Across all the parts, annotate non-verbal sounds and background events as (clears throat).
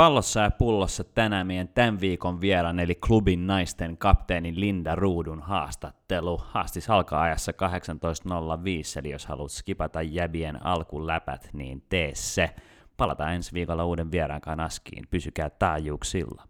Pallossa ja pullossa tänään meidän tämän viikon vieraan, eli klubin naisten kapteenin Linda Ruudun haastattelu. Haastis alkaa ajassa 18.05, eli jos haluat skipata jäbien alkuläpät, niin tee se. Palataan ensi viikolla uuden vieraan kanaskiin. Pysykää taajuuksilla.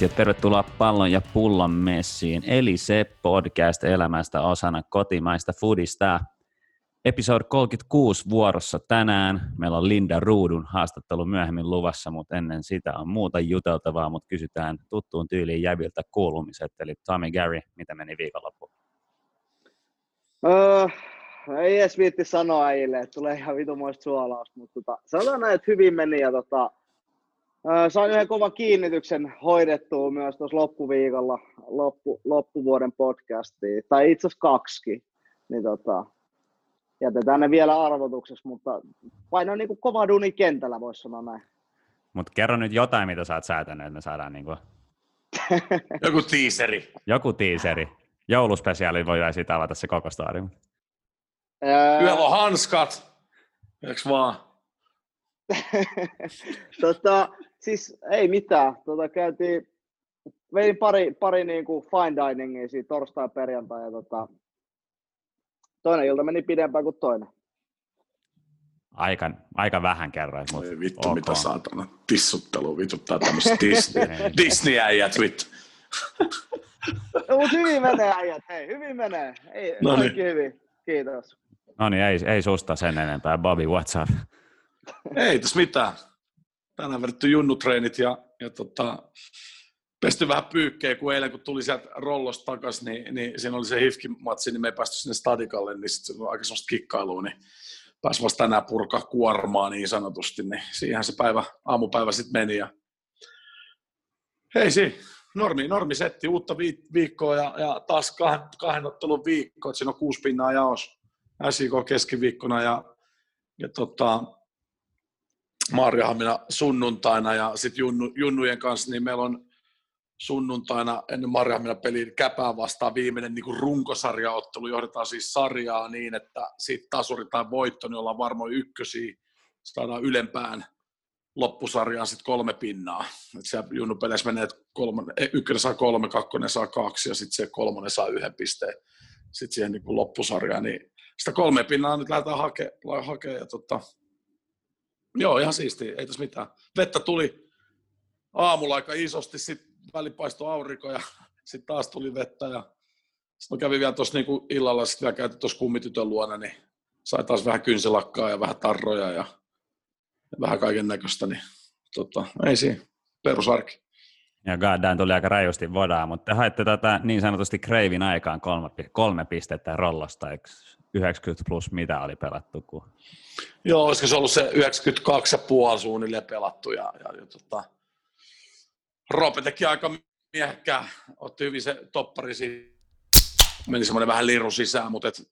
Ja tervetuloa Pallon ja Pullon messiin, eli se podcast elämästä osana kotimaista foodista. Episode 36 vuorossa tänään. Meillä on Linda Ruudun haastattelu myöhemmin luvassa, mutta ennen sitä on muuta juteltavaa, mutta kysytään tuttuun tyyliin jäviltä kuulumiset. Eli Tommy Gary, mitä meni viikonloppuun? Uh, ei edes viitti sanoa äijille, että tulee ihan vitumoista suolausta, mutta tota, sanotaan näin, että hyvin meni ja tota, Sain yhden kovan kiinnityksen hoidettua myös tuossa loppuviikolla loppu, loppuvuoden podcastiin, tai itse asiassa kaksi. Niin tota, jätetään ne vielä arvotuksessa, mutta paino niin kuin kova duni kentällä, voisi sanoa näin. Mutta kerro nyt jotain, mitä sä oot säätänyt, että me saadaan niin kuin... (laughs) Joku tiiseri. Joku tiiseri. Jouluspesiaali voi sitten avata se koko story. Yöllä on hanskat. Eikö vaan? (laughs) tota, siis ei mitään. Tota, käytiin, vein pari, pari niin kuin fine diningia siinä torstai perjantai ja tota, toinen ilta meni pidempään kuin toinen. Aika, aika vähän kerran. Mutta Ei vittu, okay. mitä saatana. Tissuttelu vituttaa tämmöiset Disney, (laughs) Disney-äijät vittu. no, mutta hyvin menee äijät, hei, hyvin menee. Ei, no niin. hyvin, kiitos. No niin, ei, ei susta sen enempää. Bobby, what's up? Ei tässä mitään tänään vedetty junnutreenit ja, ja tota, pesty vähän pyykkejä, kun eilen kun tuli sieltä rollosta takaisin, niin, niin siinä oli se hifki-matsi, niin me ei päästy sinne stadikalle, niin sitten se aika semmoista kikkailua, niin pääsi vasta tänään purkaa kuormaa niin sanotusti, niin siihen se päivä, aamupäivä sitten meni ja hei si, normi, normi setti, uutta viikkoa ja, ja taas kahden, kahden ottelun viikko, että siinä on kuusi pinnaa jaos SIK keskiviikkona ja, ja tota, Marjahamina sunnuntaina ja sitten junnu, junnujen kanssa, niin meillä on sunnuntaina ennen Marjahamina peliin käpää vastaan viimeinen niin runkosarjaottelu. Johdetaan siis sarjaa niin, että siitä tasuri tai voitto, niin ollaan varmoin ykkösiä. Saadaan ylempään loppusarjaan sitten kolme pinnaa. Et siellä junnupeleissä menee, että kolmonen, ykkönen saa kolme, kakkonen saa kaksi ja sitten se kolmonen saa yhden pisteen sitten siihen niin loppusarjaan. Niin sitä kolme pinnaa nyt lähdetään hakemaan. Hake, ja tota, Joo, ihan siisti, ei tässä mitään. Vettä tuli aamulla aika isosti, sitten välipaisto aurinko ja (laughs) sitten taas tuli vettä. Ja sitten mä kävin vielä tuossa niinku illalla, sitten vielä käytin tuossa kummitytön luona, niin sai taas vähän kynsilakkaa ja vähän tarroja ja vähän kaiken näköistä, niin tota, ei siinä, perusarki. Ja Gaddaan tuli aika rajusti vodaa, mutta te haitte tätä niin sanotusti Kreivin aikaan kolme, kolme pistettä rollosta, eikö 90 plus mitä oli pelattu? Kun... Joo, olisiko se ollut se 92,5 suunnilleen pelattu ja, ja, ja tota, Roope teki aika miehekkää, otti hyvin se toppari siitä, meni semmoinen vähän liru sisään, mutta et,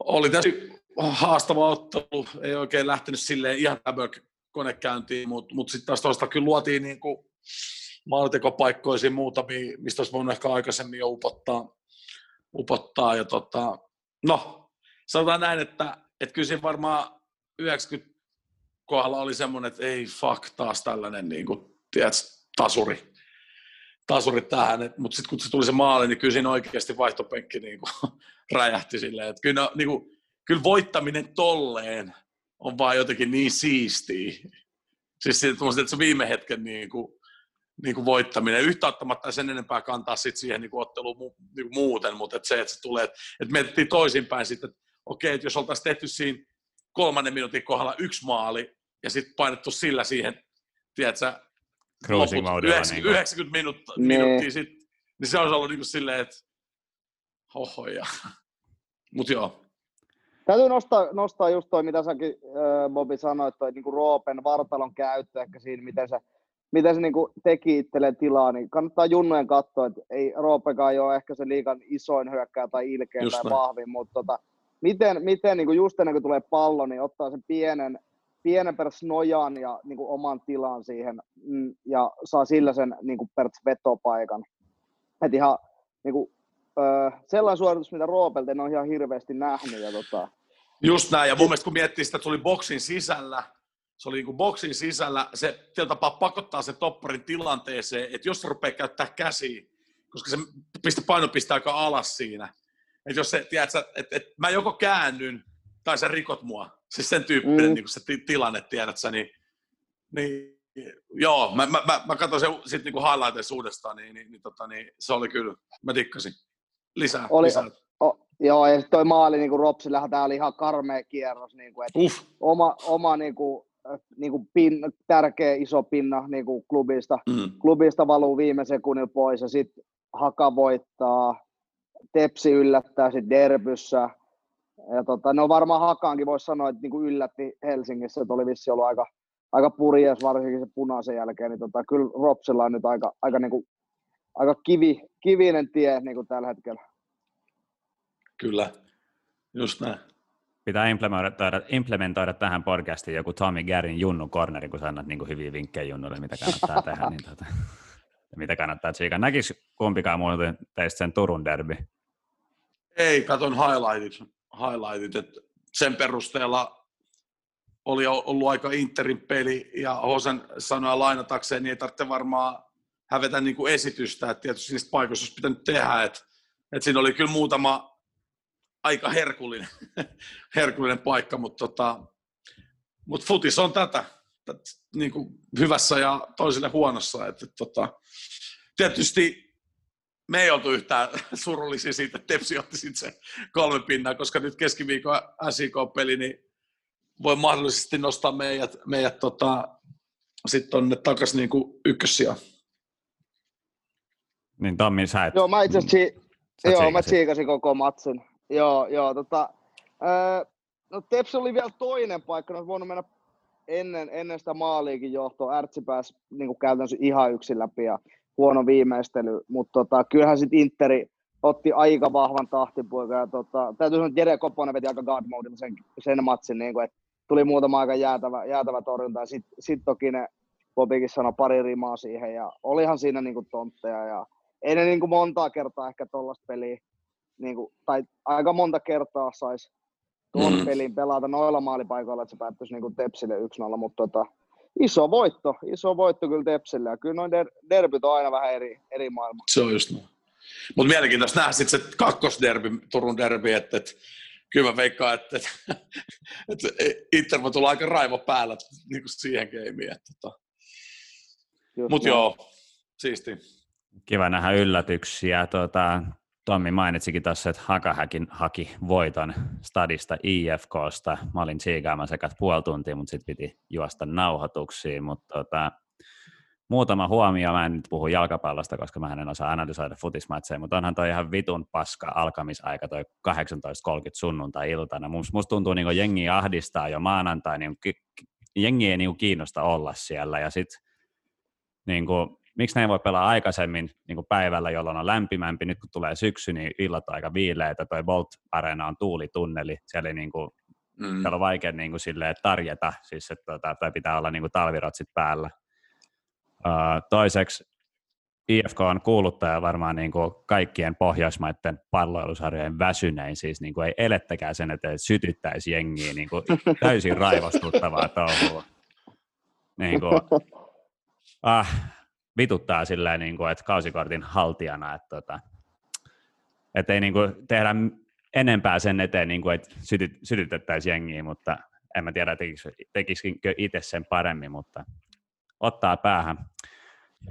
oli tässä haastava ottelu, ei oikein lähtenyt silleen ihan täbök konekäyntiin, mutta mut sitten taas toista kyllä luotiin niin kuin maalitekopaikkoisiin muutamia, mistä olisi voinut ehkä aikaisemmin jo upottaa, upottaa ja tota, no, sanotaan näin, että, että kyllä siinä varmaan 90 kohdalla oli semmoinen, että ei fuck taas tällainen niin kuin, tiedätkö, tasuri, tasuri tähän, mutta sitten kun se tuli se maali, niin kyllä siinä oikeasti vaihtopenkki niin kuin, (laughs) räjähti silleen, että kyllä, niin kuin, kyllä voittaminen tolleen on vaan jotenkin niin siistiä. Siis että se viime hetken niin kuin, niin kuin voittaminen. Yhtä ottamatta sen enempää kantaa sit siihen niin kuin otteluun mu, niin kuin muuten, mutta et se, että se tulee, että et mietittiin toisinpäin sitten, että okei, että jos oltaisiin tehty siinä kolmannen minuutin kohdalla yksi maali ja sitten painettu sillä siihen, tiedätkö, loput 90, niin 90 minuut, minuuttia sitten, niin se olisi ollut niin kuin silleen, että hoho ja, (laughs) mutta joo. Täytyy nostaa, nostaa just toi, mitä säkin äh, Bobi sanoit, toi niin Roopen vartalon käyttö ehkä siinä, miten se, miten se niin kuin teki itselleen tilaa, niin kannattaa junnojen katsoa, että ei Roopekaan ole ehkä se liikan isoin hyökkää tai ilkeä tai näin. vahvin, mutta tota, miten, miten niin kuin just ennen kuin tulee pallo, niin ottaa sen pienen, pienen pers nojan ja niin kuin oman tilan siihen mm, ja saa sillä sen niin kuin pers vetopaikan. Et ihan niin kuin, öö, sellainen suoritus, mitä Roopelta en ole ihan hirveästi nähnyt. Ja tota... Just näin, ja mun mielestä kun miettii sitä, että tuli boksin sisällä, se oli niin kuin boksin sisällä, se tietyllä tapaa pakottaa sen topparin tilanteeseen, että jos se rupeaa käyttää käsiä, koska se pistää painopiste aika alas siinä, että jos se, tiedätkö, että, että mä joko käännyn tai sä rikot mua, siis sen tyyppinen mm. niin se t- tilanne, tiedätkö, niin, niin joo, mä, mä, mä, mä katsoin sen sitten niin highlightissa uudestaan, niin, niin, niin, tota, niin, se oli kyllä, mä tikkasin. Lisää, oli, lisää. O, joo, ja toi maali niin kuin Ropsillähän tää oli ihan karmea kierros, niin kuin, että Uff. oma, oma niin kuin, niin kuin pin, tärkeä iso pinna niin kuin klubista, mm. klubista valuu viime sekunnilla pois ja sitten Haka voittaa, Tepsi yllättää sitten derbyssä. Ja tota, no varmaan Hakaankin voisi sanoa, että niin kuin yllätti Helsingissä, että oli vissi ollut aika, aika purjees, varsinkin se punaisen jälkeen, niin tota, kyllä Ropsilla on nyt aika, aika, niin kuin, aika kivi, kivinen tie niin kuin tällä hetkellä. Kyllä, just näin. Pitää implementoida, implementoida tähän podcastiin joku Tommy Garin Junnu Corneri, kun sä annat niin kuin hyviä vinkkejä Junnulle, mitä kannattaa tehdä. Niin tota, (laughs) mitä kannattaa tsiikaa. Näkis kumpikaan muuten teistä sen Turun derby? Ei, katon highlightit. highlightit että sen perusteella oli ollut aika Interin peli, ja Hosen sanoa lainatakseen, niin ei tarvitse varmaan hävetä niin kuin esitystä, että tietysti niistä paikoista olisi pitänyt tehdä, että, että siinä oli kyllä muutama aika herkullinen, (laughs) herkullinen paikka, mutta, tota, mutta futis on tätä, tätä niin kuin hyvässä ja toisille huonossa. Että, tota, tietysti me ei oltu yhtään (laughs) surullisia siitä, että Tepsi otti sitten se kolme pinnaa, koska nyt keskiviikon SIK-peli niin voi mahdollisesti nostaa meidät, meidät tota, sitten tonne takaisin niin ykkössiä. Niin Tommi, sä et... Joo, mä itse asiassa joo, mä tsiikasin koko matsin. Joo, joo, tota, ää, no Tepsi oli vielä toinen paikka, no voinut mennä ennen, ennen sitä maaliikin johtoa. Ärtsi pääsi niin käytännössä ihan yksin läpi ja huono viimeistely, mutta tota, kyllähän sitten Interi otti aika vahvan tahtipuikan. Ja tota, täytyy sanoa, että Jere Koponen veti aika guard mode sen, sen matsin, niin kuin, että tuli muutama aika jäätävä, jäätävä torjunta. Sitten sit toki ne Bobikin sanoi pari rimaa siihen ja olihan siinä niin kuin tontteja. Ja ei ne niin kuin montaa kertaa ehkä tuollaista peliä, niin kuin, tai aika monta kertaa saisi tuon mm. pelin pelata noilla maalipaikoilla, että se päättyisi niin kuin Tepsille 1-0, mutta tota, iso voitto, iso voitto kyllä Tepsille, ja kyllä noin der, derbyt on aina vähän eri, eri maailma. Se on just noin. Mutta mielenkiintoista nähdä sitten se kakkosderby, Turun derby, että, että kyllä mä veikkaan, että, että, (laughs) että Inter voi tulla aika raivo päällä niin kuin siihen keimiin. Tota. Mutta joo, siisti. Kiva nähdä yllätyksiä. Tuota, Tommi mainitsikin tuossa, että Hakahäkin haki voiton stadista IFKsta. Mä olin tsiikaamaan sekä puoli tuntia, mutta sitten piti juosta nauhoituksiin. Mutta tota, muutama huomio, mä en nyt puhu jalkapallosta, koska mä en osaa analysoida futismatseja, mutta onhan toi ihan vitun paska alkamisaika toi 18.30 sunnuntai-iltana. Musta tuntuu niin jengi ahdistaa jo maanantai, niin jengi ei niin kiinnosta olla siellä ja sitten niin kuin, miksi ne ei voi pelaa aikaisemmin niin kuin päivällä, jolloin on lämpimämpi, nyt kun tulee syksy, niin illat on aika viileitä, toi Bolt Arena on tuulitunneli, siellä, niin kuin, mm. siellä on vaikea niin kuin, silleen, tarjeta, siis että tota, pitää olla niin kuin, talvirotsit päällä. Uh, toiseksi IFK on kuuluttaja varmaan niin kuin kaikkien pohjoismaiden palloilusarjojen väsynein, siis niin kuin ei elettäkään sen, että sytyttäisi jengiä, niin kuin täysin raivostuttavaa touhua. Niin kuin, ah, vituttaa silleen, niin kuin, että kausikortin haltijana, että, tota, että ei niin kuin, tehdä enempää sen eteen, niin kuin, että sytyt, sytytettäisiin jengiä, mutta en mä tiedä, tekisikö, tekisikö itse sen paremmin, mutta ottaa päähän.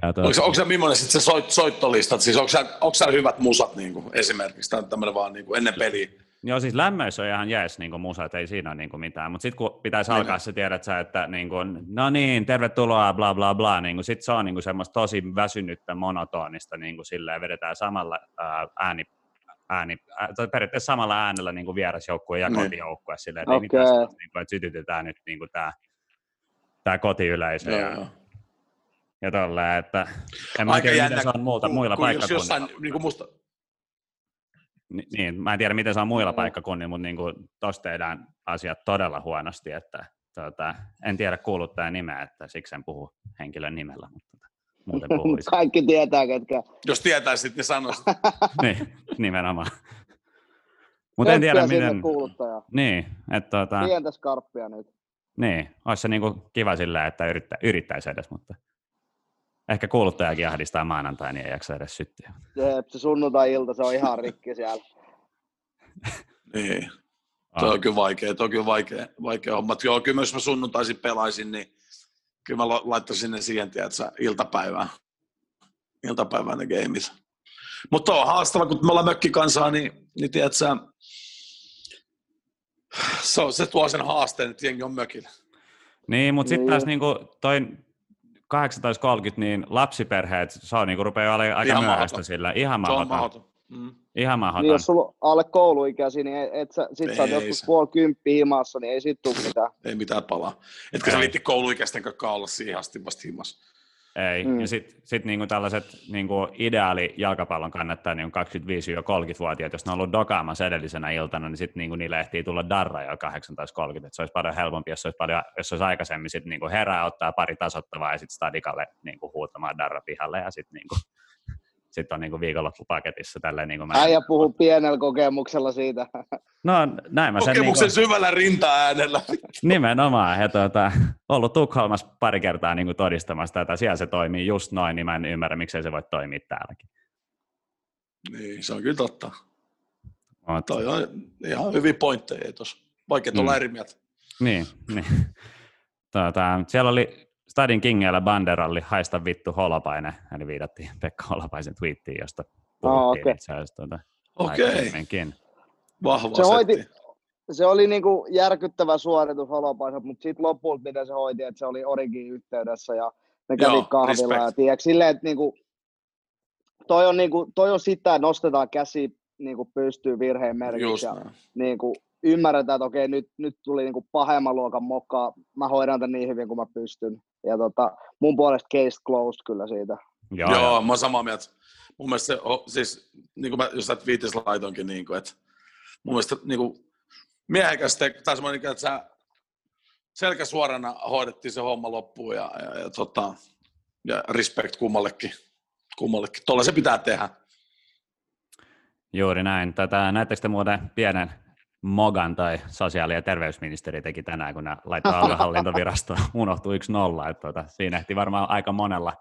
Ja tuota... onko, onko se millainen sit se soit, soittolistat? Siis onko, onko hyvät musat niin kuin, esimerkiksi? Tämä tämmöinen vaan niin kuin ennen peliä. Joo, siis lämmöissä on ihan jees niin musa, että ei siinä ole niin kuin mitään, mutta sitten kun pitäisi alkaa niin. se tiedät sä, että niin kuin, no niin, tervetuloa, bla bla bla, niin sitten se on niin kuin semmoista tosi väsynyttä, monotonista, niin kuin silleen vedetään samalla ää, ääni, ääni, ää, tai periaatteessa samalla äänellä niin kuin vierasjoukkue ja Niin. kotijoukkue, silleen, mitään sellaista, niin kuin, että sytytetään nyt niin kuin tämä, tämä kotiyleisö Joo, ja, tolleen, että en mä Aika tiedä, jännä, miten se on muulta, kun- muilla kun jos paikkakunnilla. jossain, niin kuin musta, Niin, mä en tiedä, miten se on muilla Mm. paikkakunnilla, mutta niin kuin, tossa tehdään asiat todella huonosti, että tota, en tiedä kuuluttajan nimeä, että siksi en puhu henkilön nimellä, mutta tota, muuten (laughs) puhuisin. Kaikki tietää, ketkä. jos tietäisit, niin sanoisit. (laughs) niin, nimenomaan. Mutta en tiedä, miten... kuuluttaja. Niin, että tota, Pientä skarppia nyt. niin, olisi se niinku kiva sillä, että yrittä, yrittäisi edes, mutta ehkä kuuluttajakin ahdistaa maanantai, niin ei jaksa edes syttiä. Se, se sunnuntai-ilta, se on ihan rikki siellä. (laughs) Niin. Se on kyllä vaikea, se on kyllä vaikea, vaikea homma. Mutta Joo, kyllä jos mä sunnuntaisin pelaisin, niin kyllä mä la- laittaisin ne siihen, tiedätkö, iltapäivään. Iltapäivään ne gameit. Mutta on haastava, kun me ollaan mökkikansaa, niin, niin tiedätkö, se, on, se tuo sen haasteen, että jengi on mökillä. Niin, mutta sitten Niin. taas niinku toi 18.30, niin lapsiperheet, se on niinku rupeaa olemaan aika Ihan myöhäistä sillä. Ihan mahdoton. Mm. Ihan Niin mahdoton. jos sulla on alle kouluikäisiä, niin et, et sä, sit sä oot joskus puoli kymppiä himassa, niin ei sit tuu mitään. Ei mitään palaa. Etkö sä Ei. viitti kouluikäisten kanssa olla siihen asti vasta himas? Ei. Mm. Ja sitten sit niinku tällaiset niinku ideaali jalkapallon kannattaa niin 25-30-vuotiaat, jos ne on ollut dokaamassa edellisenä iltana, niin sitten niinku niille ehtii tulla darra jo 18.30. Et se olisi paljon helpompi, jos se olisi, paljon, jos se olisi aikaisemmin sit niinku herää, ottaa pari tasottavaa ja sitten stadikalle niinku huutamaan darra pihalle ja sitten niinku, sit on niinku viikonloppupaketissa. Tälleen, niinku mä... Äijä puhuu pienellä kokemuksella siitä. No näin mä sen Kokemuksen niinku, syvällä rinta-äänellä. nimenomaan. Ja tuota, ollut Tukholmassa pari kertaa niinku todistamassa tätä. Siellä se toimii just noin, niin mä en ymmärrä, miksei se voi toimia täälläkin. niin, se on kyllä totta. Mut, Toi on ihan hyviä pointteja tuossa. Vaikea Mm. olla eri mieltä. Niin, niin. Tuota, siellä oli Stadin Kingeillä banderalli Haista vittu Holopainen, eli viitattiin Pekka Holopaisen tweettiin, josta puhuttiin okei. itse asiassa tuota, Okei, aikaisemminkin. vahva Se hoiti-. Se oli niinku järkyttävä suoritus Holopaisen, mutta sitten lopulta miten se hoiti, että se oli Origin yhteydessä ja ne kävi Joo, kahvilla. Ja tiedätkö, silleen, että niinku, toi, on niinku, toi on sitä, että nostetaan käsi niinku pystyy virheen merkiksi. Ja näin. niin kuin ymmärretään, että okei, nyt, nyt tuli niin kuin pahemman luokan mokkaa, mä hoidan tämän niin hyvin kuin mä pystyn. Ja tota, mun puolesta case closed kyllä siitä. Joo, Joo, joo. mä oon samaa mieltä. Mun mielestä se, on, siis, niin kuin mä just tätä viitis laitoinkin, niin kuin, että mun mielestä niin kuin, miehekästä, tai semmoinen, että sä selkä suorana hoidettiin se homma loppuun ja, ja, ja, tota, ja respect kummallekin. kummallekin. Tuolla se pitää tehdä. Juuri näin. Tätä, näettekö te muuten pienen Mogan tai sosiaali- ja terveysministeri teki tänään, kun nämä laittoi aluehallintovirastoon, (laughs) unohtui yksi nolla. Että tuota, siinä ehti varmaan aika monella.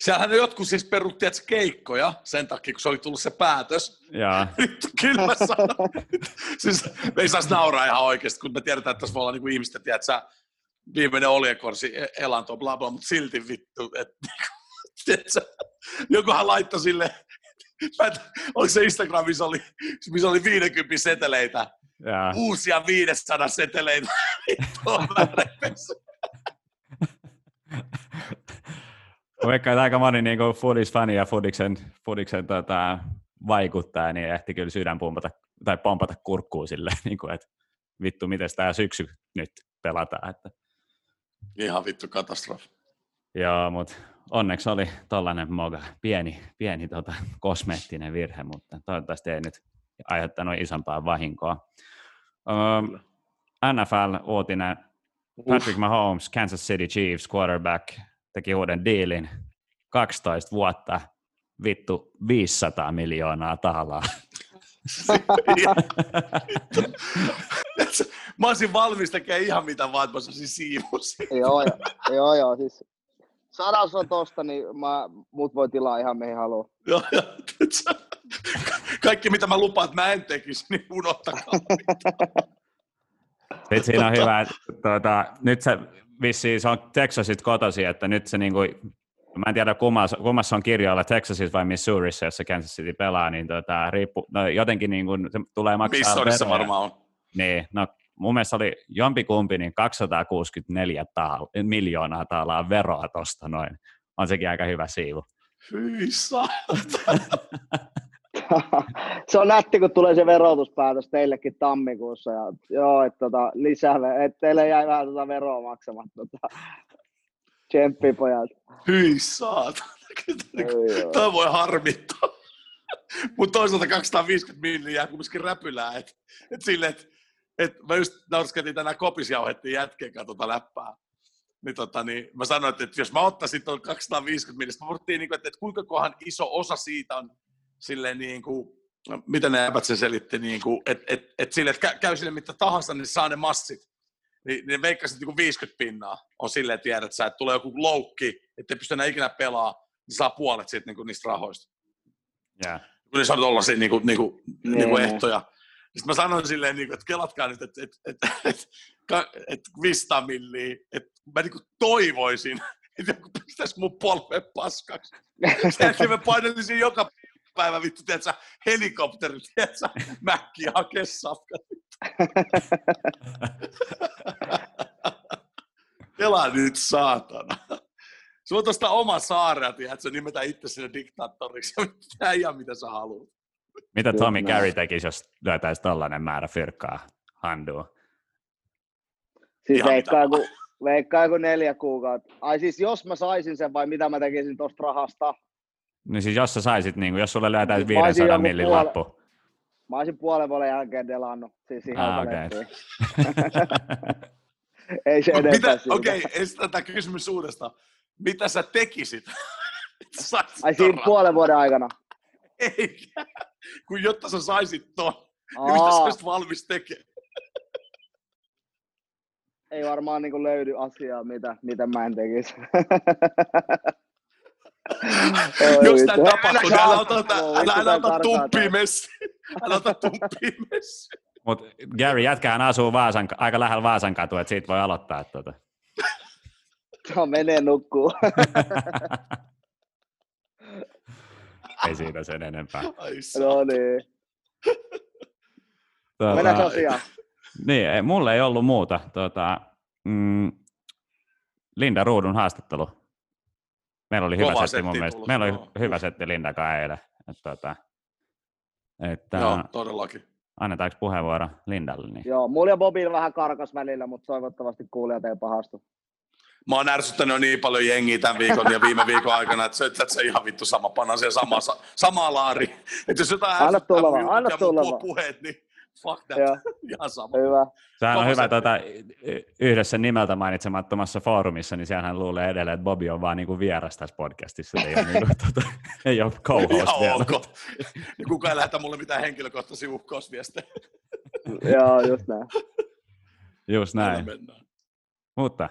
Siellähän ne jotkut siis perutti että keikkoja sen takia, kun se oli tullut se päätös. Ja, (laughs) Nyt kyllä siis me ei saisi nauraa ihan oikeasti, kun me tiedetään, että tässä voi olla niinku ihmistä, tiedät sä, viimeinen oljenkorsi, e- elanto, bla bla, mutta silti vittu, että (laughs) sä, jokuhan laittoi sille, oliko se Instagram, missä oli, missä oli 50 seteleitä, ja, uusia 500 seteleitä, veikkaan, että aika moni niin Foodis-fani ja Foodiksen, Foodiksen tota, vaikuttaja, niin ehti kyllä sydän pumpata, tai pompata kurkkuun silleen, (laughs) niin kuin, että vittu, miten tämä syksy nyt pelataan. Että, Ihan vittu katastrofi. joo, mutta onneksi oli tollainen moga, pieni, pieni tota, kosmeettinen virhe, mutta toivottavasti ei nyt aiheuttanut isompaa vahinkoa. Öö, NFL-uutinen, Patrick Mahomes, Kansas City Chiefs quarterback, teki uuden diilin, 12 vuotta, vittu 500 miljoonaa taalaa. (laughs) mä olisin valmis tekemään ihan mitä vaan, että mä saisin siivus. joo, joo, joo, joo, siis sadas on tosta, niin mä, mut voi tilaa ihan mihin haluaa. Joo, joo, Kaikki mitä mä lupaan, että mä en tekisi, niin unohtakaa. Sitten siinä on hyvä, että tuota, nyt se vissiin se on Texasit kotosi, että nyt se niinku, mä en tiedä kummassa, kummassa on kirjoilla, Texasissa vai Missourissa, jossa Kansas City pelaa, niin tota, riippu, no jotenkin niin kuin, se tulee maksaa Missourissa varmaan on. Niin, no mun mielestä oli jompikumpi, niin 264 taal- miljoonaa taalaa veroa tosta noin. On sekin aika hyvä siivu. Hyi. (laughs) se on nätti, kun tulee se verotuspäätös teillekin tammikuussa. Ja, joo, että tota, lisää, että teille jäi vähän tota veroa maksamatta. Tota. Tsemppi pojat. Hyi saatana. (laughs) Tämä voi harmittaa. (laughs) Mutta toisaalta 250 milliä jää kumminkin räpylää. Että et silleen, että et mä just naurskelin tänään kopis jauhettiin jätkeen tota läppää. Niin, tota, niin mä sanoin, että, että jos mä ottaisin tuon 250 miljoonaa, mä puhuttiin, niin että, että kuinka kohan iso osa siitä on silleen niin kuin, no, mitä ne äpät se selitti, niin kuin, että, että, että, sille, että käy sille mitä tahansa, niin saa ne massit. Niin, niin veikkasit niin 50 pinnaa on silleen, tiedät sä, että tulee joku loukki, että ei pysty enää ikinä pelaa, niin saa puolet siitä, niin kuin, niistä rahoista. Yeah. Kun ne saa olla niin kuin, niin kuin, niin kuin ehtoja. Sitten mä sanoin silleen, niin kuin, että kelatkaa nyt, että, että, että, että, että 500 milliä, että mä niin kuin toivoisin, (laughs) että joku pistäisi mun polven paskaksi. (laughs) Sen mä painelisin joka päivä vittu, tiedätkö, helikopteri, tiedätkö, mäkki hakee safkat. Kela nyt, saatana. Sulla on tuosta oma saarea, tiedätkö, nimetä itse sinne diktaattoriksi. Tää ihan mitä sä haluat. Mitä Tommy Gary tekisi, jos löytäisi tollainen määrä fyrkkaa handua? Siis veikkaa kun, veikkaa kun neljä kuukautta. Ai siis jos mä saisin sen vai mitä mä tekisin tuosta rahasta? Niin siis jos sä saisit, niin kuin, jos sulle löytäisi 500 millin puole... lappu. Mä olisin puolen vuoden jälkeen delannut. Siis ihan ah, okay. (laughs) Ei se enempää Okei, okay, estetään kysymys uudestaan. Mitä sä tekisit? (laughs) Ai siinä puolen vuoden aikana? Ei, kun jotta sä saisit ton, niin mitä sä olisit valmis tekemään? Ei varmaan niin löydy asiaa, mitä, mitä mä en tekisi. (laughs) Jos tämä tapahtuu, niin älä ota, älä, älä ota. Älä. Mutta Gary, jätkähän asuu Vaasan, aika lähellä Vaasan katua, että siitä voi aloittaa. Tuota. (laughs) No menee nukkuu. (laughs) Ei siitä sen enempää. no niin. Tuota, Mennään asiaan. Niin, ei, mulle ei ollut muuta. Tuota, mm, Linda Ruudun haastattelu. Meillä oli hyvä setti mun mielestä. Meillä oli no. hyvä setti Lindakaan eilen. Että, tuota, että, Joo, todellakin. Annetaanko puheenvuoro Lindalle? Niin? Joo, mulla ja Bobilla vähän karkas välillä, mutta toivottavasti kuulijat ei pahastu. Mä oon ärsyttänyt niin paljon jengiä tämän viikon ja viime viikon aikana, että se, että se ihan vittu sama panna siellä sama, sama laari. Että jos jotain anna tulla vaan, anna tulla puheet, niin fuck that. Joo. (laughs) Ihan sama. Hyvä. Sehän on hyvä tuota, yhdessä nimeltä mainitsemattomassa foorumissa, niin sehän luulee edelleen, että Bobby on vaan niinku vieras tässä podcastissa. Ei ole, niinku, (laughs) tuota, ei ole co-host vielä. Ok. Niin kukaan ei lähetä mulle mitään henkilökohtaisia uhkausviestejä. (laughs) Joo, just näin. Just näin. Mutta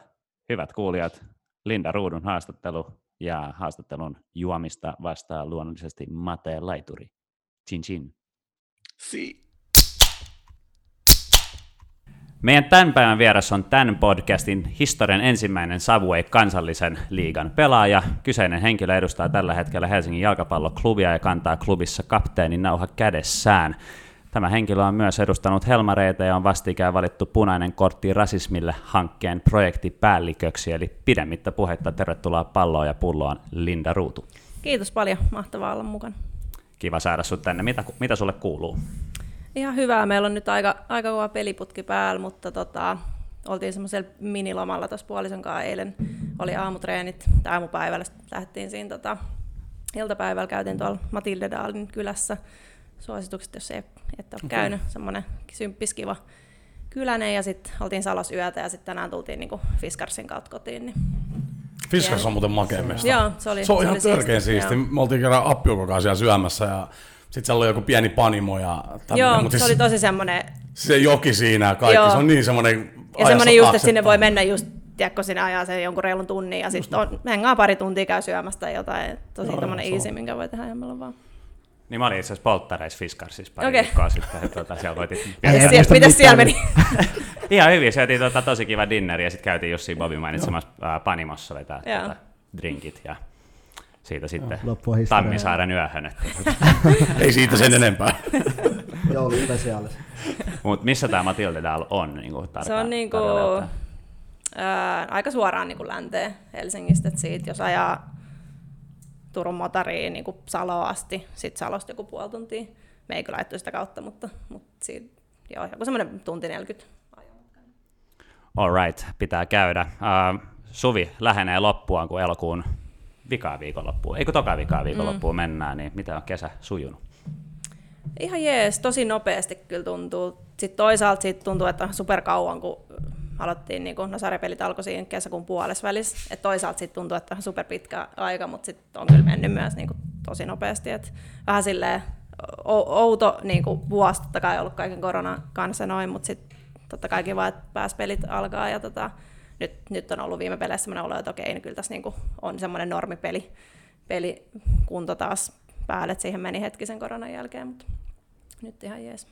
hyvät kuulijat, Linda Ruudun haastattelu ja haastattelun juomista vastaa luonnollisesti Mate Laituri. Chin chin. Si. Meidän tämän päivän vieras on tämän podcastin historian ensimmäinen Subway kansallisen liigan pelaaja. Kyseinen henkilö edustaa tällä hetkellä Helsingin jalkapalloklubia ja kantaa klubissa kapteenin nauha kädessään. Tämä henkilö on myös edustanut Helmareita ja on vastikään valittu punainen kortti rasismille hankkeen projektipäälliköksi, eli pidemmittä puhetta tervetuloa palloon ja pulloon Linda Ruutu. Kiitos paljon, mahtavaa olla mukana. Kiva saada sinut tänne. Mitä, mitä sulle kuuluu? Ihan hyvää. Meillä on nyt aika, aika kova peliputki päällä, mutta tota, oltiin semmoisella minilomalla tuossa puolison kanssa eilen. Oli aamutreenit, tai aamupäivällä lähdettiin siinä tota, iltapäivällä, käytiin tuolla Matilde Daalin kylässä. Suositukset, jos ei et ole okay. käynyt, semmoinen symppiskiva kylänen, ja sitten oltiin Salos yötä, ja sitten tänään tultiin niinku Fiskarsin kautta kotiin. Niin Fiskars on muuten makea mesta. Joo, se oli Se on se ihan törkeä siisti. Me oltiin kerran appiukokaan siellä syömässä, ja sitten siellä oli joku pieni panimo. Ja Joo, mutta se siis, oli tosi semmoinen... Se joki siinä ja kaikki, Joo. se on niin semmoinen... Ja semmoinen just, että sinne voi mennä just tiedätkö, sinne ajaa sen jonkun reilun tunnin ja sitten hengaa pari tuntia käy syömästä tai jotain. Tosi Joo, tämmöinen easy, minkä voi tehdä ihan vaan. Niin mä olin itse asiassa polttareissa Fiskarsissa pari okay. viikkoa sitten. Että, tuota, siellä voitiin... (laughs) Miten siellä meni? (laughs) Ihan hyvin, syötiin tuota, tosi kiva dinneri ja sitten käytiin just siinä Bobin mainitsemassa Panimossa vetää tuota, drinkit ja siitä sitten Tammisaaren yöhön. (laughs) Ei siitä sen enempää. (laughs) Jouluspesiaalis. Mutta missä tämä Matilde täällä on? Niin kuin tarka, se on niin kuin, ää, aika suoraan niin kuin länteen Helsingistä, että siitä jos ajaa Turun motariin niin kuin Saloon asti, sitten Salosta joku puoli tuntia. Me ei kyllä sitä kautta, mutta, mutta siitä, joo, joku semmoinen tunti 40 All right, pitää käydä. Uh, Suvi lähenee loppuaan, kun elokuun vikaa viikonloppuun, eikö toka vikaa viikonloppuun mm. mennään, niin mitä on kesä sujunut? Ihan jees, tosi nopeasti kyllä tuntuu. Sitten toisaalta siitä tuntuu, että super kauan, kun aloittiin, niin kun, no sarjapelit alkoi siinä kesäkuun puolessa välissä. Et toisaalta sitten tuntuu, että super pitkä aika, mutta sitten on kyllä mennyt myös niin kuin, tosi nopeasti. Et vähän silleen outo niin kuin, vuosi totta kai ollut kaiken koronan kanssa noin, mutta sitten totta kai kiva, että pääs pelit alkaa ja tota, nyt, nyt on ollut viime peleissä sellainen olo, että okei, niin kyllä tässä niin kuin, on semmoinen normipeli pelikunto taas päälle, että siihen meni hetkisen koronan jälkeen, mutta nyt ihan jees.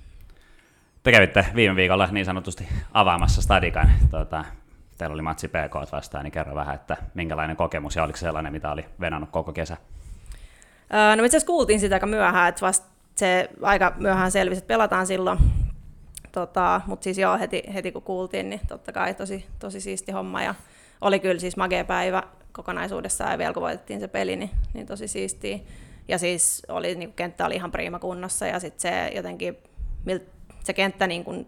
Te kävitte viime viikolla niin sanotusti avaamassa Stadikan. Tuota, teillä oli matsi PK vastaan, niin kerro vähän, että minkälainen kokemus ja oliko sellainen, mitä oli venannut koko kesä? no itse asiassa kuultiin sitä aika myöhään, että vasta se aika myöhään selvisi, että pelataan silloin. Tota, Mutta siis joo, heti, heti kun kuultiin, niin totta kai tosi, tosi siisti homma. Ja oli kyllä siis magea päivä kokonaisuudessaan ja vielä kun voitettiin se peli, niin, niin tosi siistiä. Ja siis oli, niin kenttä oli ihan prima kunnossa ja sitten se jotenkin, se kenttä niin kuin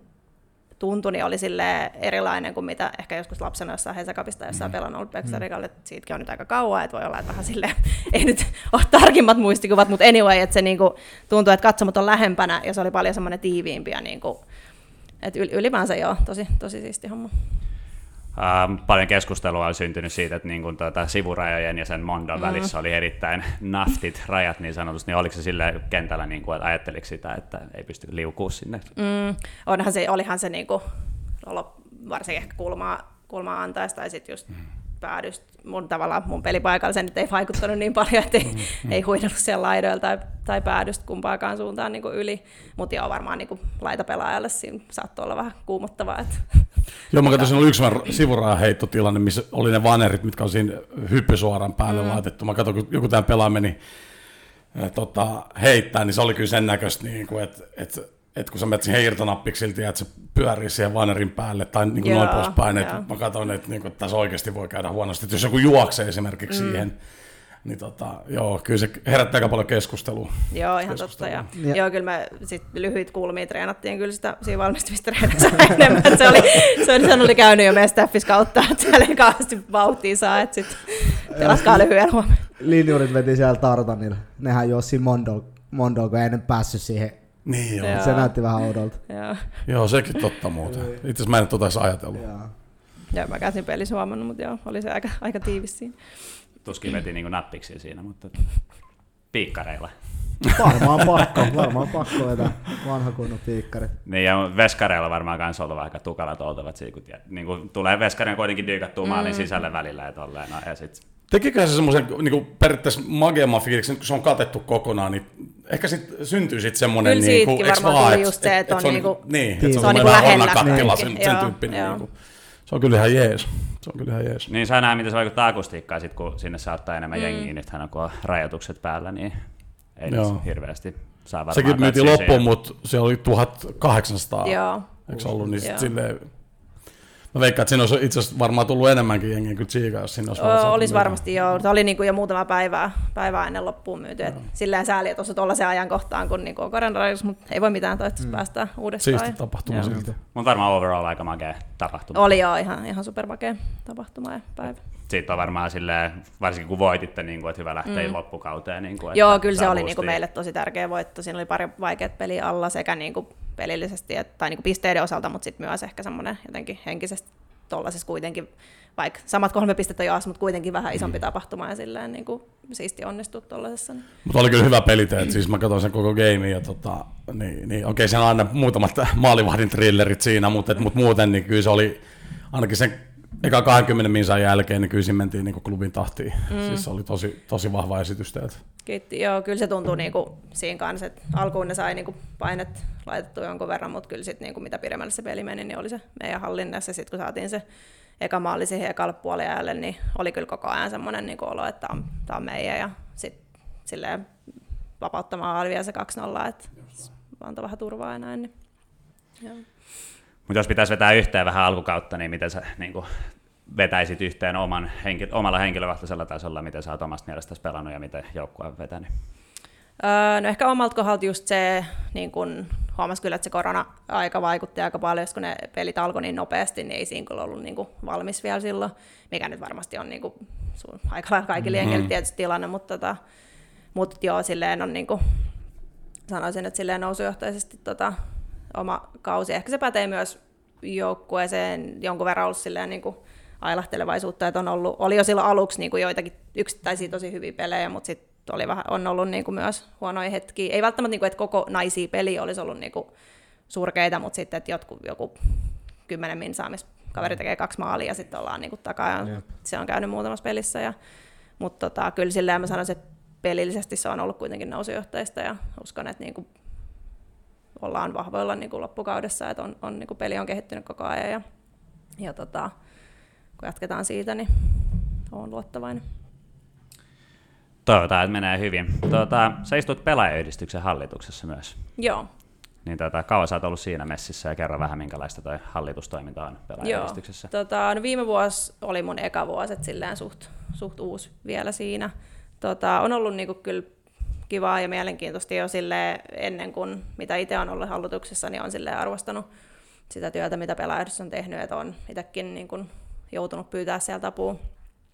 tuntui, niin oli sille erilainen kuin mitä ehkä joskus lapsena jossain Hesakapista jossain mm. pelannut ollut Pekstarigalle, että siitäkin on nyt aika kauan, että voi olla, että vähän sille (laughs) ei nyt ole tarkimmat muistikuvat, mutta anyway, että se niinku tuntuu, että katsomot on lähempänä ja se oli paljon semmoinen tiiviimpi ja niinku, että ylipäänsä joo, tosi, tosi siisti homma. Ähm, paljon keskustelua on syntynyt siitä, että niin kuin tuota, sivurajojen ja sen Mondon mm. välissä oli erittäin (laughs) naftit rajat niin sanotusti, niin oliko se sille kentällä, niin kuin, että ajatteliko sitä, että ei pysty liukuu sinne? Mm, onhan se, olihan se niin kuin, varsinkin ehkä kulmaa, kulmaa antaisi, tai sitten just mm päädystä mun tavallaan mun pelipaikalla se nyt ei vaikuttanut niin paljon, että ei, mm, mm. ei huidellut siellä laidoilla tai, tai päädystä kumpaakaan suuntaan niin yli. Mutta joo, varmaan niin laitapelaajalle siinä saattoi olla vähän kuumottavaa. Että (laughs) Joo, mä katsoin, oli yksi sivurajan heittotilanne, missä oli ne vanerit, mitkä on siinä hyppysuoran päälle mm. laitettu. Mä katsoin, kun joku tämä pelaa meni äh, tota, heittää, niin se oli kyllä sen näköistä, niin kuin, että, että että kun sä menet siihen irtonappiksi silti, että se pyörii siihen vanerin päälle tai niin kuin noin poispäin, että mä katson, että, niin kuin, että tässä oikeasti voi käydä huonosti. Että jos joku juoksee esimerkiksi mm. siihen, niin tota, joo, kyllä se herättää aika paljon keskustelua. Joo, ihan totta. Ja, ja. Joo, kyllä me sit lyhyit kulmia treenattiin kyllä sitä siinä valmistumista (laughs) enemmän. Se oli, se oli, sen oli käynyt jo meidän staffissa kautta, että siellä ei kauheasti vauhtia saa, että sitten pelaskaa lyhyen huomioon. Linjurit veti siellä Tartanilla. Nehän Mondol, Mondol, kun ei ennen päässyt siihen niin joo. Se näytti vähän oudolta. Joo, joo sekin totta muuten. Itse asiassa mä en tuota edes ajatellut. Joo. Joo, mä käsin pelissä huomannut, mutta joo, oli se aika, aika tiivis siinä. Tuskin veti niin nappiksi siinä, mutta piikkareilla. Varmaan pakko, varmaan pakko vetää vanha kunnon piikkari. Niin ja veskareilla varmaan kanssa ollut aika tukalat oltavat siinä, kun niin kuin tulee veskarin kuitenkin dyykattua mm. maalin sisälle välillä ja tolleen, no, ja sit Tekikö se semmoisen niin periaatteessa mageamman fiiliksen, kun se on katettu kokonaan, niin ehkä sit syntyy sitten semmoinen... Kyllä niin kuin, varmaan tuli et, just se, että on, on niinku, niin, että se on, niinku lähellä. Kattila, sen, sen tyyppinen. Niin kuin, se on kyllä ihan jees. Se on kyllä ihan jees. Niin saa nähdä, miten se vaikuttaa akustiikkaan, sit, kun sinne saattaa enemmän mm. jengiä. Nythän kun on rajoitukset päällä, niin ei Joo. hirveästi saa varmaan Sekin myytiin loppuun, mutta se oli 1800. Joo. Eikö ollut, niin Joo. silleen Mä veikkaan, että siinä olisi itse asiassa varmaan tullut enemmänkin jengiä kuin Chiga, jos sinne olisi o, Olisi varmasti joo. Se oli niin kuin jo muutama päivää, päivää ennen loppuun myyty. Et silleen sääli, että tuossa ajankohtaan, kun niin on koronavirus, mutta ei voi mitään, toivottavasti mm. päästään uudestaan. Siisti tapahtuma silti. Mutta varmaan overall aika makea tapahtuma. Oli joo, ihan, ihan supermakea tapahtuma ja päivä siitä on varmaan silleen, varsinkin kun voititte, niin kuin, että hyvä lähteä mm. loppukauteen. Niin kuin, Joo, kyllä se oli niin kuin meille tosi tärkeä voitto. Siinä oli pari vaikeat peliä alla sekä niin kuin pelillisesti että, tai niin kuin pisteiden osalta, mutta sitten myös ehkä semmoinen jotenkin henkisesti tuollaisessa kuitenkin, vaikka samat kolme pistettä jaas, mutta kuitenkin vähän isompi mm. tapahtuma ja silleen niin kuin siisti onnistua tuollaisessa. Niin. Mutta oli kyllä hyvä peliteet, siis mä katsoin sen koko game ja tota, niin, niin, okei, siellä on aina muutamat maalivahdin thrillerit siinä, mutta, et, mutta muuten niin kyllä se oli ainakin sen eka 20 minsan jälkeen, niin kyllä siinä mentiin niin klubin tahtiin. Mm. Siis se oli tosi, tosi vahva esitys teiltä. Kiitti. Joo, kyllä se tuntuu niin kuin siinä kanssa, että alkuun ne sai niin kuin painet laitettu jonkun verran, mutta kyllä sitten niin kuin mitä pidemmälle se peli meni, niin oli se meidän hallinnassa. Sitten kun saatiin se eka maali siihen ekalle puoliajalle, niin oli kyllä koko ajan semmoinen niin olo, että tämä on, tämä on meidän. Ja sitten silleen vapauttamaan vielä se 2-0, että antoi vähän turvaa ja näin. Niin. Joo. Mutta jos pitäisi vetää yhteen vähän alkukautta, niin miten sä niin kuin, vetäisit yhteen oman, henki, omalla henkilökohtaisella tasolla, miten sä oot omasta mielestäsi pelannut ja miten joukkue on vetänyt? Öö, no ehkä omalta kohdalta just se, niin kun huomasi kyllä, että se korona-aika vaikutti aika paljon, kun ne pelit alkoi niin nopeasti, niin ei siinä kyllä ollut niin kuin valmis vielä silloin, mikä nyt varmasti on niin kuin, aika lailla kaikille mm-hmm. tietysti tilanne, mutta, tota, mutta joo, silleen on niin kuin, sanoisin, että silleen nousujohtaisesti tota, oma kausi. Ehkä se pätee myös joukkueeseen jonkun verran ollut silleen niin kuin ailahtelevaisuutta, että on ollut, oli jo silloin aluksi niin kuin joitakin yksittäisiä tosi hyviä pelejä, mutta sitten oli vähän, on ollut niin kuin myös huonoja hetkiä. Ei välttämättä, niin kuin, että koko naisia peli olisi ollut niin kuin surkeita, mutta sitten, että jotkut, joku kymmenen min saamis kaveri tekee kaksi maalia ja sitten ollaan niin kuin takaa. Ja se on käynyt muutamassa pelissä. Ja, mutta tota, kyllä silleen mä sanoisin, että pelillisesti se on ollut kuitenkin nousujohtajista ja uskon, että niin kuin ollaan vahvoilla niin kuin loppukaudessa, että on, on, niin kuin peli on kehittynyt koko ajan ja, ja tota, kun jatketaan siitä, niin olen luottavainen. Toivotaan, että menee hyvin. Tuota, sä istut pelaajayhdistyksen hallituksessa myös. Joo. Niin tuota, kauan sä oot ollut siinä messissä ja kerro vähän, minkälaista toi hallitustoiminta on pelaajayhdistyksessä. Joo. Tota, no viime vuosi oli mun eka vuosi, että suht, suht uusi vielä siinä. Tota, on ollut niinku kyllä kivaa ja mielenkiintoista jo sille ennen kuin mitä itse on ollut hallituksessa, niin on sille arvostanut sitä työtä, mitä pelaajayhdistys on tehnyt, että on itsekin niin kuin joutunut pyytää sieltä apua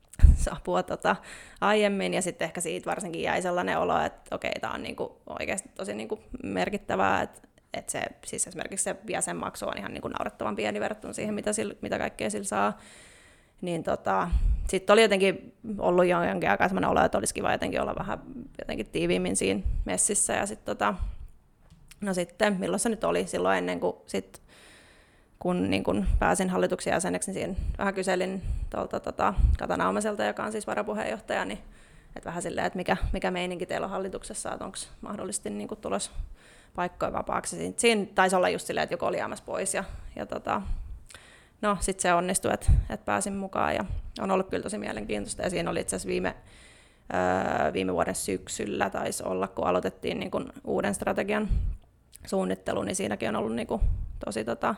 (laughs) apua tota, aiemmin, ja sitten ehkä siitä varsinkin jäi sellainen olo, että okei, tämä on niinku oikeasti tosi niinku merkittävää, että et se, siis esimerkiksi se jäsenmaksu on ihan niinku naurettavan pieni verrattuna siihen, mitä, sillä, mitä kaikkea sillä saa. Niin tota, sitten oli jotenkin ollut jonkin aikaa sellainen olo, että olisi kiva jotenkin olla vähän jotenkin tiiviimmin siinä messissä, ja sitten tota, no sitten, milloin se nyt oli, silloin ennen kuin sit kun niin kun pääsin hallituksen jäseneksi, niin siinä vähän kyselin tuolta tota, Katana Omaselta, joka on siis varapuheenjohtaja, niin että vähän silleen, että mikä, mikä meininki teillä on hallituksessa, että onko mahdollisesti niin tulos paikkoja vapaaksi. Siinä taisi olla just silleen, että joku oli jäämässä pois ja, ja tota, no sitten se onnistui, että, että pääsin mukaan ja on ollut kyllä tosi mielenkiintoista. Ja siinä oli itse asiassa viime, öö, viime vuoden syksyllä taisi olla, kun aloitettiin niin kun uuden strategian suunnittelu, niin siinäkin on ollut niin kuin tosi tota,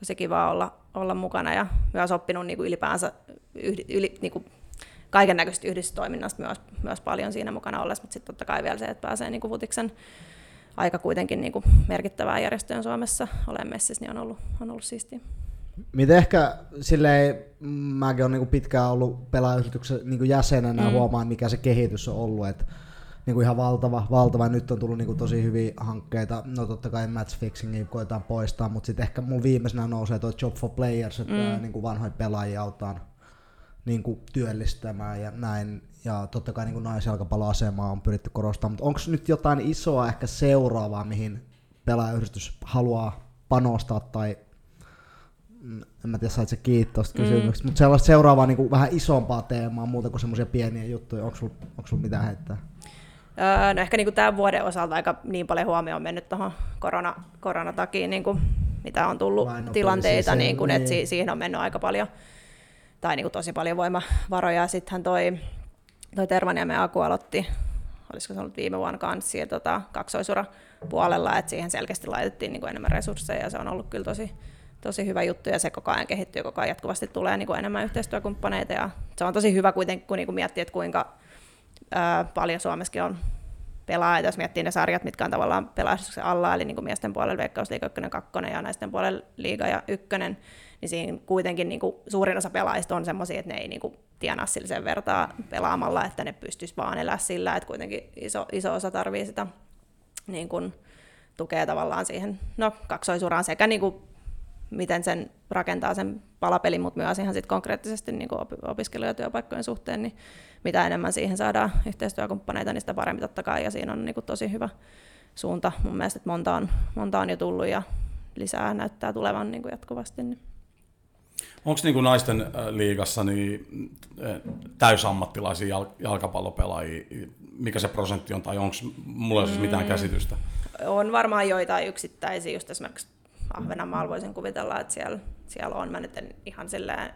tosi kiva olla, olla mukana ja myös oppinut niin ylipäänsä yhdi, yli, niin kuin kaiken näköistä yhdistystoiminnasta myös, myös paljon siinä mukana ollessa, mutta sitten totta kai vielä se, että pääsee niin Futiksen aika kuitenkin niin merkittävää järjestöön Suomessa. Olen messissä, niin on ollut, on ollut siistiä. Miten ehkä silleen, mäkin olen niin pitkään ollut pelaajayrityksen niin jäsenenä mm. huomaan, mikä se kehitys on ollut, että niin kuin ihan valtava, valtava. Nyt on tullut niin kuin tosi hyviä hankkeita. No totta kai match fixingia koetaan poistaa, mutta sitten ehkä mun viimeisenä nousee tuo Job for Players, että mm. niin kuin vanhoja pelaajia autaan niin kuin työllistämään ja näin. Ja totta kai niin naisjalkapalloasemaa on pyritty korostamaan, mutta onko nyt jotain isoa ehkä seuraavaa, mihin pelaajayhdistys haluaa panostaa tai mm, en mä tiedä, sait se kiinni tuosta mm. kysymyksestä, mutta sellaista seuraavaa niin kuin vähän isompaa teemaa, muuta kuin semmoisia pieniä juttuja, onko sulla sul mitään heittää? Öö, no ehkä niin kuin tämän vuoden osalta aika niin paljon huomioon on mennyt tuohon korona, koronatakiin, niin kuin, mitä on tullut tilanteita, niin kuin, että niin. siihen on mennyt aika paljon, tai niin kuin tosi paljon voimavaroja. Sittenhän toi, toi Tervaniemen Aku aloitti, olisiko se ollut viime vuonna kanssa, tota, kaksoisura puolella, että siihen selkeästi laitettiin niin kuin enemmän resursseja, ja se on ollut kyllä tosi, tosi hyvä juttu, ja se koko ajan kehittyy, koko ajan jatkuvasti tulee niin kuin enemmän yhteistyökumppaneita, ja se on tosi hyvä kuitenkin, kun niin kuin miettii, että kuinka ää, paljon Suomessakin on pelaajia, jos miettii ne sarjat, mitkä on tavallaan pelaajastuksen alla, eli niin kuin miesten puolella Veikkausliiga 1, 2 ja naisten puolella Liiga ja 1, niin siinä kuitenkin niin kuin suurin osa pelaajista on sellaisia, että ne ei niin kuin tienaa sillä sen vertaa pelaamalla, että ne pystyisi vaan elää sillä, että kuitenkin iso, iso osa tarvii sitä niin kuin, tukea tavallaan siihen. No, kaksoisuraan sekä niin kuin, miten sen rakentaa sen palapelin, mutta myös ihan sit konkreettisesti niin kuin opiskelu- ja työpaikkojen suhteen, niin mitä enemmän siihen saadaan yhteistyökumppaneita, niin sitä paremmin totta kai, ja siinä on niin kuin tosi hyvä suunta mun mielestä, että monta on, monta on jo tullut ja lisää näyttää tulevan niin kuin jatkuvasti. Niin. Onko niin naisten äh, liigassa niin, äh, täysammattilaisia jalkapallopelaajia, mikä se prosentti on, tai onko mulla siis mitään mm. käsitystä? On varmaan joitain yksittäisiä, just esimerkiksi Ahvenanmaalla voisin kuvitella, että siellä, siellä on. Mä nyt en ihan silleen,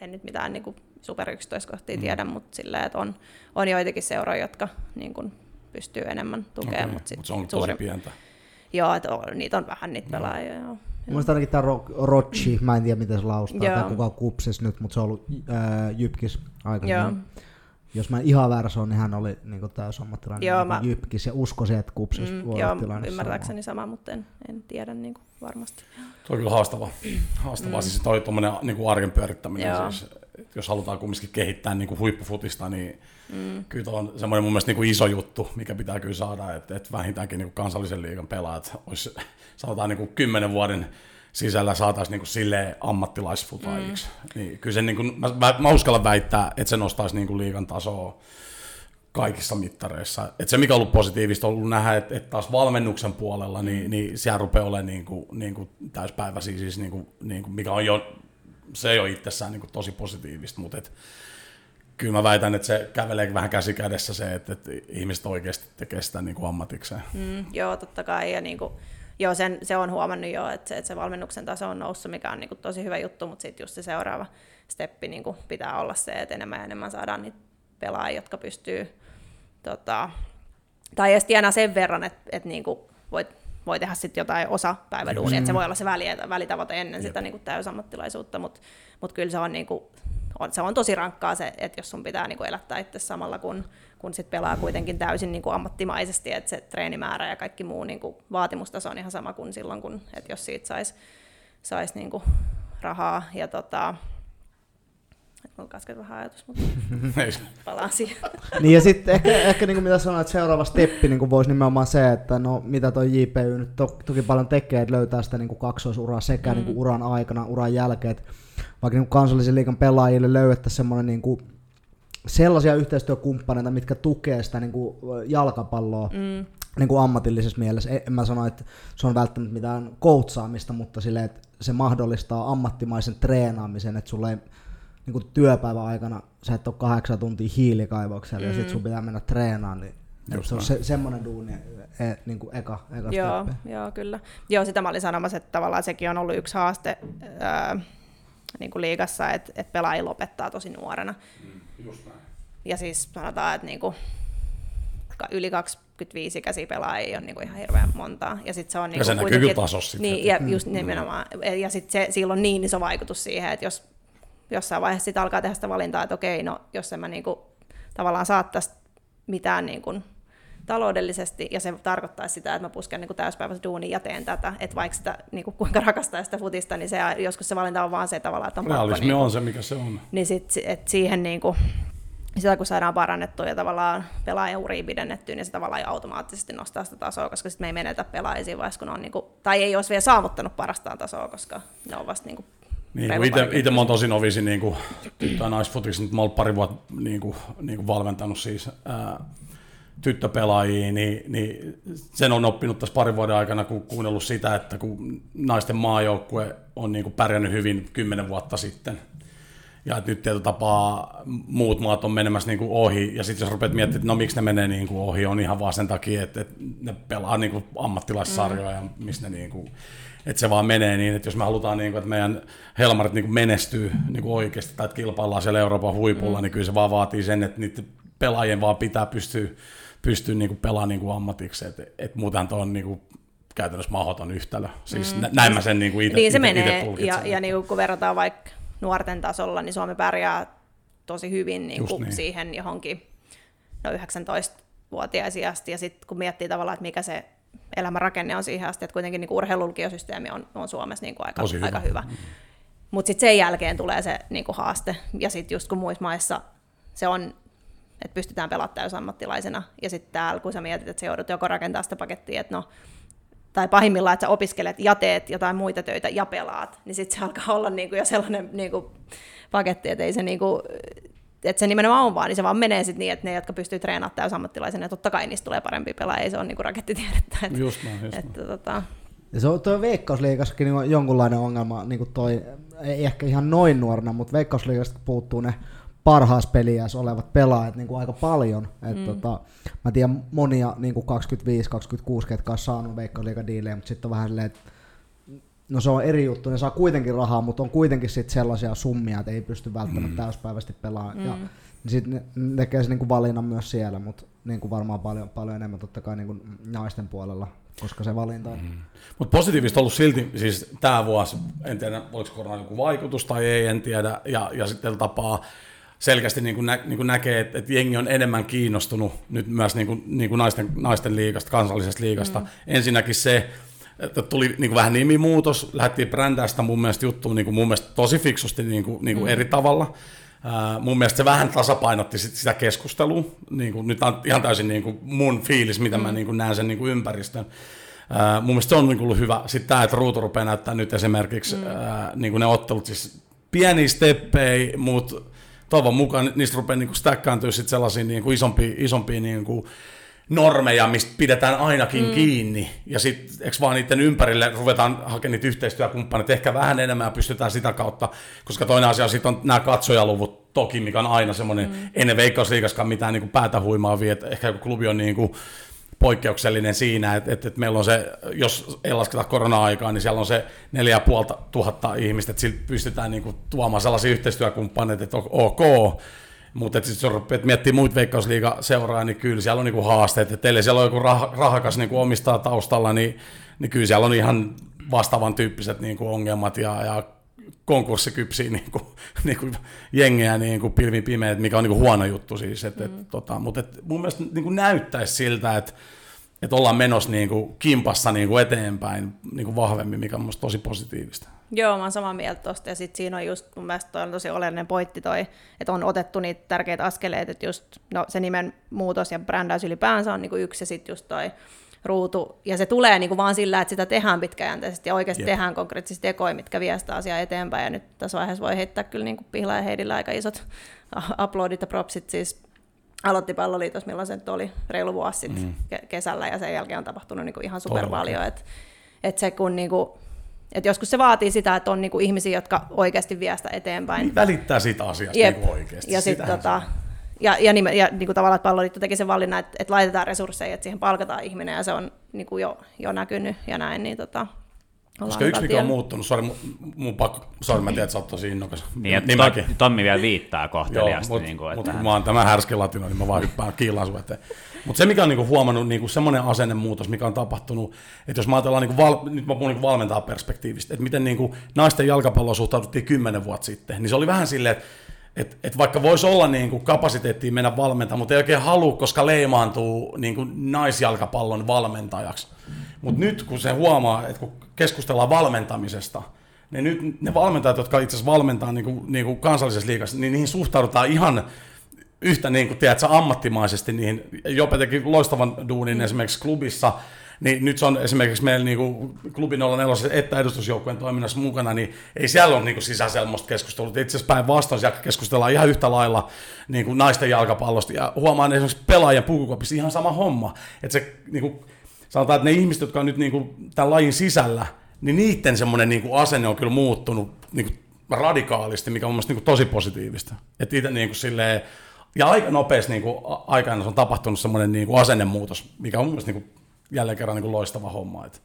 en nyt mitään niin kuin superyksityiskohtia mm. tiedä, mutta silleen, että on, on joitakin seuroja, jotka niin kuin pystyy enemmän tukemaan. Okay, mutta, sit, mutta se on suurin... tosi pientä. Joo, että on, niitä on vähän niitä pelaajia. Joo. Mielestäni ainakin tämä Ro- Rochi, mä en tiedä miten se laustaa, tai kuka on kupsis nyt, mutta se on ollut ää, Jypkis Joo. Jos mä en ihan väärässä on, niin hän oli niin täysammattilainen Joo, niin mä- Jypkis ja uskoisin, että kupsis Mm, voi joo, olla tilanne ymmärtääkseni sama, mutta en, en tiedä niin kuin varmasti. Tuo on kyllä haastava. haastavaa. Mm. Siis toi tuommoinen niin arjen pyörittäminen. Joo. Siis, jos halutaan kumminkin kehittää niin kuin huippufutista, niin mm. kyllä tuo on semmoinen mun mielestä niin kuin iso juttu, mikä pitää kyllä saada, että, että vähintäänkin niin kuin kansallisen liigan pelaajat olisi, sanotaan niin kuin kymmenen vuoden sisällä saataisiin niin kuin silleen ammattilaisfutaajiksi. Mm. Niin kyllä se, niin kuin, mä, mä, mä uskallan väittää, että se nostaisi niin kuin liigan tasoa kaikissa mittareissa. Et se, mikä on ollut positiivista, on ollut nähdä, että, että taas valmennuksen puolella, niin, niin siellä rupeaa olemaan niin kuin, niin kuin täyspäiväisiä, siis niin kuin, niin kuin, mikä on jo, se ei ole itsessään niin kuin tosi positiivista, mutta et, kyllä mä väitän, että se kävelee vähän käsi kädessä se, että, että ihmiset oikeasti tekee sitä niin kuin ammatikseen. Mm, joo, totta kai. Ja niin kuin, joo, sen, se on huomannut jo, että se, että se valmennuksen taso on noussut, mikä on niin kuin tosi hyvä juttu, mutta sitten just se seuraava steppi niin kuin pitää olla se, että enemmän ja enemmän saadaan niitä pelaajia, jotka pystyy, tota, tai edes tienaa sen verran, että, että niin kuin voit, voi tehdä sitten jotain osapäiväduunia, että se voi olla se väli, välitavoite ennen sitä niin kuin täysammattilaisuutta, mutta mut kyllä se on, niin kuin, on, se on tosi rankkaa se, että jos sun pitää niin kuin elättää itse samalla, kun, kun sit pelaa kuitenkin täysin niin kuin ammattimaisesti, että se treenimäärä ja kaikki muu niin kuin vaatimustaso on ihan sama kuin silloin, kun, että jos siitä saisi sais niin kuin rahaa ja tota, Mulla kaskesi vähän ajatus, mutta (laughs) palaan siihen. (laughs) Niin ja sitten ehkä, ehkä niin kuin mitä sanoit, että seuraava steppi niin kuin voisi nimenomaan se, että no mitä toi JPY nyt to, toki paljon tekee, että löytää sitä niin kuin kaksoisuraa sekä mm. niin kuin uran aikana, uran jälkeen, että vaikka niin kuin kansallisen liigan pelaajille löydettäisiin semmoinen niin kuin sellaisia yhteistyökumppaneita, mitkä tukee sitä niin kuin jalkapalloa mm. niin kuin ammatillisessa mielessä. En mä sano, että se on välttämättä mitään koutsaamista, mutta silleen, että se mahdollistaa ammattimaisen treenaamisen, että sulle ei niin kuin työpäivän aikana sä et ole kahdeksan tuntia hiilikaivoksella mm. ja sit sun pitää mennä treenaamaan, niin Just se on se, semmoinen duuni, e, niin kuin eka, eka Joo, steppi. joo, kyllä. Joo, sitä mä olin sanomassa, että tavallaan sekin on ollut yksi haaste ää, niin kuin liigassa, että, että pelaajia lopettaa tosi nuorena. Just näin. Ja siis sanotaan, että niin kuin, ka- yli 25 ikäisiä pelaajia on niin kuin ihan hirveän montaa. Ja, sit se on niin Ja se kuin näkyy kuitenkin- kyllä tasossa sit Niin, ja just nimenomaan. Ja sitten se, sillä on niin iso vaikutus siihen, että jos jossain vaiheessa sit alkaa tehdä sitä valintaa, että okei, no jos en mä niin kuin, tavallaan saa tästä mitään niin kuin, taloudellisesti, ja se tarkoittaisi sitä, että mä pusken niin täyspäiväisen duunin ja teen tätä, että vaikka sitä, niin kuin, kuinka rakastaa sitä futista, niin se, joskus se valinta on vaan se tavallaan, että on pakko niin on se, mikä se on. niin sit, et siihen niinku, sitä kun saadaan parannettua ja tavallaan pelaajan uria pidennettyä, niin se tavallaan jo automaattisesti nostaa sitä tasoa, koska sitten me ei menetä pelaajia siinä vaiheessa, kun on niinku, tai ei olisi vielä saavuttanut parastaan tasoa, koska ne on vasta niinku Niin, ite, ite mä oon tosi novisi niin kuin, ja naisfutiksi, nyt mä oon pari vuotta niin kuin, niin kuin valmentanut siis ää, tyttöpelaajia, niin, niin, sen on oppinut tässä parin vuoden aikana, kun kuunnellut sitä, että kun naisten maajoukkue on niin kuin pärjännyt hyvin kymmenen vuotta sitten, ja että nyt tietyllä tapaa muut maat on menemässä niin kuin ohi, ja sitten jos rupeat miettimään, että no miksi ne menee niin kuin ohi, on ihan vaan sen takia, että, että ne pelaa niin kuin ammattilaissarjoja, ja missä ne niin kuin, että se vaan menee niin, että jos me halutaan, niin kuin, että meidän helmarit niin kuin menestyy niin kuin oikeasti, tai että kilpaillaan siellä Euroopan huipulla, mm. niin kyllä se vaan vaatii sen, että niiden pelaajien vaan pitää pystyä, pystyä niin kuin pelaamaan niin kuin ammatiksi, että et muutenhan tuo on niin kuin käytännössä mahdoton yhtälö. Siis mm. näin mä sen niin kuin itse Niin se ite, ite menee, tulkitsen. ja, ja niinku, kun verrataan vaikka nuorten tasolla, niin Suomi pärjää tosi hyvin niin Just kuin niin. siihen johonkin no 19-vuotiaisiin asti, ja sitten kun miettii tavallaan, että mikä se elämän rakenne on siihen asti, että kuitenkin niin urheilulukiosysteemi on, on Suomessa niin kuin aika, Tosi hyvä. aika hyvä. Mutta sitten sen jälkeen tulee se niin kuin haaste, ja sitten just kun muissa maissa se on, että pystytään pelaamaan täysammattilaisena, ja sitten täällä, kun sä mietit, että sä joudut joko rakentaa sitä pakettia, että no, tai pahimmillaan, että sä opiskelet ja teet jotain muita töitä ja pelaat, niin sitten se alkaa olla niinku jo sellainen niinku paketti, että ei se niinku, että se nimenomaan on vaan, niin se vaan menee sitten niin, että ne, jotka pystyy treenaamaan täysammattilaisena, ja totta kai niistä tulee parempi pelaaja, ei se on niinku rakettitiedettä. Että, Just näin, just näin. että, tota, Ja se on tuo Veikkausliigassakin niin jonkunlainen ongelma, niin kuin toi, ei ehkä ihan noin nuorena, mutta Veikkausliigasta puuttuu ne parhaassa peliässä olevat pelaajat niin kuin aika paljon. Et mm. tota, mä tiedän monia niin kuin 25-26, ketkä on saanut Veikkausliigadiilejä, mutta sitten on vähän silleen, että no se on eri juttu, ne saa kuitenkin rahaa, mutta on kuitenkin sit sellaisia summia, että ei pysty välttämättä mm. täyspäiväisesti pelaamaan. Mm. Ja, niin sitten ne, ne tekee se niin kuin valinnan myös siellä, mutta niin kuin varmaan paljon, paljon enemmän totta kai niin kuin naisten puolella koska se valinta on. Mm. Mutta positiivista on ollut silti, siis tämä vuosi, en tiedä oliko korona joku vaikutus tai ei, en tiedä, ja, ja sitten tapaa selkeästi niin kuin nä, niin kuin näkee, että, että jengi on enemmän kiinnostunut nyt myös niin kuin, niin kuin naisten, naisten liigasta, kansallisesta liigasta. Mm. Ensinnäkin se, että tuli niin kuin vähän nimimuutos, lähdettiin brändästä mun mielestä juttuun niin kuin mun mielestä tosi fiksusti niin kuin, niin kuin mm. eri tavalla. Uh, mun mielestä se vähän tasapainotti sit sitä keskustelua. Niin kuin, nyt on ihan täysin niin kuin mun fiilis, mitä mm. mä niin kuin näen sen niin kuin ympäristön. Uh, mun mielestä se on niin kuin ollut hyvä. Sitten tämä, että ruutu rupeaa näyttää nyt esimerkiksi mm. uh, niin kuin ne ottelut, siis pieni steppei, mutta toivon mukaan niistä rupeaa niin stäkkääntyä sitten sellaisia niin kuin isompia, isompia niin kuin normeja, mistä pidetään ainakin mm. kiinni, ja sitten eikö vaan niiden ympärille ruvetaan hakemaan niitä yhteistyökumppaneita, ehkä vähän enemmän ja pystytään sitä kautta, koska toinen asia sitten on nämä katsojaluvut toki, mikä on aina semmoinen, mm. ennen veikkausliikaskaan mitään niin kuin päätä huimaavia, että ehkä joku klubi on niin kuin poikkeuksellinen siinä, että, että, että meillä on se, jos ei lasketa korona-aikaa, niin siellä on se 4500 ihmistä, että sillä pystytään niin kuin tuomaan sellaisia yhteistyökumppaneita, että ok, mutta sitten jos rupeat miettimään muita veikkausliiga seuraa, niin kyllä siellä on niinku haasteet. Että teille siellä on joku rah- rahakas niinku omistaa taustalla, niin, niin kyllä siellä on ihan vastaavan tyyppiset niinku ongelmat ja, ja konkurssikypsiä (laughs) niinku, niinku jengiä niinku pilvin pimeät, mikä on niinku huono juttu siis. Et, mm. et, tota, mutta et mun mielestä niinku näyttäisi siltä, että et ollaan menossa niinku kimpassa niinku eteenpäin niinku vahvemmin, mikä on mun tosi positiivista. Joo, mä oon samaa mieltä tosta, ja sitten siinä on just mun mielestä toi on tosi oleellinen pointti toi, että on otettu niitä tärkeitä askeleita, että just no, se nimen muutos ja brändäys ylipäänsä on niinku yksi, ja sitten just toi ruutu, ja se tulee niinku vaan sillä, että sitä tehdään pitkäjänteisesti ja oikeasti Jep. tehdään konkreettisesti tekoja, mitkä viestää asiaa eteenpäin, ja nyt tässä vaiheessa voi heittää kyllä niinku Pihla ja Heidillä aika isot (laughs) uploadit ja propsit siis aloitti palloliitos, milloin se nyt oli reilu vuosi sitten mm. kesällä, ja sen jälkeen on tapahtunut niinku ihan super paljon, että et se kun niinku, et joskus se vaatii sitä, että on niinku ihmisiä, jotka oikeasti vie sitä eteenpäin. Niin välittää siitä asiasta Jep. niinku oikeasti. Ja, sit, tota, ja, ja, nime, ja niinku tavallaan, että palloliitto teki sen valinnan, että, että laitetaan resursseja, että siihen palkataan ihminen, ja se on niinku jo, jo näkynyt ja näin. Niin tota, koska yksi mikä on muuttunut, sori, mun, mun pakko, sori mä tiedän, että sä oot tosi innokas. Niin, niin to, Tommi vielä viittaa kohteliasti. Joo, mutta niin kuin, että mut, mä oon tämä härski latino, niin mä vaan hyppään kiilaan sun eteen. Mutta se, mikä on niinku huomannut, niinku semmoinen asennemuutos, mikä on tapahtunut, että jos mä ajatellaan, niinku val, nyt mä puhun niinku valmentaa perspektiivistä, että miten niinku naisten jalkapalloon suhtauduttiin kymmenen vuotta sitten, niin se oli vähän silleen, että et, et vaikka voisi olla niin kuin kapasiteettia mennä valmentamaan, mutta ei oikein halua, koska leimaantuu niin kuin naisjalkapallon valmentajaksi. Mutta nyt kun se huomaa, että kun keskustellaan valmentamisesta, niin nyt ne valmentajat, jotka itse asiassa valmentaa niin kuin, niin kuin kansallisessa liigassa, niin niihin suhtaudutaan ihan yhtä niin kuin, tiedätkö, ammattimaisesti niihin. Jopa teki loistavan duunin esimerkiksi klubissa, niin nyt se on esimerkiksi meillä niin kuin klubin 04 että edustusjoukkueen toiminnassa mukana, niin ei siellä ole niin kuin keskustelua. Itse asiassa päinvastoin siellä keskustellaan ihan yhtä lailla niin kuin naisten jalkapallosta. Ja huomaan esimerkiksi pelaajien pukukopissa ihan sama homma. Että se niin kuin, sanotaan, että ne ihmiset, jotka on nyt niin kuin tämän lajin sisällä, niin niiden semmoinen niin kuin asenne on kyllä muuttunut niin kuin radikaalisti, mikä on mun niin kuin tosi positiivista. Että itse niin kuin silleen, ja aika nopeasti niin kuin, aikana on tapahtunut semmoinen niin kuin asennemuutos, mikä on mun mielestä niin kuin, jälleen kerran niin loistava homma. Että.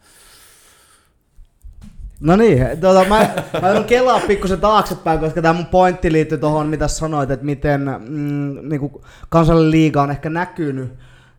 No niin, tuota, mä, mä joudun kelaa pikkusen taaksepäin, koska tämä mun pointti liittyy tuohon, mitä sanoit, että miten mm, niin kuin kansallinen liiga on ehkä näkynyt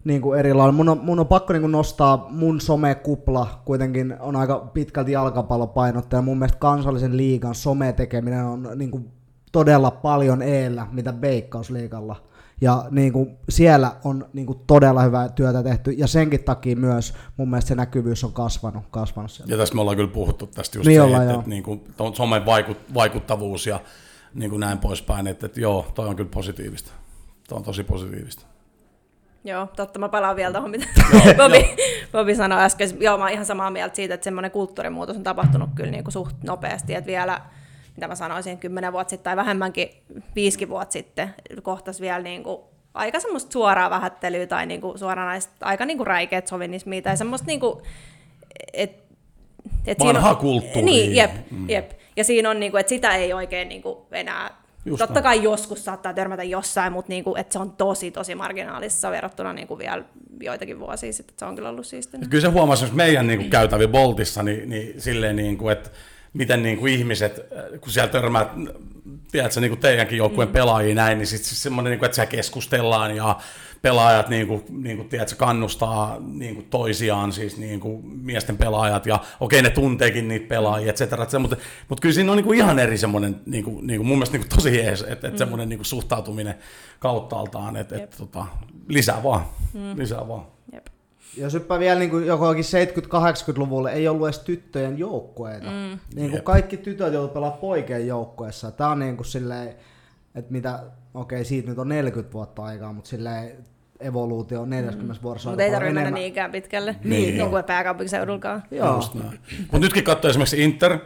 niin kuin eri lailla. Mun on, mun on pakko niin kuin nostaa mun somekupla, kuitenkin on aika pitkälti jalkapallopainottaja. Mun mielestä kansallisen liigan sometekeminen on niin kuin todella paljon eellä, mitä Veikkausliigalla. Ja niin kuin siellä on niin kuin todella hyvää työtä tehty, ja senkin takia myös mun mielestä se näkyvyys on kasvanut. kasvanut siellä. Ja tässä me ollaan kyllä puhuttu tästä just niin se, ollaan, että, että niin kuin, somen vaikut, vaikuttavuus ja niin kuin näin poispäin, että, että joo, toi on kyllä positiivista. Toi on tosi positiivista. Joo, totta. Mä palaan vielä tuohon, mitä Bobi, Bobi sanoi äsken. Joo, mä oon ihan samaa mieltä siitä, että semmoinen kulttuurimuutos on tapahtunut kyllä niin kuin suht nopeasti. Että vielä, mitä mä sanoisin, kymmenen vuotta sitten tai vähemmänkin viisikin vuotta sitten kohtas vielä niin kuin aika semmoista suoraa vähättelyä tai niin kuin suoranaista, aika niin kuin räikeät sovinnismia tai semmoista niin kuin, et, et Vanha on, kulttuuri. Niin, jep, mm. jep. Ja siinä on, niin kuin, että sitä ei oikein niin kuin enää Just Totta näin. kai joskus saattaa törmätä jossain, mutta niinku, että se on tosi, tosi marginaalissa verrattuna niinku vielä joitakin vuosia sitten. Se on kyllä ollut siistiä. Kyllä se huomasi, jos meidän niinku käytävi Boltissa, niin, niin silleen, niinku, että miten niinku ihmiset, kun siellä törmää tiedätkö, niin kuin teidänkin joukkueen mm. pelaajia näin, niin sitten semmoinen, niin kuin, että siellä keskustellaan ja pelaajat niin kuin, niin kuin, tiedätkö, kannustaa niin kuin toisiaan, siis niin kuin miesten pelaajat, ja okei, ne tunteekin niitä pelaajia, et cetera, et cetera, mutta, mutta kyllä siinä on niin kuin ihan eri semmoinen, niin kuin, niin kuin, mun mielestä niin kuin tosi jees, että, että mm. semmoinen niin kuin suhtautuminen kauttaaltaan, että, että tota, lisää vaan, mm. lisää vaan. Jos hyppää vielä niin kuin jokin 70-80-luvulle, ei ollut edes tyttöjen joukkueita. Mm. Niin kuin kaikki tytöt joutuivat pelaamaan poikien joukkueessa. Tämä on niin kuin silleen, että mitä, okei, siitä nyt on 40 vuotta aikaa, mutta silleen evoluutio 40 mm. vuodessa. Mutta ei tarvitse mennä niinkään pitkälle, niin, niin kuin pääkaupunkiseudullakaan. Joo. Mutta nytkin katsoo esimerkiksi Inter,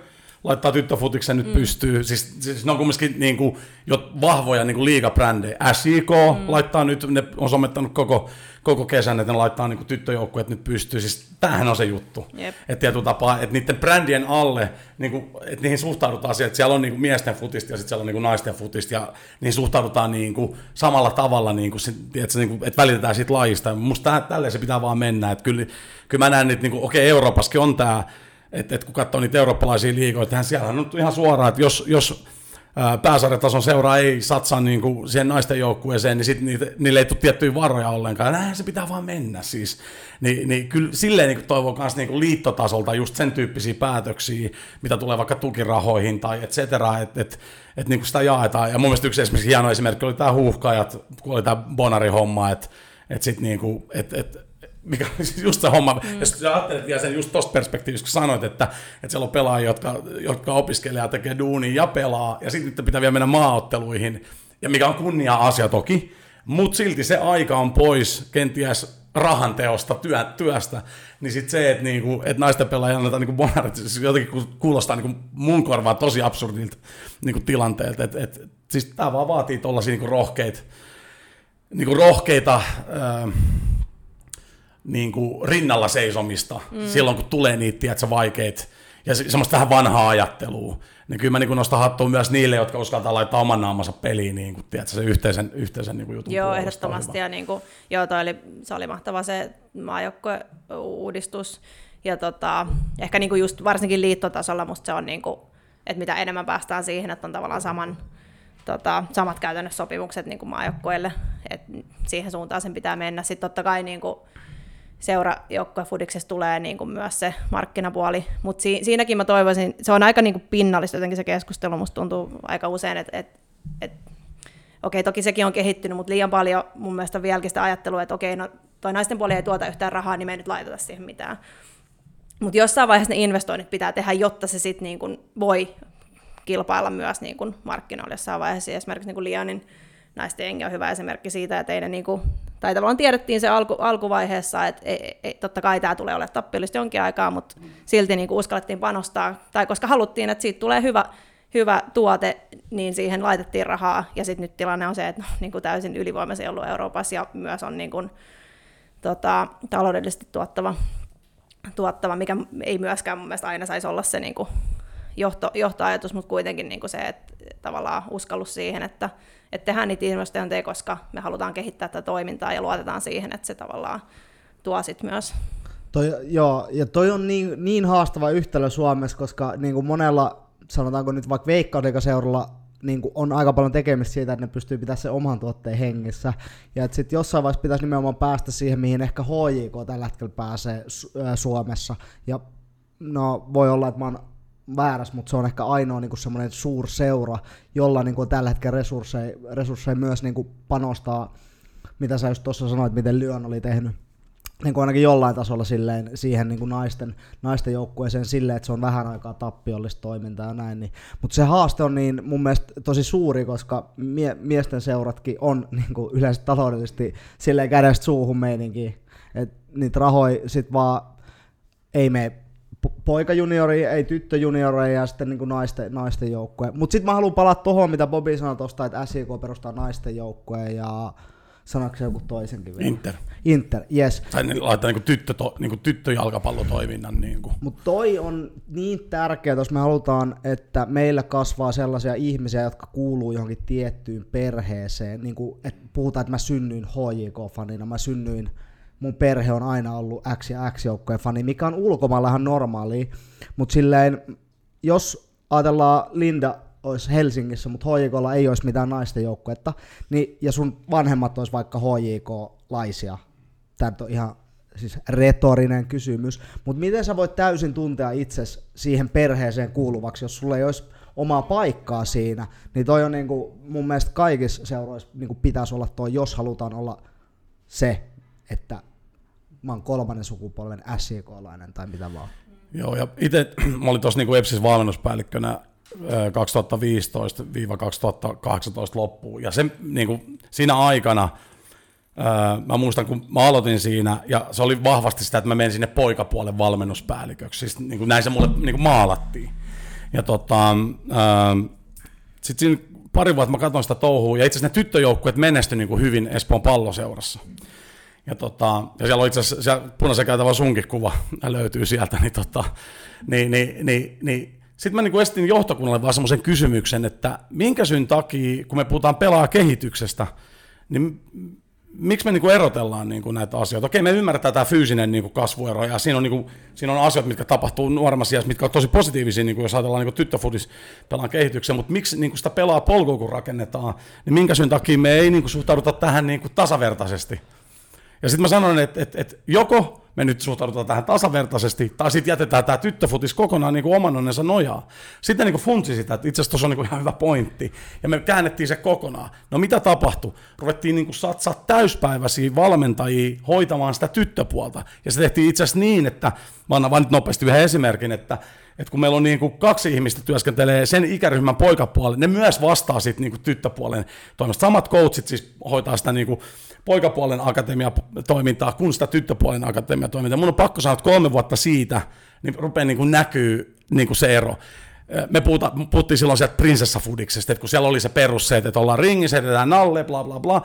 laittaa tyttöfutiksen nyt mm. pystyy. Siis, siis ne on kumminkin niin kuin, jo vahvoja niin kuin liigabrändejä. SIK mm. laittaa nyt, ne on somettanut koko, koko kesän, että ne laittaa niin tyttöjoukkueet nyt pystyy. Siis tämähän on se juttu. Yep. Että tietyllä tapaa, että niiden brändien alle, niin kuin, että niihin suhtaudutaan siihen, että siellä on niin kuin miesten futista ja sitten siellä on niin kuin naisten futista ja niihin suhtaudutaan niin kuin samalla tavalla, niin kuin, tiedätkö, niin kuin, että välitetään siitä lajista. Musta tälleen se pitää vaan mennä. Että kyllä, kyllä mä näen, että niin kuin, okei, Euroopassakin on tämä että et kun katsoo niitä eurooppalaisia liigoja, niin siellä on ihan suoraan, että jos, jos pääsarjatason seura ei satsaa niin kuin siihen naisten joukkueeseen, niin sitten niille ei tule tiettyjä varoja ollenkaan. Näin se pitää vaan mennä siis. Ni, niin kyllä silleen niin toivon myös niin liittotasolta just sen tyyppisiä päätöksiä, mitä tulee vaikka tukirahoihin tai et cetera, että et, et niin sitä jaetaan. Ja mun mielestä yksi esimerkiksi hieno esimerkki oli tämä huuhkajat, kun oli tämä Bonari-homma, että et sitten niin et, et, mikä on siis just se homma. Mm. Ja sä ajattelet vielä sen just tosta perspektiivistä, kun sanoit, että, että siellä on pelaajia, jotka, jotka opiskelee ja tekee duunia ja pelaa, ja sitten pitää vielä mennä maaotteluihin, ja mikä on kunnia-asia toki, mutta silti se aika on pois kenties rahan teosta, työ, työstä, niin sitten se, että niinku, et naisten pelaajia annetaan niinku bonarit, siis jotenkin kuulostaa niinku mun korvaan tosi absurdilta niinku tilanteelta. Et, et, siis tämä vaan vaatii tuollaisia niinku rohkeita, niinku rohkeita ää, niin kuin rinnalla seisomista mm. silloin, kun tulee niitä tiedätkö, vaikeita ja se, semmoista vähän vanhaa ajattelua. Niin kyllä mä niin nostan hattua myös niille, jotka uskaltaa laittaa oman naamansa peliin, niin kuin, tiedätkö, se yhteisen, yhteisen niin kuin jutun Joo, ehdottomasti. Ja niin kuin, joo, toi oli, se oli mahtava se maajoukkueuudistus. Ja tota, ehkä niin kuin just varsinkin liittotasolla musta se on, niin kuin, että mitä enemmän päästään siihen, että on tavallaan saman, tota, samat käytännössä sopimukset niin kuin maajoukkueille, että siihen suuntaan sen pitää mennä. Sitten totta kai niin kuin, seurajoukkuefudiksessa tulee niin kuin myös se markkinapuoli, mutta si- siinäkin mä toivoisin, se on aika niin kuin pinnallista jotenkin se keskustelu, musta tuntuu aika usein, että et, et, okei, toki sekin on kehittynyt, mutta liian paljon mun mielestä vieläkin sitä ajattelua, että okei, no toi naisten puoli ei tuota yhtään rahaa, niin me ei nyt laiteta siihen mitään. Mutta jossain vaiheessa ne investoinnit pitää tehdä, jotta se sitten niin voi kilpailla myös niin kuin markkinoilla jossain vaiheessa. Esimerkiksi niin kuin Lianin naisten jengi on hyvä esimerkki siitä, että ei ne niin kuin tai tavallaan tiedettiin se alku, alkuvaiheessa, että ei, ei, totta kai tämä tulee olemaan tappiollista jonkin aikaa, mutta silti niin kuin uskallettiin panostaa, tai koska haluttiin, että siitä tulee hyvä, hyvä tuote, niin siihen laitettiin rahaa, ja sitten nyt tilanne on se, että no, niin kuin täysin ylivoimaisen ollut Euroopassa, ja myös on niin kuin, tota, taloudellisesti tuottava, tuottava, mikä ei myöskään mun mielestä aina saisi olla se niin kuin johto, johtoajatus, mutta kuitenkin niin kuin se, että tavallaan uskallus siihen, että että tehdään niitä investointeja, koska me halutaan kehittää tätä toimintaa ja luotetaan siihen, että se tavallaan tuo sit myös. Toi, joo, ja toi on niin, niin haastava yhtälö Suomessa, koska niin kuin monella, sanotaanko nyt vaikka veikkaudikaseuralla, niin kuin on aika paljon tekemistä siitä, että ne pystyy pitämään sen oman tuotteen hengissä. Ja että sitten jossain vaiheessa pitäisi nimenomaan päästä siihen, mihin ehkä HJK tällä hetkellä pääsee Suomessa. Ja no, voi olla, että mä oon väärässä, mutta se on ehkä ainoa niin semmoinen seura, jolla niin kuin tällä hetkellä resursseja, resursseja myös niin kuin panostaa, mitä sä just tuossa sanoit, miten Lyon oli tehnyt niin kuin ainakin jollain tasolla silleen, siihen niin kuin naisten, naisten joukkueeseen silleen, että se on vähän aikaa tappiollista toimintaa ja näin. Niin. Mutta se haaste on niin mun mielestä tosi suuri, koska mie- miesten seuratkin on (laughs) niin kuin yleensä taloudellisesti silleen kädestä suuhun meininkin. Että niitä rahoja sit vaan ei mene poikajuniori, ei tyttöjuniori ja sitten niin naisten, naisten joukkue. Mutta sitten mä haluan palata tuohon, mitä Bobi sanoi tuosta, että SIK perustaa naisten joukkueen ja sanoiko se joku toisenkin vielä? Inter. Inter, yes. Tai ne laittaa niin tyttö, niin tyttöjalkapallotoiminnan. Niin Mutta toi on niin tärkeää, jos me halutaan, että meillä kasvaa sellaisia ihmisiä, jotka kuuluu johonkin tiettyyn perheeseen. Niin kuin, että puhutaan, että mä synnyin HJK-fanina, mä synnyin mun perhe on aina ollut X ja X joukkojen fani, mikä on ulkomailla ihan normaali, mutta silleen, jos ajatellaan Linda olisi Helsingissä, mutta HJKlla ei olisi mitään naisten joukkuetta, niin, ja sun vanhemmat olisi vaikka HJK-laisia. Tämä on ihan siis retorinen kysymys, mutta miten sä voit täysin tuntea itses siihen perheeseen kuuluvaksi, jos sulla ei olisi omaa paikkaa siinä, niin toi on niinku, mun mielestä kaikissa seuroissa niinku pitäisi olla toi, jos halutaan olla se, että mä oon kolmannen sukupolven SJK-lainen tai mitä vaan. Joo, ja itse (clears throat) mä olin tuossa niinku EPSissä valmennuspäällikkönä 2015-2018 loppuun, ja se, niinku, siinä aikana mä muistan, kun mä aloitin siinä, ja se oli vahvasti sitä, että mä menin sinne poikapuolen valmennuspäälliköksi, siis niin kuin näin se mulle niin kuin maalattiin. Ja tota, sitten siinä pari vuotta mä katsoin sitä touhua, ja itse asiassa ne tyttöjoukkueet menestyi niin kuin hyvin Espoon palloseurassa. Ja, tota, ja siellä on itse asiassa punaisen käytävä sunkin kuva (laughs) löytyy sieltä, niin, tota, niin, niin, niin, niin sitten mä niin estin johtokunnalle vaan semmoisen kysymyksen, että minkä syyn takia, kun me puhutaan pelaa kehityksestä, niin miksi me niin kuin erotellaan niin kuin näitä asioita? Okei, me ymmärretään tämä fyysinen niin kuin kasvuero, ja siinä on, niin kuin, siinä on asioita, mitkä tapahtuu nuoremmassa iässä, mitkä on tosi positiivisia, niin kuin jos ajatellaan niin tyttöfudis pelaan kehityksen, mutta miksi niin kuin sitä pelaa polkua, kun rakennetaan, niin minkä syyn takia me ei niin kuin suhtauduta tähän niin kuin tasavertaisesti? Ja sitten mä sanoin, että, että, että joko me nyt suhtaudutaan tähän tasavertaisesti, tai sitten jätetään tämä tyttöfutis kokonaan niin kuin oman onnensa nojaa. Sitten niin funtsi sitä, että itse asiassa tuossa on niin kuin ihan hyvä pointti, ja me käännettiin se kokonaan. No mitä tapahtui? Ruvettiin niin kuin satsaa täyspäiväisiä valmentajia hoitamaan sitä tyttöpuolta, ja se tehtiin itse asiassa niin, että, mä annan vain nyt nopeasti yhden esimerkin, että että kun meillä on niin kuin kaksi ihmistä työskentelee sen ikäryhmän poikapuolelle, ne myös vastaa sitten niin kuin tyttöpuolen toimesta. Samat coachit siis hoitaa sitä niin kuin poikapuolen akatemia-toimintaa kuin sitä tyttöpuolen akatemia-toimintaa. Mun on pakko sanoa, että kolme vuotta siitä niin rupeaa niin kuin näkyy niin kuin se ero. Me puhuta, puhuttiin silloin sieltä prinsessafudiksesta, että kun siellä oli se perus se, että ollaan ringissä, edetään nalle, bla bla bla.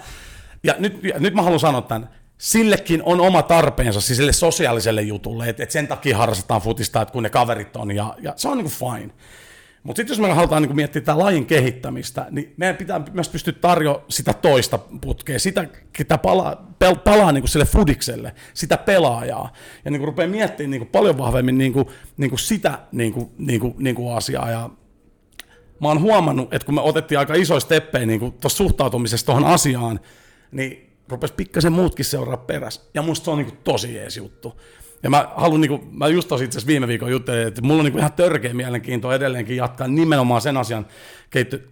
Ja nyt, ja nyt mä haluan sanoa tämän, sillekin on oma tarpeensa, siis sille sosiaaliselle jutulle, että, että sen takia harrastetaan futista, että kun ne kaverit on, ja, ja se on niin kuin fine. Mutta sitten jos me halutaan niin miettiä tätä lajin kehittämistä, niin meidän pitää myös pystyä tarjoamaan sitä toista putkea, sitä, ketä palaa, pel, palaa niin sille fudikselle, sitä pelaajaa, ja niin rupeaa miettimään niin paljon vahvemmin niin kuin, niin kuin sitä niin kuin, niin kuin, niin kuin asiaa. Ja mä oon huomannut, että kun me otettiin aika isoja steppejä niin tuossa suhtautumisessa tuohon asiaan, niin rupesi pikkasen muutkin seuraa perässä. Ja musta se on niin tosi jees juttu. Ja mä haluan, niin kuin, mä just tosi itse viime viikon juttelin, että mulla on niin ihan törkeä mielenkiintoa edelleenkin jatkaa nimenomaan sen asian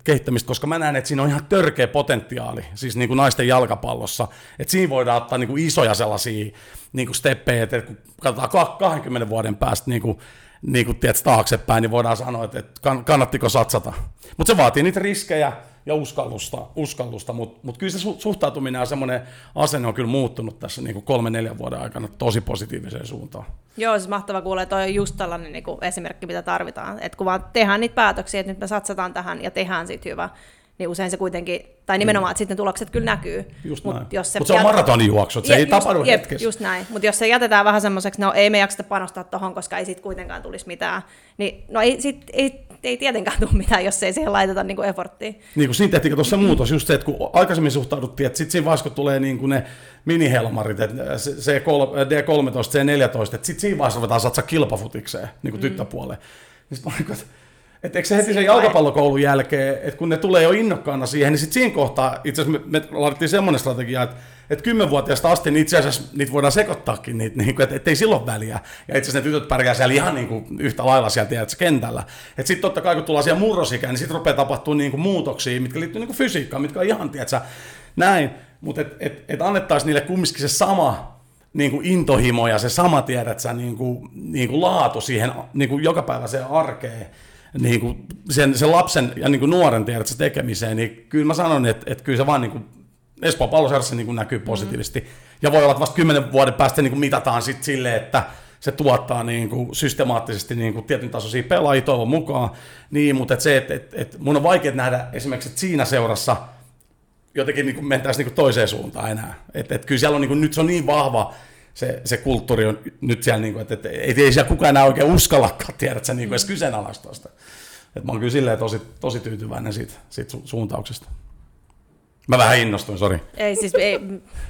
kehittämistä, koska mä näen, että siinä on ihan törkeä potentiaali, siis niin kuin naisten jalkapallossa, että siinä voidaan ottaa niin kuin isoja sellaisia niin kuin steppejä, että kun katsotaan 20 vuoden päästä niin kuin, niin kuin tiedät, taaksepäin, niin voidaan sanoa, että kannattiko satsata. Mutta se vaatii niitä riskejä, ja uskallusta, uskallusta mutta mut kyllä se suhtautuminen ja semmoinen asenne on kyllä muuttunut tässä niin kolme neljän vuoden aikana tosi positiiviseen suuntaan. Joo, siis mahtava kuulla, että on just tällainen niin esimerkki, mitä tarvitaan. Että kun vaan tehdään niitä päätöksiä, että nyt me satsataan tähän ja tehdään sitten hyvä, niin usein se kuitenkin, tai nimenomaan, että sitten tulokset kyllä näkyy. Just Mutta se, Mut se on maratonijuoksu, se je, ei just, tapahdu jep, hetkessä. Just näin, mutta jos se jätetään vähän semmoiseksi, no ei me jakseta panostaa tuohon, koska ei sitten kuitenkaan tulisi mitään, niin no ei, sit, ei ei tietenkään tule mitään, jos ei siihen laiteta niin kuin efforttiin. Niin kuin siinä tehtiin tuossa muutos, just se, että kun aikaisemmin suhtauduttiin, että sitten siinä vaiheessa, kun tulee niin kuin ne minihelmarit, että se D13, C14, että sitten siinä vaiheessa ruvetaan satsaa kilpafutikseen niin kuin mm. tyttöpuoleen. Niin sitten niin että eikö se heti sen jalkapallokoulun jälkeen, että kun ne tulee jo innokkaana siihen, niin sitten siinä kohtaa itse asiassa me, me laitettiin semmoinen strategia, että että kymmenvuotiaasta asti niin itse asiassa niitä voidaan sekoittaakin, niitä, niin kuin, että ettei silloin väliä. Ja itse asiassa ne tytöt pärjää siellä ihan niin kuin yhtä lailla siellä tiedät, kentällä. Että sitten totta kai kun tullaan siellä murrosikään, niin sitten rupeaa tapahtua niin kuin muutoksia, mitkä liittyy niin kuin fysiikkaan, mitkä on ihan, tiedätkö, näin. Mutta että et, et annettaisiin niille kumminkin se sama niin kuin intohimo ja se sama, tiedät sä, niin kuin, niin kuin laatu siihen niin kuin jokapäiväiseen arkeen niin kuin sen, sen lapsen ja niin kuin nuoren tiedät, tekemiseen, niin kyllä mä sanon, että, että kyllä se vaan niin kuin palloseurassa niin näkyy positiivisesti. Mm. Ja voi olla, että vasta kymmenen vuoden päästä niin kuin mitataan sitten silleen, että se tuottaa niin kuin systemaattisesti niin kuin tietyn tasoisia pelaajia toivon mukaan. Niin, mutta et se, että et, et mun on vaikea nähdä esimerkiksi, että siinä seurassa jotenkin niin kuin mentäisiin niin kuin toiseen suuntaan enää. Että et kyllä siellä on niin kuin, nyt se on niin vahva, se, se kulttuuri on nyt siellä, niin kuin, että, että ei, ei siellä kukaan enää oikein uskallakaan tiedä, että se niin kuin edes mm. kyseenalaistaa sitä. Että mä oon kyllä silleen tosi, tosi tyytyväinen siitä, siitä su- suuntauksesta. Mä vähän innostuin, sori. Ei siis, ei,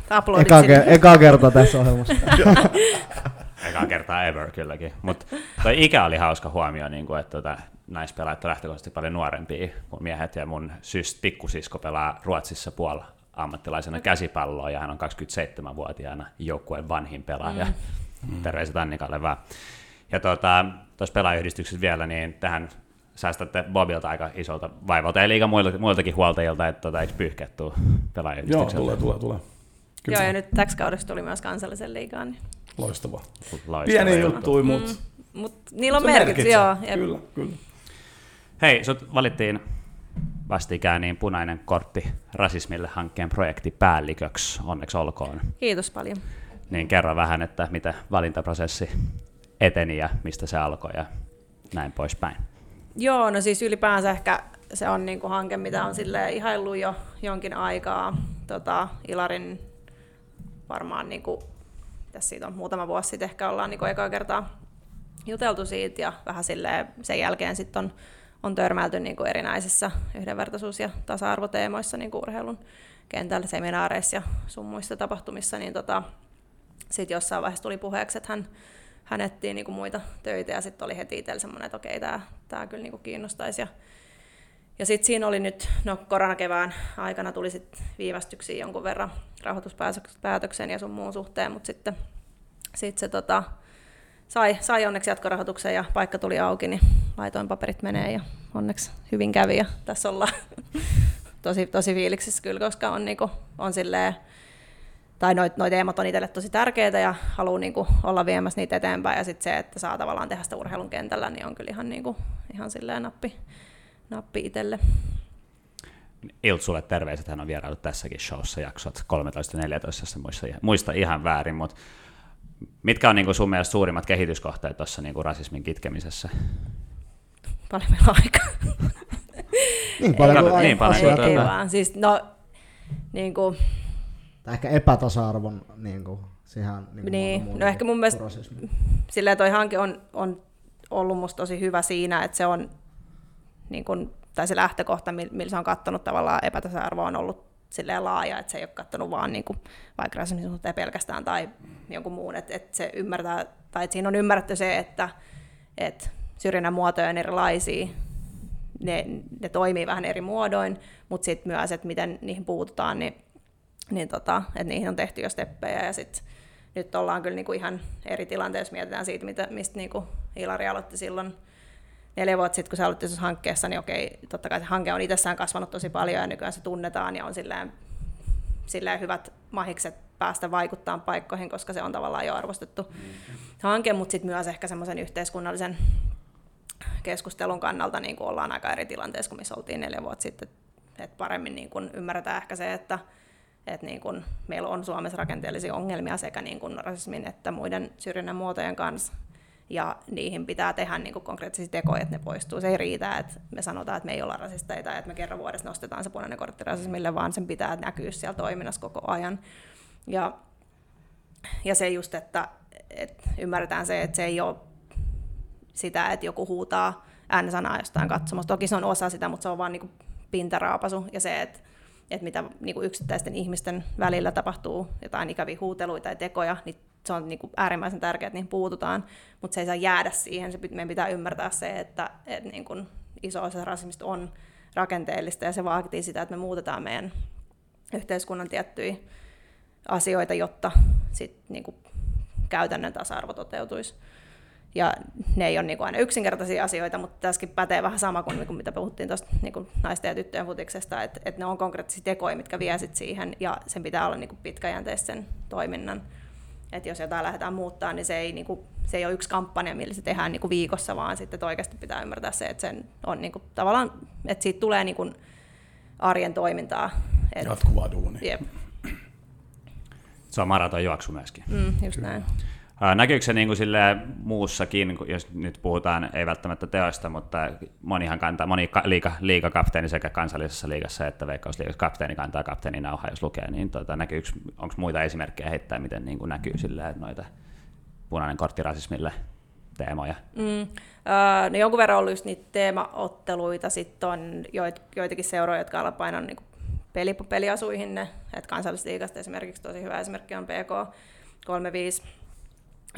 aplodit eka, ke- eka kerta tässä ohjelmassa. (laughs) eka kertaa ever kylläkin. Mutta toi ikä oli hauska huomio, niin kuin, että tota, naispelaajat on lähtökohtaisesti paljon nuorempia kuin miehet, ja mun syys, pikkusisko pelaa Ruotsissa puolella ammattilaisena käsipalloa, ja hän on 27-vuotiaana joukkueen vanhin pelaaja. Mm. Terveiset Annikalle vaan. Ja tuota, tuossa pelaajayhdistyksessä vielä, niin tähän säästätte Bobilta aika isolta vaivalta, ja liiga muilta, muiltakin huoltajilta, että tuota, eikö pyyhkettu Joo, tulee, tulee, tulee. Kyllä. Joo, ja nyt täksi kaudessa tuli myös kansallisen liigaan. Niin. Loistavaa. Loistava Pieni juttu. mutta Mm. Mut niillä on merkitys, joo. Kyllä, kyllä. Hei, sut valittiin vastikään niin punainen kortti rasismille hankkeen projektipäälliköksi, onneksi olkoon. Kiitos paljon. Niin kerro vähän, että miten valintaprosessi eteni ja mistä se alkoi ja näin poispäin. Joo, no siis ylipäänsä ehkä se on niinku hanke, mitä on sille ihaillut jo jonkin aikaa. Tota, Ilarin varmaan, niinku, tässä siitä on muutama vuosi sitten ehkä ollaan niinku ekaa kertaa juteltu siitä ja vähän silleen sen jälkeen sitten on, on törmäilty niinku erinäisissä yhdenvertaisuus- ja tasa-arvoteemoissa niinku urheilun kentällä, seminaareissa ja sun muissa tapahtumissa, niin tota, sitten jossain vaiheessa tuli puheeksi, että hän, hän etsii niinku muita töitä ja sitten oli heti itsellä semmoinen, että okei, tämä tää kyllä niinku kiinnostaisi. Ja, ja sitten siinä oli nyt, no koronakevään aikana tuli sit viivästyksiä jonkun verran rahoituspäätöksen ja sun muun suhteen, mutta sitten sit se tota, sai, sai onneksi jatkorahoituksen ja paikka tuli auki, niin laitoin paperit menee ja onneksi hyvin kävi ja tässä ollaan (laughs) tosi, tosi fiiliksissä kyllä, koska on, niinku, on silleen, tai noit, noit teemat on itselle tosi tärkeitä ja haluaa niinku olla viemässä niitä eteenpäin ja sitten se, että saa tavallaan tehdä sitä urheilun kentällä, niin on kyllä ihan, niinku, ihan silleen nappi, nappi itselle. Ilt sulle terveiset, hän on vieraillut tässäkin showssa jaksot 13 ja 14, jos en muista, muista ihan väärin, mutta mitkä on niin sun mielestä suurimmat kehityskohteet tuossa niin rasismin kitkemisessä? Paljon meillä on aikaa. Niin paljon kuin Niin niin paljon asiaa kuin ei, vaan. Siis, no, niin kuin, Tai ehkä epätasa-arvon niin kuin, siihen niin kuin Niin, no ehkä mun mielestä- rasismi. silleen toi hanke on, on ollut musta tosi hyvä siinä, että se on, niin kun, tai se lähtökohta, mil- millä se on kattonut tavallaan epätasa-arvo on ollut silleen laaja, että se ei ole kattonut vaan niin kuin, vaikka rasismin suhteen pelkästään tai jonkun muun, että, että se ymmärtää, tai että siinä on ymmärretty se, että, että syrjinnän muotoja on erilaisia, ne, ne toimii vähän eri muodoin, mutta sitten myös, että miten niihin puututaan, niin, niin tota, että niihin on tehty jo steppejä ja sitten nyt ollaan kyllä niinku ihan eri tilanteessa, mietitään siitä, mitä, mistä niinku Ilari aloitti silloin neljä vuotta sitten, kun se aloitti tuossa hankkeessa, niin okei, totta kai se hanke on itsessään kasvanut tosi paljon ja nykyään se tunnetaan ja on silleen, silleen hyvät mahikset päästä vaikuttaa paikkoihin, koska se on tavallaan jo arvostettu hanke, mutta sitten myös ehkä semmoisen yhteiskunnallisen keskustelun kannalta niin kuin ollaan aika eri tilanteessa kuin missä oltiin neljä vuotta sitten. Et paremmin niin kuin ymmärretään ehkä se, että, että niin kuin meillä on Suomessa rakenteellisia ongelmia sekä niin kuin rasismin että muiden syrjinnän muotojen kanssa. Ja niihin pitää tehdä niin kuin konkreettisia tekoja, että ne poistuu. Se ei riitä, että me sanotaan, että me ei olla rasisteita ja että me kerran vuodessa nostetaan se punainen kortti rasismille, vaan sen pitää näkyä siellä toiminnassa koko ajan. Ja, ja se just, että, että ymmärretään se, että se ei ole sitä, että joku huutaa äänesanaa jostain katsomasta. Toki se on osa sitä, mutta se on vaan niin pintaraapasu ja se, että, että mitä niin kuin yksittäisten ihmisten välillä tapahtuu jotain ikäviä huuteluita tai tekoja, niin se on niin kuin äärimmäisen tärkeää, että niihin puututaan, mutta se ei saa jäädä siihen. Se, meidän pitää ymmärtää se, että, että niin kuin iso osa rasismista on rakenteellista ja se vaatii sitä, että me muutetaan meidän yhteiskunnan tiettyjä asioita, jotta sit, niin kuin käytännön tasa-arvo toteutuisi. Ja ne ei ole niin kuin aina yksinkertaisia asioita, mutta tässäkin pätee vähän sama kuin, niin kuin mitä puhuttiin tuosta niin kuin naisten ja tyttöjen futiksesta, että, että ne on konkreettisia tekoja, mitkä vie sit siihen, ja sen pitää olla niin kuin pitkäjänteistä sen toiminnan. Että jos jotain lähdetään muuttaa, niin se ei, niin kuin, se ei ole yksi kampanja, millä se tehdään niin kuin viikossa, vaan sitten oikeasti pitää ymmärtää se, että sen on niin kuin, tavallaan, että siitä tulee niin kuin arjen toimintaa. Et, Jatkuvaa duunia. jep, Se on maraton juoksu myöskin. mm, just näin. Näkyykö se niin kuin silleen muussakin, jos nyt puhutaan, ei välttämättä teoista, mutta monihan kantaa, moni liiga, liigakapteeni sekä kansallisessa liigassa että veikkausliigassa kapteeni kantaa kapteenin nauhaa, jos lukee, niin tota, onko muita esimerkkejä heittää, miten niin kuin näkyy että noita punainen kortti rasismille teemoja? Mm. Öö, no jonkun verran on ollut just niitä teemaotteluita, sitten on joit, joitakin seuroja, jotka ovat painaa niin peli, peliasuihin ne, että kansallisliigasta esimerkiksi tosi hyvä esimerkki on PK 35,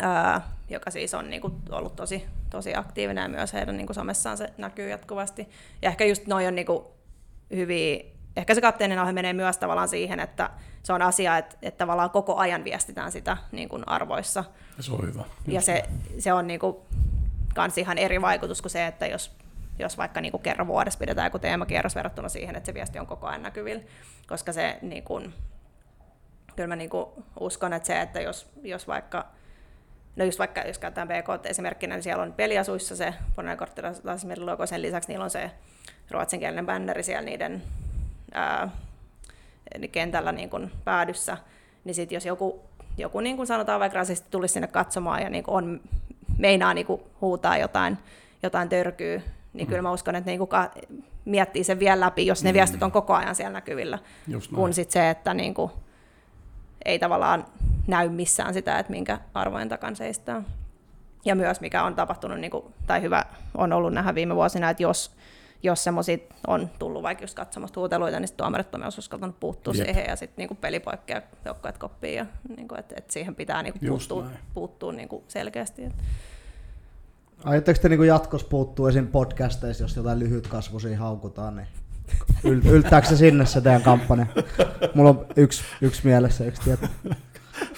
ää, joka siis on niin kuin, ollut tosi, tosi aktiivinen ja myös heidän niin kuin, somessaan se näkyy jatkuvasti. Ja ehkä just noin on niin kuin, hyviä, ehkä se kapteenin ohje menee myös tavallaan siihen, että se on asia, että, että tavallaan koko ajan viestitään sitä niin kuin arvoissa. Ja se on hyvä. Ja se, se on niin kuin, kans ihan eri vaikutus kuin se, että jos, jos vaikka niin kuin kerran vuodessa pidetään joku teemakierros verrattuna siihen, että se viesti on koko ajan näkyvillä, koska se niin kuin, kyllä mä niin kuin uskon, että se, että jos, jos vaikka No just vaikka, jos käytetään BK esimerkkinä, niin siellä on peliasuissa se kortti logo, sen lisäksi niillä on se ruotsinkielinen bänneri siellä niiden ää, kentällä niin kuin päädyssä, niin sitten jos joku, joku niin kuin sanotaan vaikka rasisti tulisi sinne katsomaan ja niin kuin on, meinaa niin kuin huutaa jotain, jotain törkyy, niin mm. kyllä mä uskon, että niin kuin miettii sen vielä läpi, jos ne mm. viestit on koko ajan siellä näkyvillä, kun sitten se, että niin kuin, ei tavallaan näy missään sitä, että minkä arvojen takan seistää. Ja myös mikä on tapahtunut, niin kuin, tai hyvä on ollut nähdä viime vuosina, että jos, jos semmoisia on tullut vaikka just katsomasta huuteluita, niin tuomarit on myös uskaltanut puuttua Jep. siihen ja sitten niin peli poikkeaa joukkueet koppiin ja niin kuin, että, että siihen pitää niin kuin, puuttua, puuttua niin kuin selkeästi. Aiotteko te niin jatkossa puuttua esim. podcasteissa, jos jotain lyhytkasvuisia haukutaan, niin Yl, yltääkö se sinne se teidän kampanja? Mulla on yksi, yksi mielessä, yksi tieto.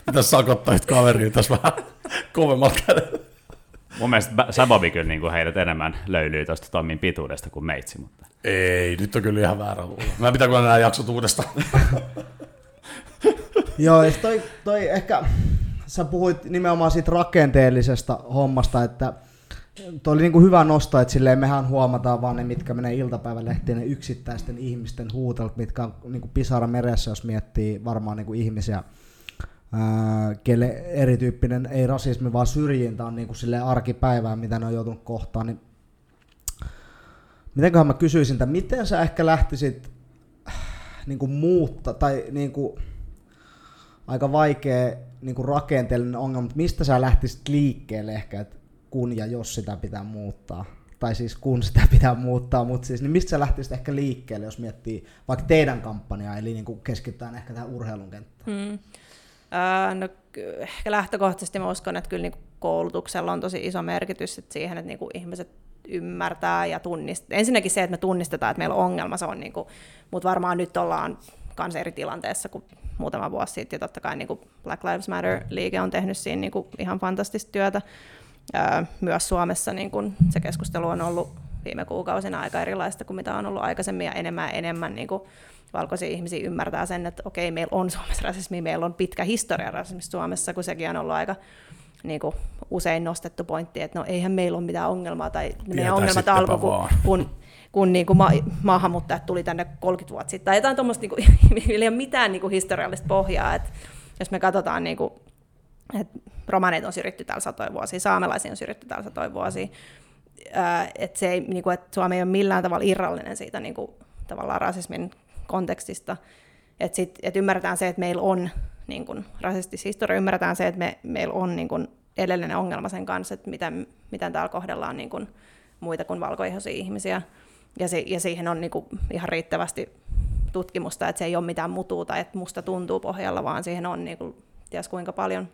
Pitäisi sakottaa yhtä kaveria tässä vähän kovemmat kädet. Mun mielestä Sabobi kyllä niin kuin heidät enemmän löylyy tuosta Tommin pituudesta kuin meitsi. Mutta... Ei, nyt on kyllä ihan väärä luulla. Mä pitää kyllä nämä jaksot uudestaan. Joo, toi, toi ehkä, sä puhuit nimenomaan siitä rakenteellisesta hommasta, että Tuo oli niin kuin hyvä nosto, että silleen mehän huomataan vaan ne, mitkä menee iltapäivälehtiin, ne yksittäisten ihmisten huutelut, mitkä on niin kuin pisara meressä, jos miettii varmaan niin kuin ihmisiä, kelle erityyppinen, ei rasismi, vaan syrjintä on niin kuin silleen arkipäivää, mitä ne on joutunut kohtaan, niin mitenköhän mä kysyisin, että miten sä ehkä lähtisit niin kuin muutta, tai niin kuin, aika vaikea niin kuin rakenteellinen ongelma, mutta mistä sä lähtisit liikkeelle ehkä, että kun ja jos sitä pitää muuttaa. Tai siis kun sitä (laughs) pitää muuttaa, mutta siis niin mistä sä lähtisit ehkä liikkeelle, jos miettii vaikka teidän kampanjaa, eli niin keskitytään ehkä tähän urheilun kenttään? Hmm. Öö, no, ehkä lähtökohtaisesti mä uskon, että kyllä niin koulutuksella on tosi iso merkitys että siihen, että niin ihmiset ymmärtää ja tunnistaa. Ensinnäkin se, että me tunnistetaan, että meillä on ongelma, se on niin kuin, mutta varmaan nyt ollaan kanssa eri tilanteessa kuin muutama vuosi sitten, ja totta kai niin kuin Black Lives Matter-liike on tehnyt siinä niin kuin ihan fantastista työtä, myös Suomessa niin kun se keskustelu on ollut viime kuukausina aika erilaista kuin mitä on ollut aikaisemmin ja enemmän ja enemmän niin kuin valkoisia ihmisiä ymmärtää sen, että okei, meillä on Suomessa rasismi, meillä on pitkä historia rasismista Suomessa, kun sekin on ollut aika niin kuin usein nostettu pointti, että no eihän meillä ole mitään ongelmaa, tai meidän ongelmat alkoi, kun, kun, kun niin kuin ma- maahanmuuttajat tuli tänne 30 vuotta sitten, tai jotain tuommoista, niin kuin, (laughs) ei ole mitään niin kuin historiallista pohjaa, että jos me katsotaan niin kuin et romaneita on syrjitty täällä satoja vuosia, saamelaisia on syrjitty täällä satoja vuosia. Että se ei, niin kuin, että Suomi ei ole millään tavalla irrallinen siitä niin kuin, tavallaan rasismin kontekstista. Että sit, et ymmärretään se, että meillä on niin kuin, rasistis historia, ymmärretään se, että me, meillä on niin kuin, edellinen ongelma sen kanssa, että miten, miten täällä kohdellaan niin kuin, muita kuin valkoihoisia ihmisiä. Ja, se, ja siihen on niin kuin, ihan riittävästi tutkimusta, että se ei ole mitään mutuuta, että musta tuntuu pohjalla, vaan siihen on niin kuin, ties kuinka paljon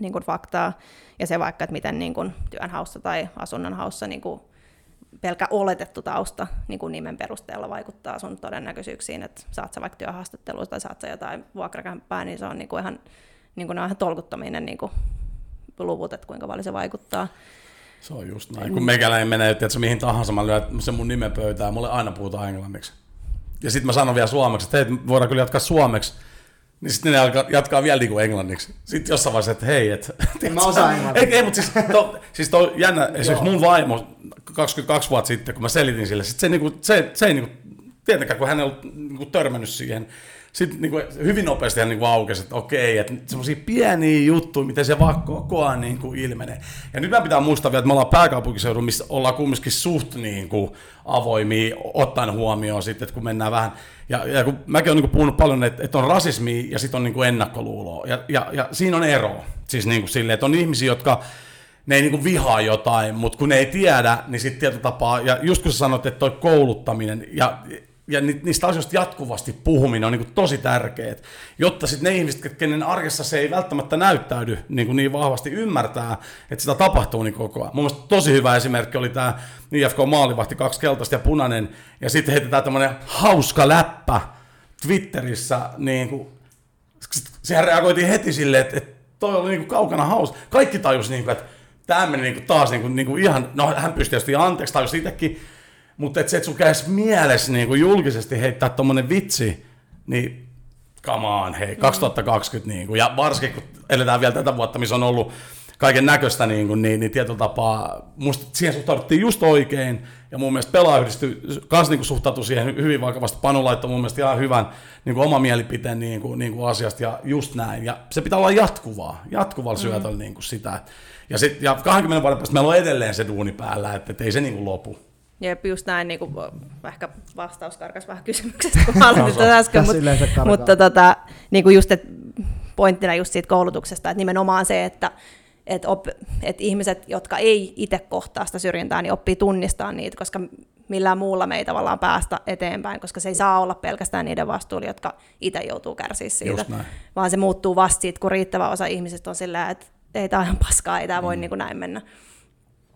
niin kuin faktaa, ja se vaikka, että miten niin kuin työnhaussa tai asunnon haussa niin kuin pelkä oletettu tausta niin kuin nimen perusteella vaikuttaa sun todennäköisyyksiin, että saat sä vaikka työhaastatteluista tai saat sä jotain vuokrakämppää, niin se on niin kuin ihan, niin kuin ihan tolkuttominen niin kuin luvut, että kuinka paljon se vaikuttaa. Se on just näin. Kun meikäläinen menee, että mihin tahansa, mä lyön sen mun nimen pöytään, mulle aina puhutaan englanniksi. Ja sitten mä sanon vielä suomeksi, että hei, voidaan kyllä jatkaa suomeksi, niin sitten ne alkaa, jatkaa vielä niin kuin englanniksi. Sitten jossain vaiheessa, että hei, et... Mä osaan englanniksi. Ei, ei mutta siis, to, siis toi jännä, esimerkiksi mun vaimo 22 vuotta sitten, kun mä selitin sille, sit se, niinku, se, se ei niinku, tietenkään, kun hän ei ollut niinku, törmännyt siihen, sitten niin kuin, hyvin nopeasti hän niin kuin aukesi, että okei, että semmoisia pieniä juttuja, miten se vaan koko ajan niin kuin ilmenee. Ja nyt mä pitää muistaa vielä, että me ollaan pääkaupunkiseudun, missä ollaan kumminkin suht niin kuin avoimia, ottaen huomioon sitten, että kun mennään vähän, ja, ja kun mäkin olen niin puhunut paljon, että, että on rasismi ja sitten on niin kuin ennakkoluuloa, ja, ja, ja siinä on ero. Siis niin kuin silleen, että on ihmisiä, jotka ne ei niinku vihaa jotain, mutta kun ne ei tiedä, niin sitten tietyllä tapaa, ja just kun sä sanot, että toi kouluttaminen, ja ja niistä asioista jatkuvasti puhuminen on niin kuin tosi tärkeää, jotta sitten ne ihmiset, kenen arjessa se ei välttämättä näyttäydy niin, kuin niin vahvasti, ymmärtää, että sitä tapahtuu niin koko ajan. Mun tosi hyvä esimerkki oli tämä IFK maalivahti, kaksi keltaista ja punainen, ja sitten heitetään tämmöinen hauska läppä Twitterissä, niin kuin, sehän reagoitiin heti silleen, että, että toi oli niin kuin kaukana hauska. Kaikki tajus, niin että tämä meni niin kuin taas niin kuin, niin kuin ihan, no hän pystyi tietysti anteeksi, tajus itsekin, mutta et se, että sun käs mielessä niin kuin julkisesti heittää tommonen vitsi, niin come on, hei, 2020 niin kuin, ja varsinkin kun eletään vielä tätä vuotta, missä on ollut kaiken näköistä, niin, kuin, niin, niin tietyllä tapaa, musta siihen suhtauduttiin just oikein, ja mun mielestä pelaajyhdistys kans niin suhtautui siihen hyvin vakavasti. Panu laittoi mun mielestä ihan hyvän niin kuin oma mielipiteen niin kuin, niin kuin asiasta, ja just näin. Ja se pitää olla jatkuvaa, jatkuvalla syötöllä mm. niin kuin sitä. Ja, sit, ja 20 vuoden päästä meillä on edelleen se duuni päällä, että, että ei se niin kuin lopu. Jep, just näin, niin kuin, ehkä vastaus karkas vähän kysymyksestä, kun aloitin tätä äsken, mutta, mutta tota, niin kuin just, että pointtina just siitä koulutuksesta, että nimenomaan se, että et op, et ihmiset, jotka ei itse kohtaa sitä syrjintää, niin oppii tunnistaa niitä, koska millään muulla me ei tavallaan päästä eteenpäin, koska se ei saa olla pelkästään niiden vastuulla, jotka itse joutuu kärsiä siitä, vaan se muuttuu vasta siitä, kun riittävä osa ihmisistä on sillä, että ei tämä ihan paskaa, ei tämä voi mm. niin kuin näin mennä.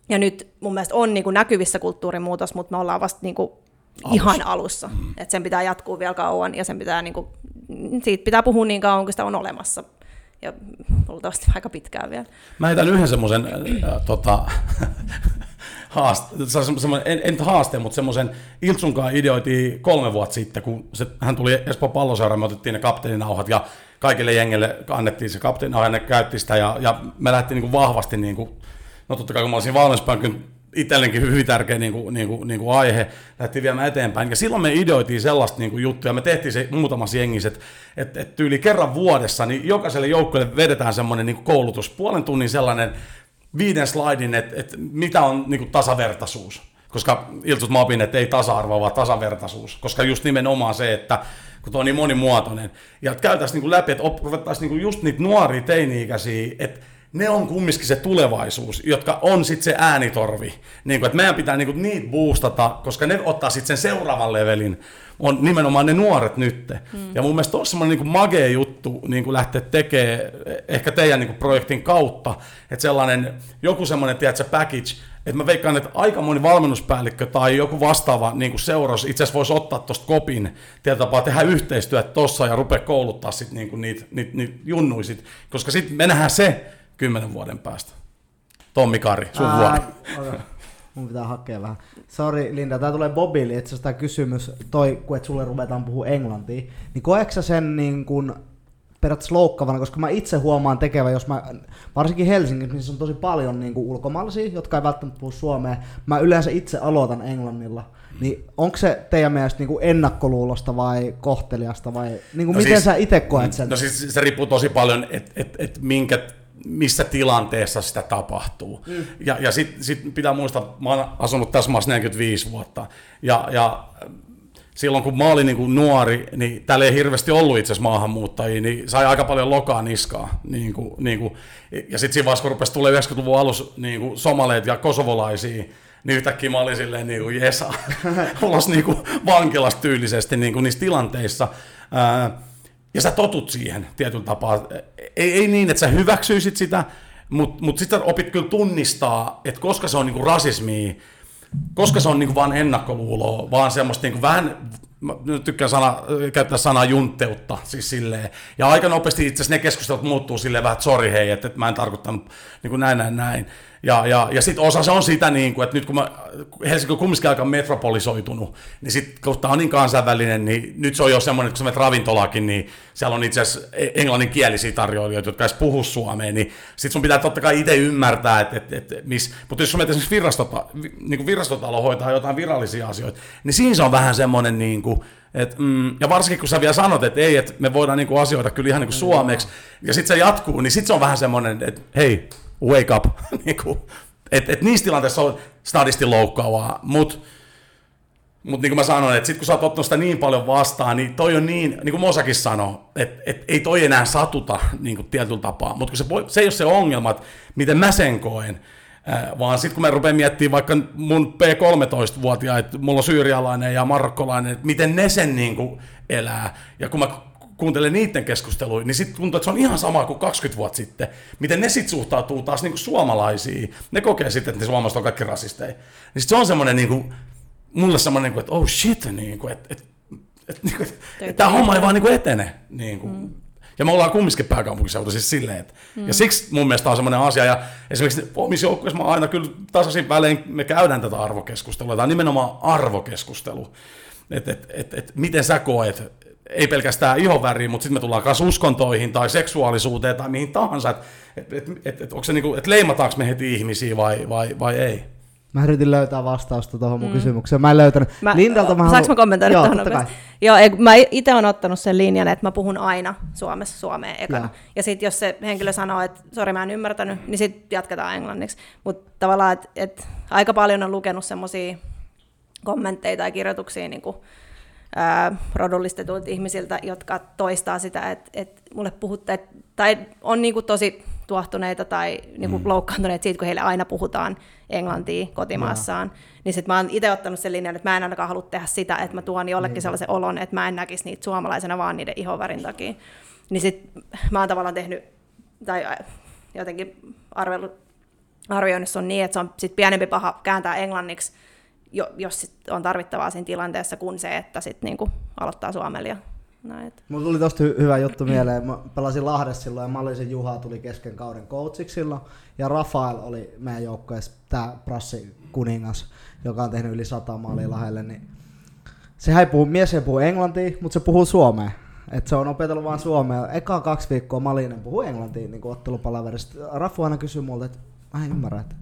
Ja nyt mun mielestä on niin kuin näkyvissä kulttuurimuutos, mutta me ollaan vasta niin kuin ihan alussa. Mm. Et sen pitää jatkuu vielä kauan ja sen pitää, niin kuin, siitä pitää puhua niin kauan, kun sitä on olemassa. Ja luultavasti aika pitkään vielä. Mä heitän yhden semmoisen äh, tota, (laughs) haaste, en, en haaste, mutta semmoisen Iltsunkaan ideoitiin kolme vuotta sitten, kun se, hän tuli Espoo palloseuraan, me otettiin ne kapteeninauhat ja kaikille jengelle annettiin se kapteeninauha ja ne käytti sitä ja, ja me lähtiin niin kuin vahvasti niin kuin no totta kai kun mä olisin valmennuspankin itsellenkin hyvin tärkeä niin kuin, niin kuin, niin kuin aihe, lähti viemään eteenpäin. Ja silloin me ideoitiin sellaista niin kuin juttuja, me tehtiin se muutamassa jengissä, että, että, että yli kerran vuodessa niin jokaiselle joukkueelle vedetään semmoinen niin koulutus, puolen tunnin sellainen viiden slaidin, että, että mitä on niin kuin tasavertaisuus. Koska iltut mä opin, että ei tasa-arvo, vaan tasavertaisuus. Koska just nimenomaan se, että kun tuo on niin monimuotoinen. Ja käytäisiin niin läpi, että ruvettaisiin niin just niitä nuoria teini-ikäisiä, että ne on kumminkin se tulevaisuus, jotka on sitten se äänitorvi. Niin kuin, että meidän pitää niin kuin, niitä boostata, koska ne ottaa sitten sen seuraavan levelin, on nimenomaan ne nuoret nyt. Hmm. Ja mun mielestä on semmoinen niin magea juttu niin kuin lähteä tekemään ehkä teidän niin kuin projektin kautta, että sellainen joku semmoinen, tiedätkö, package, että mä veikkaan, että aika moni valmennuspäällikkö tai joku vastaava niin kuin seuraus itse asiassa voisi ottaa tuosta kopin, tietyllä tapaa tehdä yhteistyötä tuossa ja rupea kouluttaa sit, niin kuin niitä, niitä, niitä junnuisit, koska sitten me nähdään se, kymmenen vuoden päästä. Tommi Kari, sun Aa, vuoro. Mun pitää hakea vähän. Sori Linda, tää tulee Bobille itse asiassa kysymys, toi, kun et sulle ruvetaan puhua englantia, niin koetko sen niin kun periaatteessa loukkavana, koska mä itse huomaan tekevä, jos mä, varsinkin Helsingissä, missä on tosi paljon niin kuin ulkomaalaisia, jotka ei välttämättä puhu suomea, mä yleensä itse aloitan englannilla. Niin onko se teidän mielestä niin kuin ennakkoluulosta vai kohteliasta vai niin kuin no miten siis, sä itse koet sen? No siis se riippuu tosi paljon, että et, et minkä missä tilanteessa sitä tapahtuu. Mm. Ja, ja sitten sit pitää muistaa, mä oon asunut tässä maassa 45 vuotta, ja, ja silloin kun mä olin niin kuin nuori, niin täällä ei hirveästi ollut itse asiassa maahanmuuttajia, niin sai aika paljon lokaa niskaa. Niin kuin, niin kuin, ja sitten siinä vaiheessa, kun rupesi tulee 90-luvun alussa niin kuin somaleet ja kosovolaisia, niin yhtäkkiä mä olin silleen niin kuin jesa, (laughs) ulos niin kuin vankilasta tyylisesti niin kuin niissä tilanteissa. Ää, ja sä totut siihen tietyllä tapaa. Ei, ei niin, että sä hyväksyisit sitä, mutta mut sitten opit kyllä tunnistaa, että koska se on niinku rasismia, koska se on niinku vaan ennakkoluuloa, vaan semmoista niinku vähän, mä tykkään sana, käyttää sanaa juntteutta, siis silleen. Ja aika nopeasti itse asiassa ne keskustelut muuttuu silleen vähän, että sori hei, että, että mä en tarkoittanut niin näin, näin, näin. Ja, ja, ja sitten osa se on sitä, niin kuin, että nyt kun mä, Helsinki on kumminkin aika metropolisoitunut, niin sitten kun tämä on niin kansainvälinen, niin nyt se on jo semmoinen, että kun sä menet ravintolaakin, niin siellä on itse asiassa e- englanninkielisiä tarjoilijoita, jotka edes puhu suomeen, niin sitten sun pitää totta kai itse ymmärtää, että, että, että miss, mutta jos sun menet esimerkiksi virastota, niin kuin virastotalo hoitaa jotain virallisia asioita, niin siinä se on vähän semmoinen, niin kuin, et, mm, ja varsinkin kun sä vielä sanot, että ei, että me voidaan niinku asioida kyllä ihan niinku suomeksi, ja sitten se jatkuu, niin sitten se on vähän semmoinen, että hei, wake up. (laughs) niinku, et, et niissä tilanteissa on stadisti loukkaavaa, mutta mut niin kuin mä sanoin, että sit kun sä oot ottanut sitä niin paljon vastaan, niin toi on niin, niin kuin Mosakin sanoi, että et ei toi enää satuta niin kuin tietyllä tapaa. Mutta se, se ei ole se ongelma, että miten mä sen koen, Äh, vaan sitten kun mä rupean miettimään vaikka mun P13-vuotiaita, mulla on syyrialainen ja marokkolainen, että miten ne sen niin kuin elää. Ja kun mä kuuntelen niiden keskusteluja, niin sitten tuntuu, että se on ihan sama kuin 20 vuotta sitten. Miten ne sitten suhtautuu taas niin kuin suomalaisiin. Ne kokee sitten, että ne suomalaiset on kaikki rasisteja. Niin sit se on semmoinen, niin kuin, mulle semmoinen, niin kuin, että oh shit, niin kuin, että, että, että, että, että tämä homma ei vaan niin kuin etene. Niin kuin. Mm. Ja me ollaan kumminkin pääkaupunkiseutu siis silleen, että, mm. ja siksi mun mielestä on semmoinen asia, ja esimerkiksi omissa joukkueissa mä aina kyllä tasaisin välein me käydään tätä arvokeskustelua, tämä on nimenomaan arvokeskustelu, että et, et, et, miten sä koet, ei pelkästään ihonväriin, mutta sitten me tullaan myös uskontoihin tai seksuaalisuuteen tai mihin tahansa, että et, et, et, et, onko se niinku, että leimataanko me heti ihmisiä vai, vai, vai ei. Mä yritin löytää vastausta tuohon mun mm. kysymykseen. Mä en löytänyt. Mä, Lindalta mä Saanko mä kommentoida Joo, tuohon Joo, ei, mä itse olen ottanut sen linjan, että mä puhun aina Suomessa Suomeen ekana. Ja, ja sitten jos se henkilö sanoo, että sori mä en ymmärtänyt, niin sitten jatketaan englanniksi. Mutta tavallaan, että et, aika paljon on lukenut semmoisia kommentteja tai kirjoituksia niin kuin, ää, rodullistetuilta ihmisiltä, jotka toistaa sitä, että, että mulle puhutte, tai on niin kuin tosi tuohtuneita tai niin kuin mm. loukkaantuneita siitä, kun heille aina puhutaan englantia kotimaassaan. Ja. Niin sitten mä oon itse ottanut sen linjan, että mä en ainakaan halua tehdä sitä, että mä tuon jollekin niin. sellaisen olon, että mä en näkisi niitä suomalaisena vaan niiden ihovärin takia. Niin sitten mä oon tavallaan tehnyt, tai jotenkin arvellut, arvioinnissa on niin, että se on sit pienempi paha kääntää englanniksi, jos sit on tarvittavaa siinä tilanteessa, kuin se, että sit niinku aloittaa suomella näin. Mulla tuli tosta hy- hyvä juttu mieleen. Mä pelasin Lahdessa silloin ja Malisen Juha tuli kesken kauden coachiksi silloin. Ja Rafael oli meidän joukkueessa tää Prassi kuningas, joka on tehnyt yli sata maalia Lahdelle. Niin se ei puhu, mies ei puhu englantia, mutta se puhuu suomea. Et se on opetellut vain suomea. Eka kaksi viikkoa Malinen puhuu englantia niin ottelupalaverista. Rafu aina kysyy multa, että mä en ymmärrä, että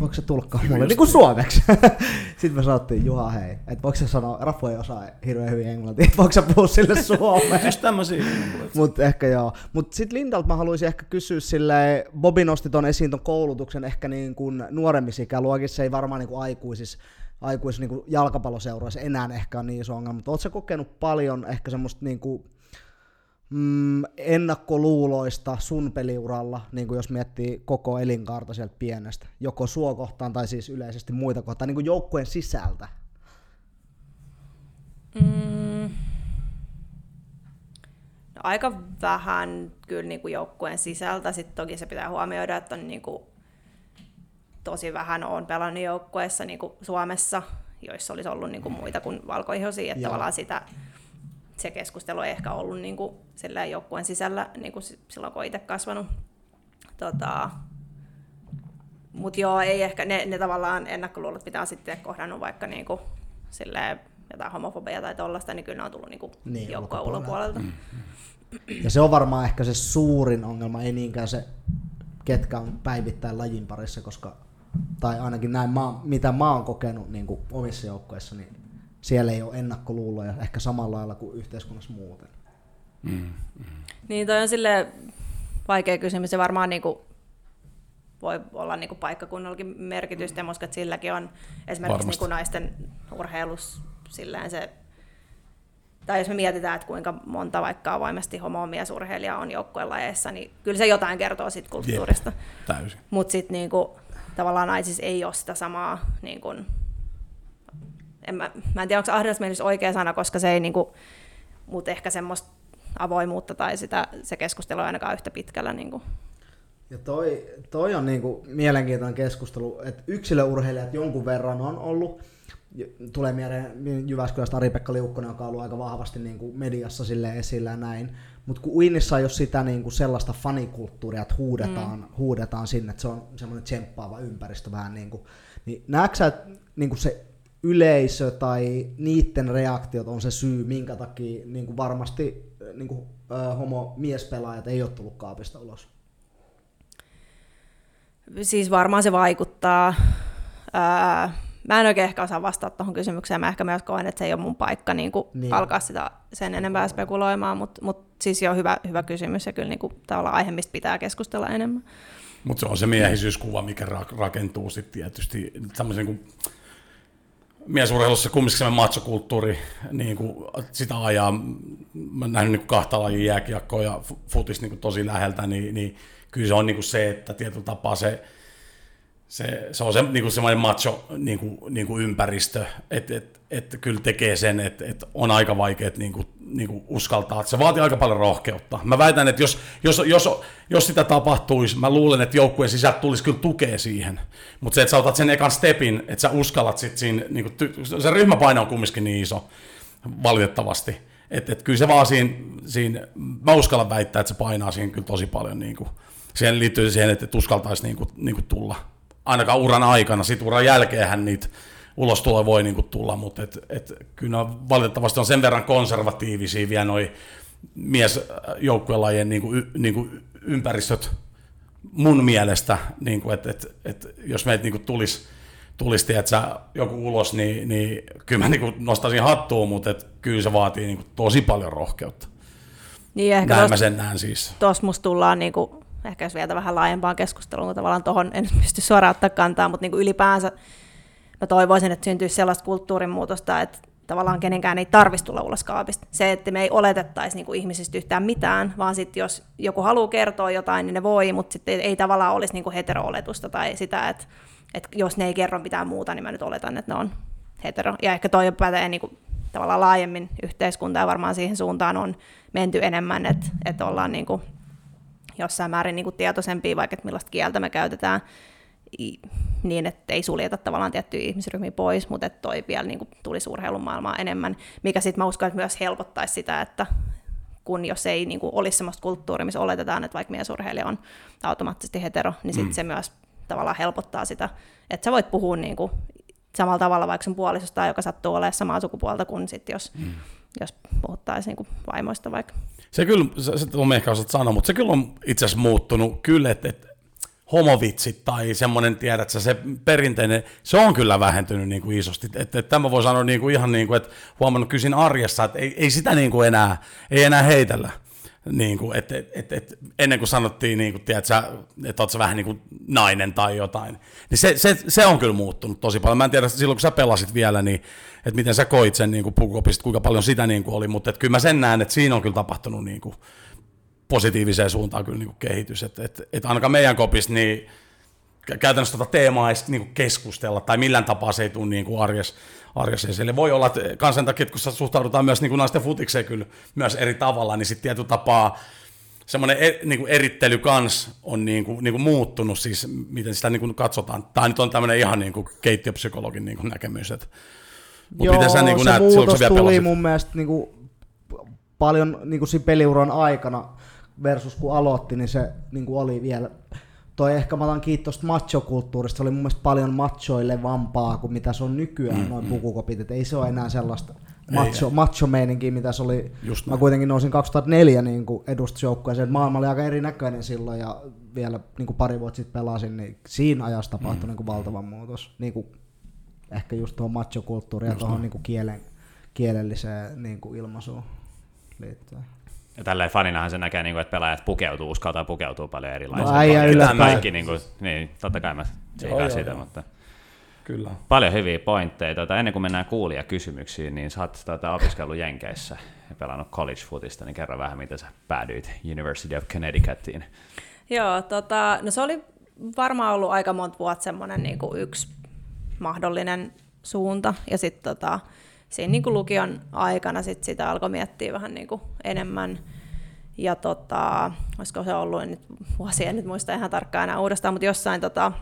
voiko se tulkkaa mulle niin kuin suomeksi? (laughs) Sitten me sanottiin, Juha hei, että voiko se sanoa, Rafu ei osaa hirveän hyvin englantia, että voiko se puhua sille (laughs) suomeen? Just tämmöisiä. Mutta ehkä joo. Mutta sitten Lindalta mä haluaisin ehkä kysyä sille, Bobi nosti ton esiin ton koulutuksen ehkä niin kuin nuoremmissa ikäluokissa, ei varmaan niin kuin aikuisissa aikuis niin jalkapalloseuroissa enää ehkä on niin iso ongelma, mutta ootko kokenut paljon ehkä semmoista niin kuin, mm, ennakkoluuloista sun peliuralla, niin kuin jos miettii koko elinkaarta sieltä pienestä, joko sua kohtaan tai siis yleisesti muita kohtaan, niin kuin joukkueen sisältä? Mm. No, aika vähän kyllä niin kuin joukkueen sisältä. Sitten toki se pitää huomioida, että on niin kuin, tosi vähän on pelannut joukkueessa niin kuin Suomessa, joissa olisi ollut niin kuin muita kuin valkoihosia, että tavallaan sitä se keskustelu ei ehkä ollut niin kuin, joukkueen sisällä niin kuin silloin, kun itse kasvanut. Tota, mutta joo, ei ehkä, ne, ne tavallaan ennakkoluulot, mitä on sitten kohdannut vaikka niin kuin, silleen, jotain homofobia tai tollaista, niin kyllä ne on tullut niin kuin niin, joukkueen ulkopuolelta. Mm. Ja se on varmaan ehkä se suurin ongelma, ei niinkään se, ketkä on päivittäin lajin parissa, koska, tai ainakin näin, mä, mitä mä oon kokenut niin kuin omissa joukkoissa, niin siellä ei ole ennakkoluuloja ehkä samalla lailla kuin yhteiskunnassa muuten. Mm, mm. Niin toi on sille vaikea kysymys ja varmaan niinku voi olla niinku paikkakunnallakin merkitystä, mm. että silläkin on esimerkiksi niinku naisten urheilus silleen se tai jos me mietitään, että kuinka monta vaikka avoimesti homo-miesurheilijaa on joukkueen lajeissa, niin kyllä se jotain kertoo siitä kulttuurista. Mutta sitten niinku, tavallaan naisissa ei ole sitä samaa niinku, en mä, mä en tiedä, onko ahdasmielisyys oikea sana, koska se ei niinku, mutta ehkä semmoista avoimuutta tai sitä, se keskustelu on ainakaan yhtä pitkällä. Niinku. Ja toi, toi on niinku mielenkiintoinen keskustelu, että yksilöurheilijat jonkun verran on ollut, tulee mieleen Jyväskylästä Ari-Pekka Liukkonen, joka on ollut aika vahvasti niin kuin mediassa sille esillä ja näin. Mutta kun Uinnissa ei ole sitä niin kuin sellaista fanikulttuuria, että huudetaan, mm. huudetaan sinne, että se on semmoinen tsemppaava ympäristö vähän niin kuin, niin näetkö sä, että niin kuin se yleisö tai niiden reaktiot on se syy, minkä takia niin kuin varmasti niin kuin, äh, homo-miespelaajat ei ole tullut kaapista ulos? Siis varmaan se vaikuttaa. Ää, mä en oikein ehkä osaa vastata tuohon kysymykseen. Mä ehkä myös koen, että se ei ole mun paikka niin kuin niin. alkaa sitä sen enempää spekuloimaan, mutta mut siis jo hyvä, hyvä kysymys ja kyllä niin kuin, tavallaan aihe, mistä pitää keskustella enemmän. Mutta se on se miehisyyskuva, mikä rakentuu sitten tietysti tämmöisen kuin miesurheilussa kumminkin se machokulttuuri niin kuin sitä ajaa. Mä oon nähnyt niin kuin kahta lajia jääkiekkoa ja futis niin kuin tosi läheltä, niin, niin kyllä se on niin kuin se, että tietyllä tapaa se se, se on se, niin kuin semmoinen macho niin kuin, niin kuin ympäristö, että et, et, kyllä tekee sen, että et on aika vaikea niin kuin, niin kuin uskaltaa. Se vaatii aika paljon rohkeutta. Mä väitän, että jos, jos, jos, jos sitä tapahtuisi, mä luulen, että joukkueen sisältä tulisi kyllä tukea siihen. Mutta se, että sä otat sen ekan stepin, että sä uskallat sit siinä, niin kuin, se ryhmäpaino on kumminkin niin iso, valitettavasti. Että et kyllä se vaan siinä, siinä, mä uskallan väittää, että se painaa siinä kyllä tosi paljon. Niin kuin, siihen liittyy siihen, että et uskaltaisi niin kuin, niin kuin tulla ainakaan uran aikana, sit uran jälkeenhän niitä ulostulo voi niinku tulla, mutta et, et, kyllä valitettavasti on sen verran konservatiivisia vielä noi miesjoukkuelajien niinku, niinku ympäristöt mun mielestä, niinku, että et, et, jos meitä niinku tulisi tulisi tiedätkö, joku ulos, niin, niin kyllä mä niinku nostaisin hattuun, mutta et, kyllä se vaatii niinku tosi paljon rohkeutta. Niin ehkä Näin mä sen näen siis. Tuossa musta tullaan niinku ehkä jos vielä vähän laajempaan keskusteluun, kun tavallaan tuohon en pysty suoraan ottaa kantaa, mutta niin kuin ylipäänsä mä toivoisin, että syntyisi sellaista kulttuurin muutosta, että tavallaan kenenkään ei tarvitsisi tulla ulos kaapista. Se, että me ei oletettaisi niin kuin ihmisistä yhtään mitään, vaan sitten jos joku haluaa kertoa jotain, niin ne voi, mutta sitten ei, ei tavallaan olisi niin kuin hetero-oletusta tai sitä, että, että jos ne ei kerro mitään muuta, niin mä nyt oletan, että ne on hetero. Ja ehkä toi pätee niin kuin, tavallaan laajemmin yhteiskuntaa ja varmaan siihen suuntaan on menty enemmän, että, että ollaan niin kuin jossain määrin niin kuin tietoisempia, vaikka että millaista kieltä me käytetään, niin, että ei suljeta tavallaan tiettyjä ihmisryhmiä pois, mutta että toi vielä niin kuin tulisi urheilun maailmaan enemmän, mikä sitten mä uskon, että myös helpottaisi sitä, että kun jos ei niin kuin olisi sellaista kulttuuria, missä oletetaan, että vaikka miesurheilija on automaattisesti hetero, niin sitten mm. se myös tavallaan helpottaa sitä, että sä voit puhua niin kuin samalla tavalla vaikka sun puolisosta, joka sattuu olemaan samaa sukupuolta kuin sit jos, mm. jos puhuttaisiin niin vaimoista vaikka. Se kyllä, se, se on ehkä osat sanoa, mutta se kyllä on itse asiassa muuttunut kyllä, että, että homovitsit tai semmoinen, tiedätkö, se perinteinen, se on kyllä vähentynyt niin kuin isosti. Että, että tämä voi sanoa niin kuin ihan niin kuin, että huomannut kysin arjessa, että ei, ei sitä niin kuin enää, ei enää heitellä. Niin kuin, et, et, et, et, ennen kuin sanottiin, niin kuin, tiedätkö, että oot sä vähän niin kuin nainen tai jotain, niin se, se, se, on kyllä muuttunut tosi paljon. Mä en tiedä, silloin kun sä pelasit vielä, niin että miten sä koit sen niin pukukopista, kuinka paljon sitä niin kuin oli, mutta että kyllä mä sen näen, että siinä on kyllä tapahtunut niin kuin positiiviseen suuntaan kyllä niin kuin kehitys. Että et, et ainakaan meidän kopissa, niin käytännössä tuota teemaa ei niin kuin keskustella, tai millään tapaa se ei tule niin kuin arjessa, arjessa esille. Voi olla, että kansan takia, kun suhtaudutaan myös niin kuin naisten futikseen kyllä myös eri tavalla, niin sitten tietyllä tapaa semmoinen er, niin kuin erittely kans on niin kuin, niin kuin muuttunut, siis miten sitä niin kuin katsotaan. Tämä nyt on tämmöinen ihan niin kuin keittiöpsykologin niin kuin näkemys. Että, Joo, miten sä niin se näet, muutos tuli pelasit? mun mielestä niin kuin paljon niin kuin siinä peliuran aikana versus kun aloitti, niin se niin kuin oli vielä toi ehkä mä otan kiinni tuosta machokulttuurista, se oli mun mielestä paljon machoilevampaa kuin mitä se on nykyään mm, noin mm. pukukopit, että ei se ole enää sellaista macho, macho mitä se oli. Just mä näin. kuitenkin nousin 2004 niin edustusjoukkueeseen, maailma oli aika erinäköinen silloin ja vielä niin kuin pari vuotta sitten pelasin, niin siinä ajassa tapahtui mm. niin kuin valtava muutos. Niin kuin, ehkä just tuohon machokulttuuriin ja tuohon niin kielen, kielelliseen niin kuin ilmaisuun liittyen. Ja tälleen faninahan se näkee, niin että pelaajat pukeutuu, uskaltaa pukeutua paljon erilaisia. No äijä ylöspäin. Kaikki, niin, kuin, niin, totta kai mä joo, sitä, joo. mutta Kyllä. paljon hyviä pointteja. Tuota, ennen kuin mennään kysymyksiin, niin sä oot tuota, opiskellut Jenkeissä ja pelannut college footista, niin kerro vähän, miten sä päädyit University of Connecticutiin. Joo, tota, no se oli varmaan ollut aika monta vuotta semmoinen niin kuin yksi mahdollinen suunta, ja sitten tota, siinä niin lukion aikana sit sitä alkoi miettiä vähän niin enemmän. Ja tota, olisiko se ollut, nyt vuosia en nyt muista ihan tarkkaan enää uudestaan, mutta jossain tota,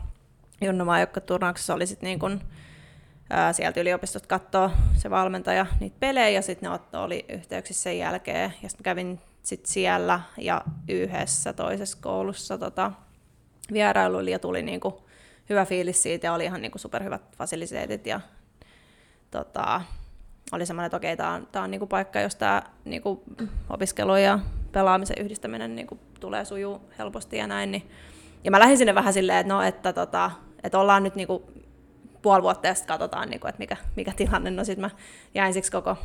Junnu turnauksessa oli sit niin kuin, ää, sieltä yliopistosta katsoa se valmentaja niitä pelejä ja sitten ne oli yhteyksissä sen jälkeen. Ja sitten kävin sit siellä ja yhdessä toisessa koulussa tota, vierailuilla ja tuli niin kuin hyvä fiilis siitä ja oli ihan niin kuin superhyvät fasiliteetit ja tota, oli semmoinen, että okei, tämä on, tää on niinku paikka, jos tämä niinku opiskelu ja pelaamisen yhdistäminen niinku tulee sujuu helposti ja näin. Niin. Ja mä lähdin sinne vähän silleen, että no, että, tota, että ollaan nyt niinku puoli vuotta ja sitten katsotaan, niinku, että mikä, mikä tilanne. No sitten mä jäin siksi koko,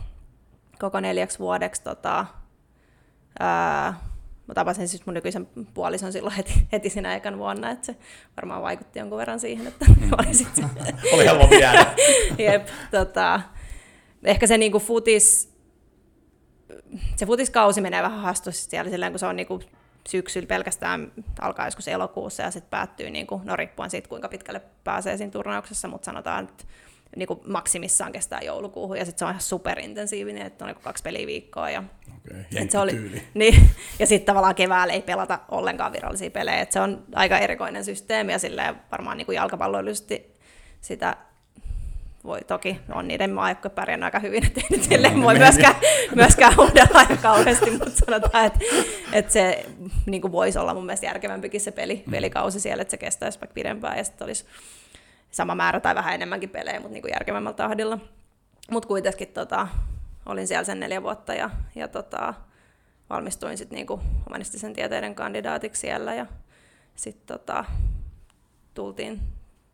koko neljäksi vuodeksi. Tota, ää, mä tapasin siis mun nykyisen puolison silloin heti, heti siinä ekan vuonna, että se varmaan vaikutti jonkun verran siihen, että oli sitten (laughs) Oli helpompi jäädä. (laughs) Jep, tota, ehkä se niinku futis, se futiskausi menee vähän hastusti siellä silleen, kun se on niinku syksyllä pelkästään alkaa joskus elokuussa ja sitten päättyy, niin kuin, no riippuen siitä kuinka pitkälle pääsee siinä turnauksessa, mutta sanotaan, että niin kuin maksimissaan kestää joulukuuhun ja sitten se on ihan superintensiivinen, että on niin kaksi peliä viikkoa. Ja, okay, se oli, (laughs) niin, ja sitten tavallaan keväällä ei pelata ollenkaan virallisia pelejä, että se on aika erikoinen systeemi ja silleen varmaan niin kuin jalkapalloillisesti sitä voi toki, on niiden maajoukko pärjännyt aika hyvin, että ei nyt silleen voi myöskään, (laughs) myöskään huudella aika kauheasti, mutta sanotaan, että, että se niin voisi olla mun mielestä järkevämpikin se peli, mm. pelikausi siellä, että se kestäisi vaikka pidempään ja sitten olisi sama määrä tai vähän enemmänkin pelejä, mutta niin kuin järkevämmällä tahdilla. Mutta kuitenkin tota, olin siellä sen neljä vuotta ja, ja tota, valmistuin sitten niinku humanistisen tieteiden kandidaatiksi siellä ja sitten tota, tultiin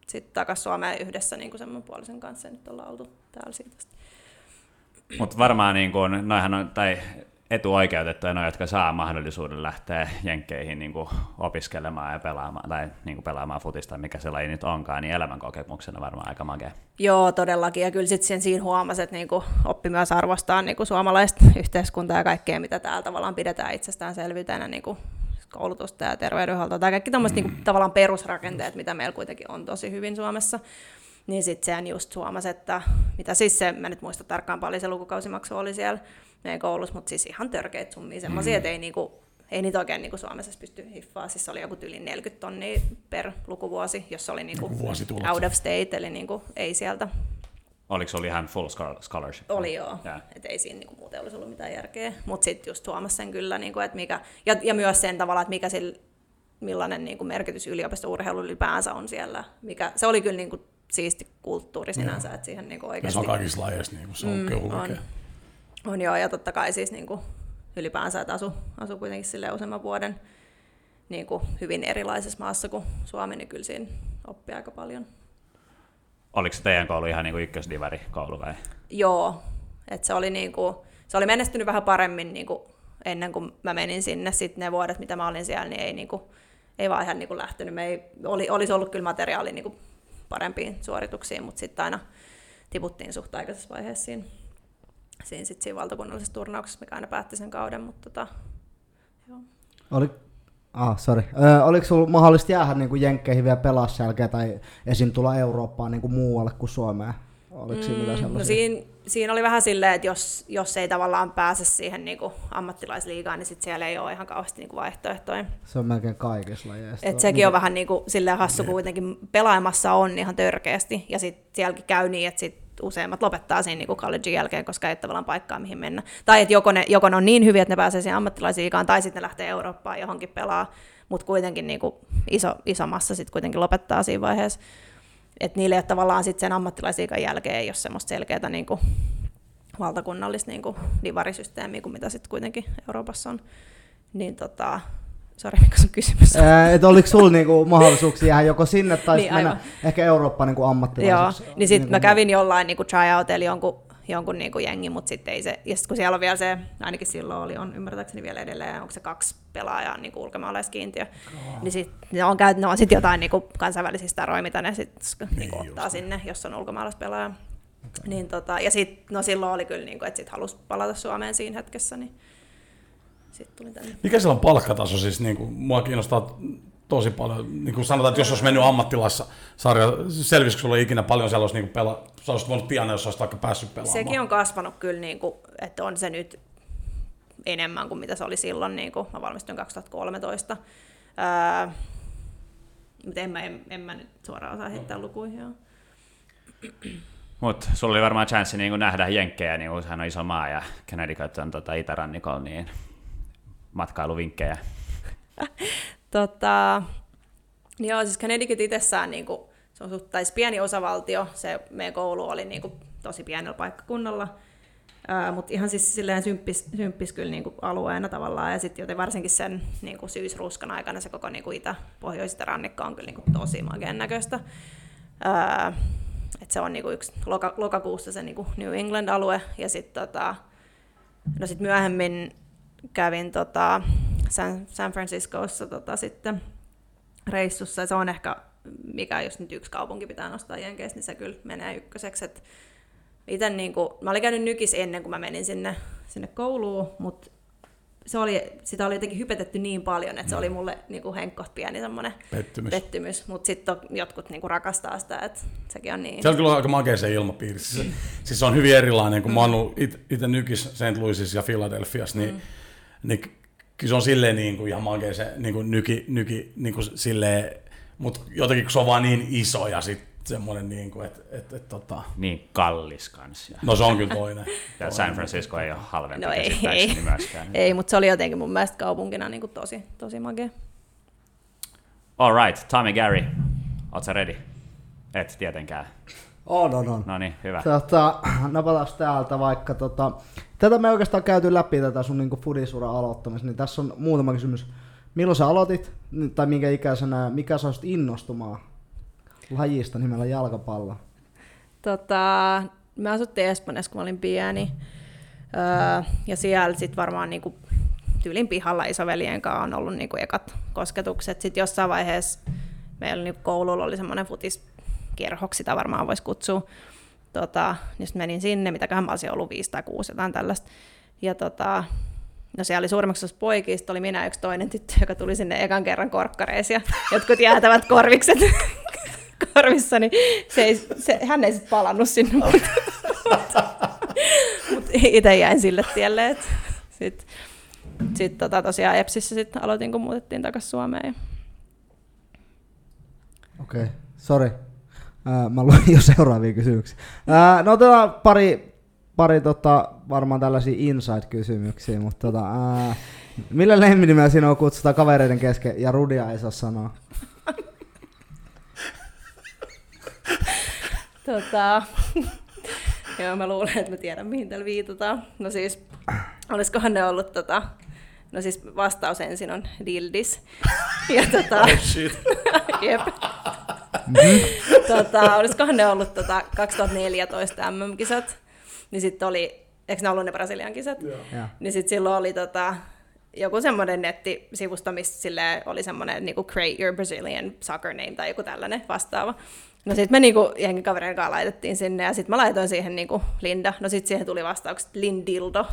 sitten takaisin Suomeen yhdessä niin kuin sen mun puolisen kanssa ja nyt ollaan oltu täällä siitä. Mutta varmaan niin kuin, on, tai etuoikeutettuja noita, jotka saa mahdollisuuden lähteä jenkkeihin niin kuin opiskelemaan ja pelaamaan, tai niin kuin pelaamaan futista, mikä se laji nyt onkaan, niin elämänkokemuksena varmaan aika makea. Joo, todellakin. Ja kyllä sitten siinä huomasi, että niin kuin oppi myös arvostaa niin kuin suomalaista yhteiskuntaa ja kaikkea, mitä täällä tavallaan pidetään itsestäänselvyytenä, niin kuin koulutusta ja terveydenhuoltoa tai kaikki tämmöiset mm. niin tavallaan perusrakenteet, mitä meillä kuitenkin on tosi hyvin Suomessa. Niin sitten sehän just huomasi, että mitä siis se, mä nyt muista tarkkaan paljon se lukukausimaksu oli siellä meidän koulussa, mutta siis ihan törkeät summia, semmoisia, mm. että ei, niinku, ei niitä oikein niinku Suomessa pysty hiffaa. Siis oli joku yli 40 tonnia per lukuvuosi, jos oli niinku out of state, eli niinku ei sieltä Oliko se oli ihan full scholarship? Oli joo, yeah. että ei siinä niinku muuten olisi ollut mitään järkeä. Mutta sitten just huomasi sen kyllä, niinku, että mikä, ja, ja myös sen tavalla, että mikä sillä, millainen niinku merkitys yliopisto-urheilu ylipäänsä on siellä. Mikä, se oli kyllä niinku siisti kulttuuri sinänsä, että siihen niinku oikeasti... se on kaikissa lajeissa, niinku, se on mm, kyllä on, joo, ja totta kai siis niinku, ylipäänsä, että asu, asu kuitenkin sille useamman vuoden niinku, hyvin erilaisessa maassa kuin Suomi, niin kyllä siinä oppii aika paljon oliko se teidän koulu ihan niin ykkösdivari koulu vai? Joo, että se oli, niin kuin, se oli menestynyt vähän paremmin niin kuin ennen kuin mä menin sinne. Sitten ne vuodet, mitä mä olin siellä, niin ei, niin kuin, ei vaan ihan niin kuin lähtenyt. Me ei, oli, olisi ollut kyllä materiaali niin kuin parempiin suorituksiin, mutta sitten aina tiputtiin suht aikaisessa vaiheessa siinä, siinä, sit siinä valtakunnallisessa turnauksessa, mikä aina päätti sen kauden. Mutta tota, joo. Oli, Ah, sorry. Ö, oliko sinulla mahdollista jäädä niin kuin jenkkeihin vielä pelaa jälkeen tai esim. tulla Eurooppaan niin kuin muualle kuin Suomeen? Oliko siinä mm, no siinä, siinä, oli vähän silleen, että jos, jos ei tavallaan pääse siihen niin kuin ammattilaisliigaan, niin sit siellä ei ole ihan kauheasti niin kuin vaihtoehtoja. Se on melkein kaikissa lajeissa. Et sekin niin. on vähän niin kuin, silleen hassu, kun kuitenkin pelaamassa on ihan törkeästi, ja sitten sielläkin käy niin, että sit useimmat lopettaa siinä niin collegein jälkeen, koska ei ole tavallaan paikkaa, mihin mennä. Tai että joko ne, joko ne on niin hyviä, että ne pääsee siihen ammattilaisiikaan, tai sitten ne lähtee Eurooppaan johonkin pelaa, mutta kuitenkin niin kuin iso, iso massa sitten kuitenkin lopettaa siinä vaiheessa. Että niille ei ole tavallaan sitten sen ammattilaisiikan jälkeen ei ole semmoista selkeää niin kuin valtakunnallista niin kuin divarisysteemiä kuin mitä sitten kuitenkin Euroopassa on. Niin tota, Sori, mikä sun kysymys on? että oliko sulla niinku mahdollisuuksia jäädä joko sinne tai niin, mennä ehkä Eurooppaan niinku ammattilaiseksi? Joo, niin sitten niinku mä kävin jollain niinku tryoutilla jonkun, jonkun niinku jengi, mutta sitten ei se, ja sitten kun siellä on vielä se, ainakin silloin oli, on ymmärtääkseni vielä edelleen, onko se kaksi pelaajaa niinku ulkomaalaiskiintiö, oh. niin sitten ne on, ne on sitten jotain niinku kansainvälisiä staroja, mitä ne sitten niin, niinku ottaa sinne, jos on ulkomaalaispelaaja. Okay. Niin tota, ja sitten, no silloin oli kyllä, niinku, että sitten halusi palata Suomeen siinä hetkessä, niin sitten tulin tänne. Mikä siellä on palkkataso? Siis niin kuin, mua kiinnostaa tosi paljon. Niin kuin sanotaan, että jos olisi mennyt ammattilassa sarja, selvisikö sulla ikinä paljon sellaista niin pela, sä olisit voinut pian, jos olisit vaikka päässyt pelaamaan? Sekin on kasvanut kyllä, niin kuin, että on se nyt enemmän kuin mitä se oli silloin. Niin kuin, mä valmistuin 2013. Öö, mutta en mä, en, en mä nyt suoraan osaa heittää lukuihin. Mutta sulla oli varmaan chanssi niin nähdä Jenkkejä, niin sehän on iso maa ja Connecticut on tota, itärannikolla, niin matkailuvinkkejä? (laughs) tota, joo, siis Connecticut itsessään niin kuin, se on suht, pieni osavaltio, se meidän koulu oli niin kuin, tosi pienellä paikkakunnalla, mutta ihan siis silleen symppis, symppis kyllä niinku alueena tavallaan, ja sitten joten varsinkin sen niinku syysruskan aikana se koko niinku itä pohjoisista rannikko on kyllä niinku tosi magen näköistä. Uh, et se on niinku yksi loka, lokakuussa se niinku New England-alue, ja sitten tota, no sit myöhemmin kävin tota San, San Franciscossa tota sitten reissussa. Se on ehkä, mikä jos nyt yksi kaupunki pitää nostaa Jenkeissä, niin se kyllä menee ykköseksi. Et ite niin kuin, mä olin käynyt nykis ennen kuin mä menin sinne, sinne kouluun, mutta se oli, sitä oli jotenkin hypetetty niin paljon, että se oli mulle niin kuin henkkoht pieni semmoinen Pettymys. pettymys. Mutta sitten jotkut niin kuin rakastaa sitä, että sekin on niin. Se on kyllä aika makea se ilmapiiri. Siis, siis se on hyvin erilainen, kun mm. mä oon itse nykis St. Louisissa ja Philadelphiassa, niin, mm. Niin kyllä se on silleen niin kuin ihan makea se niin kuin nyki, nyki niin kuin silleen, mutta jotenkin kun se on vaan niin iso ja sitten semmoinen, niin kuin, että et, et, tota... Niin kallis kanssa. No se on kyllä toinen. ja San Francisco ei ole halvempi no ei, ei. myöskään. ei, mutta se oli jotenkin mun mielestä kaupunkina niin kuin tosi, tosi makea. All right, Tommy Gary, ootko ready? Et tietenkään. On, on, on. No niin, hyvä. Tota, napataan täältä vaikka, tota, tätä me oikeastaan käyty läpi tätä sun niin fudisuran aloittamista, niin tässä on muutama kysymys. Milloin sä aloitit, tai minkä ikäisenä, mikä sä innostumaan lajista nimellä jalkapallo? Tota, me asuttiin Espanjassa, kun mä olin pieni. Öö, ja siellä sitten varmaan niinku, tyylin pihalla isoveljen kanssa on ollut niinku ekat kosketukset. Sitten jossain vaiheessa meillä niinku koululla oli semmoinen futiskerhoksi, sitä varmaan voisi kutsua. Tota, niin sitten menin sinne, mitäköhän mä olisin ollut viisi tai kuusi, jotain tällaista. Ja tota, No siellä oli suurimmaksi poikista, oli minä yksi toinen tyttö, joka tuli sinne ekan kerran korkkareissa ja jotkut jäätävät korvikset (laughs) korvissa, niin se ei, se, hän ei sitten palannut sinne. Mutta (laughs) mut itse jäin sille tielle. Sitten sit, tota, tosiaan Epsissä sit aloitin, kun muutettiin takaisin Suomeen. Okei, okay. Mä luin jo seuraavia kysymyksiä. Ää, no otetaan pari, pari tota, varmaan tällaisia inside-kysymyksiä, mutta tota, ää, millä lempinimellä sinua kutsutaan kavereiden kesken ja Rudia ei saa sanoa? tota, (laughs) joo, mä luulen, että mä tiedän, mihin tällä viitataan. No siis, olisikohan ne ollut tota, No siis vastaus ensin on Dildis. Ja (laughs) tota, oh shit. (laughs) jep. Mm-hmm. (laughs) tota, olisikohan ne ollut tota 2014 MM-kisat. Niin sitten oli, eikö ne ollut ne Brasilian kisat? Yeah. Niin sitten silloin oli tota, joku semmoinen nettisivusto, missä oli semmoinen niinku create your Brazilian soccer name tai joku tällainen vastaava. No sitten me niinku kavereiden kanssa laitettiin sinne ja sitten mä laitoin siihen niinku Linda. No sitten siihen tuli vastaukset Lindildo. (laughs)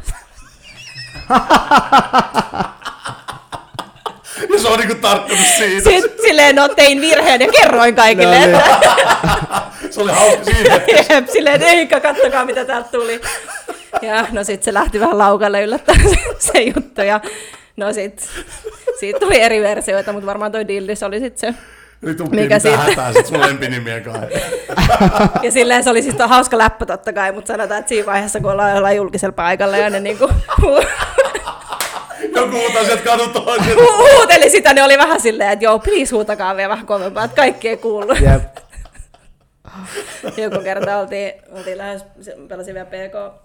(laughs) Ja se on niinku tarttunut siitä. Sitten silleen, no tein virheen ja kerroin kaikille. No, niin. (laughs) se oli hauska siinä. (laughs) Jep, silleen, eikä kattokaa mitä täältä tuli. Ja no sitten se lähti vähän laukalle yllättäen se, se juttu. Ja no sitten siitä tuli eri versioita, mutta varmaan toi Dildis oli sitten se Eli mikä siitä... hätää sit sun lempinimiä kai. ja silleen se oli siis hauska läppä totta kai, mutta sanotaan, että siinä vaiheessa, kun ollaan jollain julkisella paikalla ja ne niinku... Joku huutaa sieltä kadun toisen. Huuteli sitä, ne oli vähän silleen, että joo, please huutakaa vielä vähän kovempaa, että kaikki ei kuulu. Yep. Joku kerta oltiin, oltiin lähes, pelasin vielä PK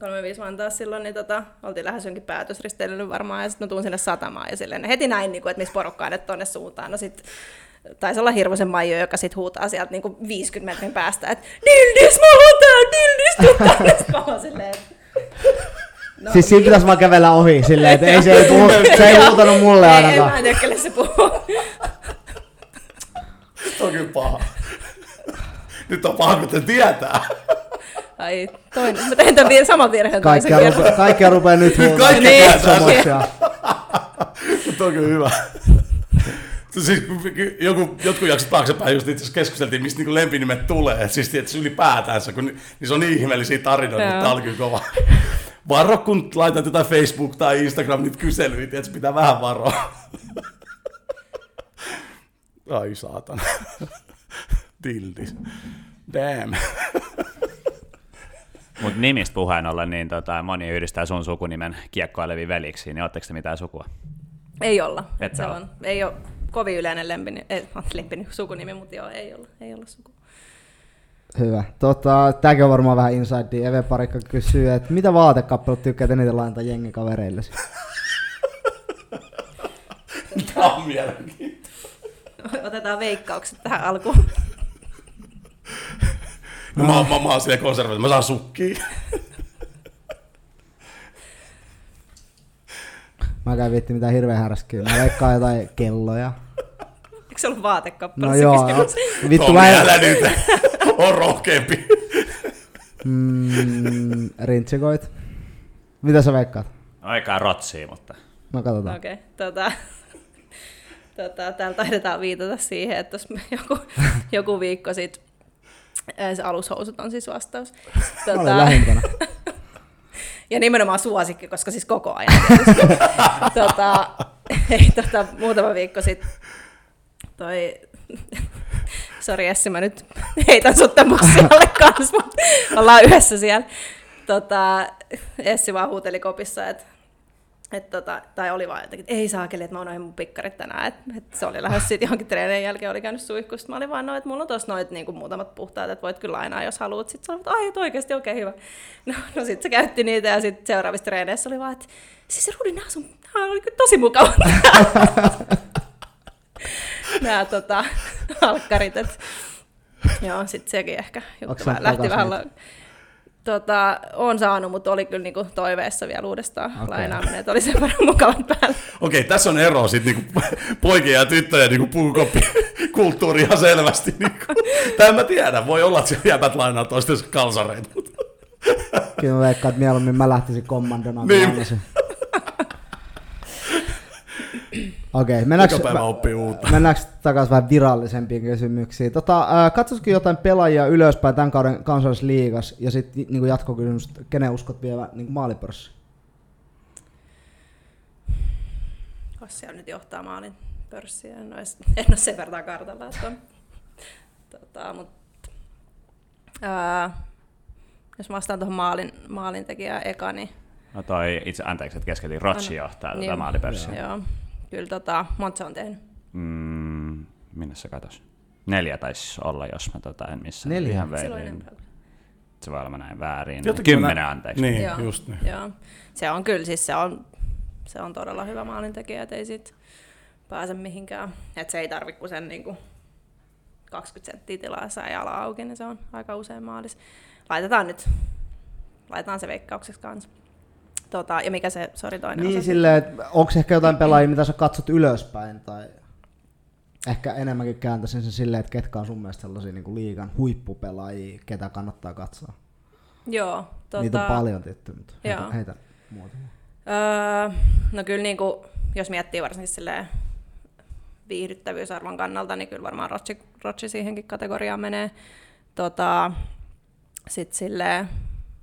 35 Vantaassa silloin, niin tota, oltiin lähes jonkin päätösristeilyyn varmaan, ja sitten mä tuun sinne satamaan, ja silleen, heti näin, niin kuin, että missä porukka on, että tonne suuntaan. No sitten taisi olla Hirvosen Maiju, joka sit huutaa sieltä niin 50 metrin päästä, että Dildis, mä oon täällä, Dildis, tuu tänne. silleen, No, siis siinä pitäisi vaan kävellä ohi silleen, että ei se, ei puhu, se ei huutanut mulle ainakaan. Ei, mä en tiedä, kelle se puhuu. on kyllä paha. Nyt on paha, kun te tietää. Ai, toinen. Mä tein tämän vir- saman virheen kaikkea, rupe- kaikkea rupeaa nyt huutamaan. Kaikkea niin. Mutta on kyllä hyvä. Siis, joku, jotkut jaksot taaksepäin just itse keskusteltiin, mistä niin lempinimet tulee. Siis tietysti ylipäätänsä, kun niin se on niin ihmeellisiä tarinoita, mutta tämä oli kyllä kova. Varo, kun laitat jotain Facebook tai Instagram niitä kyselyitä, että pitää vähän varoa. Ai saatana. Tildis. Damn. Mutta nimistä puheen ollen, niin tota, moni yhdistää sun sukunimen kiekkoileviin veliksi, niin ootteko te mitään sukua? Ei olla. Et se on. Ei ole kovin yleinen lempini, ei, (laughs) lempini sukunimi, mutta joo, ei olla, ei olla suku. Hyvä. Tota, tämäkin on varmaan vähän inside. Eve Parikka kysyy, että mitä vaatekappelut tykkäät eniten lainata jengikavereillesi? (laughs) Tämä on mielenkiintoista. Otetaan veikkaukset tähän alkuun. (laughs) No, mä, mä, mä oon siellä konservatiivinen, mä saan sukkia. (laughs) Mä käyn viitti mitään hirveän härskiä. Mä veikkaan jotain kelloja. Eikö se ollut vaatekappale no joo, no, vittu Tommi, mä... älä nyt, on rohkeampi. mm, rintsikoit. Mitä sä veikkaat? Aikaa rotsii, mutta... No katsotaan. Okei, okay, tota, tota, täällä taidetaan viitata siihen, että jos joku, joku viikko sitten, se alushousut on siis vastaus. Tota, Mä olen lähimpänä. (laughs) ja nimenomaan suosikki, koska siis koko ajan. (laughs) tota, ei, tota, muutama viikko sitten toi (laughs) Sori Essi, mä nyt heitän sut tämän kanssa, mutta ollaan yhdessä siellä. Tota, Essi vaan huuteli kopissa, että et tota, tai oli vaan jotenkin, että ei saakeli, että mä unohdin mun pikkarit tänään. Et, et se oli lähes sitten johonkin treenien jälkeen, oli käynyt suihkusta. Mä olin vaan, no, että mulla on tossa noit niinku, muutamat puhtaat, että voit kyllä lainaa, jos haluat. Sitten oli, että ai, että oikeasti okei, okay, hyvä. No, no sitten se käytti niitä ja sitten seuraavissa treeneissä oli vaan, että siis Rudi, nämä, sun, nämä oli kyllä tosi mukava. (laughs) nämä tota, alkkarit. Et, joo, sitten sekin ehkä juttu vähän, lähti vähän la- Tota, on saanut, mutta oli kyllä niinku toiveessa vielä uudestaan okay. lainaaminen, että oli sen verran mukavat päällä. Okei, okay, tässä on ero sitten niinku poikien ja tyttöjen niinku puukoppikulttuuri ihan selvästi. Niinku. Tämä mä tiedän, voi olla, että jäbät lainaa toistensa kalsareita. Kyllä mä veikkaan, että mieluummin mä lähtisin kommandona. Niin. Okei, okay, mennäänkö, mennäänkö takaisin vähän virallisempiin kysymyksiin? Tota, äh, katsositko jotain pelaajia ylöspäin tämän kauden kansallisliigas ja sitten niin jatkokysymys, kenen uskot vielä niin maalipörssi? Siellä nyt johtaa maalin pörssiä, en, olisi, (laughs) en ole sen verran kartalla, että on. Tota, mut, ää, jos vastaan tuohon maalin, maalintekijään eka, niin... No toi itse, anteeksi, että keskeltiin, Rochi johtaa tätä niin, maalipörssiä. Joo. Kyllä tota, monta on tehnyt. Mm, minne se katos? Neljä taisi olla, jos mä tota en missään Neljä. ihan vein. Niin se voi olla näin väärin. Jotenkin Kymmenen, mä... anteeksi. Niin, Joo. just niin. Joo. Se on kyllä, siis se on, se on todella hyvä maalintekijä, että ei sit pääse mihinkään. Et se ei tarvi kuin sen niin kuin 20 senttiä tilaa ja ala auki, niin se on aika usein maalis. Laitetaan nyt, laitetaan se veikkaukseksi kanssa. Tota, ja mikä se, sori toinen Niin silleen, onko ehkä jotain pelaajia, mitä sä katsot ylöspäin, tai ehkä enemmänkin kääntäisin sen silleen, että ketkä on sun mielestä sellaisia niin liigan huippupelaajia, ketä kannattaa katsoa. Joo. Tota... Niitä on paljon tietty, mutta heitä, Joo. heitä muutama. Öö, no kyllä niin kuin, jos miettii varsinkin silleen viihdyttävyysarvon kannalta, niin kyllä varmaan Rotsi, Rotsi siihenkin kategoriaan menee. Tota, Sitten silleen,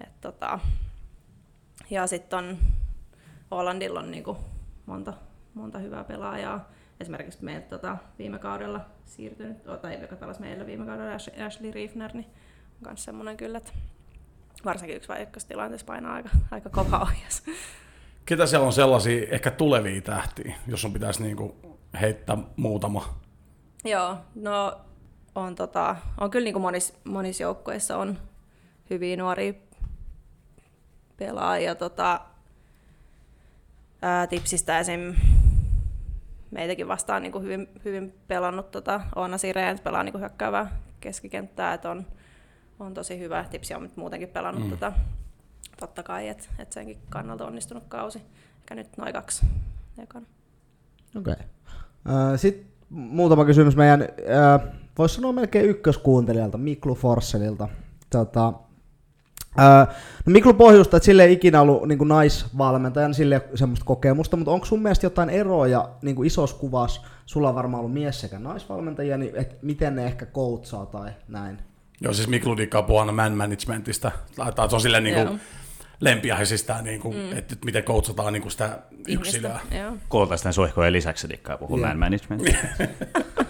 että tota, ja sitten on Hollandilla on niinku monta, monta hyvää pelaajaa. Esimerkiksi meiltä tota, viime kaudella siirtynyt, tai joka pelasi meillä viime kaudella Ashley Riefner, niin on myös semmoinen kyllä, että varsinkin yksi vai tilanteessa painaa aika, aika kova ohjas. Ketä siellä on sellaisia ehkä tulevia tähtiä, jos on pitäisi niinku heittää muutama? Joo, no on, tota, on kyllä niin monissa monis joukkueissa on hyviä nuoria pelaajia. Tota, ää, tipsistä esim. meitäkin vastaan niin kuin hyvin, hyvin pelannut tota, Oona Sireen, pelaa niin kuin hyökkäävää keskikenttää, että on, on tosi hyvä. Tipsi on muutenkin pelannut mm. tota, totta kai, että et senkin kannalta onnistunut kausi. Ehkä nyt noin kaksi ekana. Okei. Okay. Sitten muutama kysymys meidän, voisi sanoa melkein ykköskuuntelijalta, Miklu Forsselilta. Tota, Öö, no Miklu pohjusta, että sille ei ikinä ollut niin naisvalmentajan sille semmoista kokemusta, mutta onko sun mielestä jotain eroja niin kuin isossa kuvassa, sulla on varmaan ollut mies sekä naisvalmentajia, niin että miten ne ehkä coachaa tai näin? Joo, siis Miklu dikkaa puhua man managementista, laittaa se on silleen niin kuin niin kuin, mm. että mitä coachataan niin kuin sitä yksilöä. Kultaisten suihkojen lisäksi dikkaa puhua man managementista. (laughs)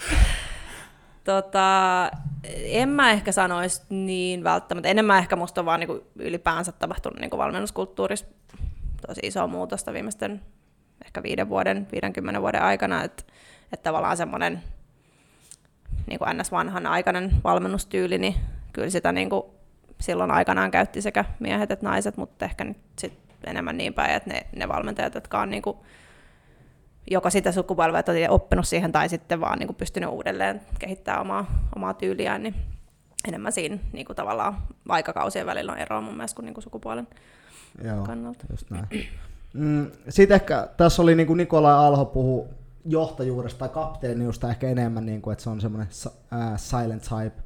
(laughs) Tota, en mä ehkä sanoisi niin välttämättä. Enemmän ehkä musta on vaan niinku ylipäänsä tapahtunut niinku valmennuskulttuurissa tosi iso muutosta viimeisten ehkä viiden vuoden, 50 vuoden aikana, että et tavallaan semmoinen niin ns. vanhan aikainen valmennustyyli, niin kyllä sitä niin kuin silloin aikanaan käytti sekä miehet että naiset, mutta ehkä nyt sit enemmän niin päin, että ne, ne valmentajat, jotka on niin kuin joko sitä sukupolvea on oppinut siihen tai sitten vaan niin kuin pystynyt uudelleen kehittämään omaa, omaa tyyliään, niin enemmän siinä niin kuin tavallaan aikakausien välillä on eroa mun mielestä kuin, niin kuin sukupuolen Joo, kannalta. Just näin. Mm, Sitten ehkä tässä oli niin kuin Nikolai Alho puhu johtajuudesta tai kapteeniusta ehkä enemmän, niin kuin, että se on semmoinen silent type.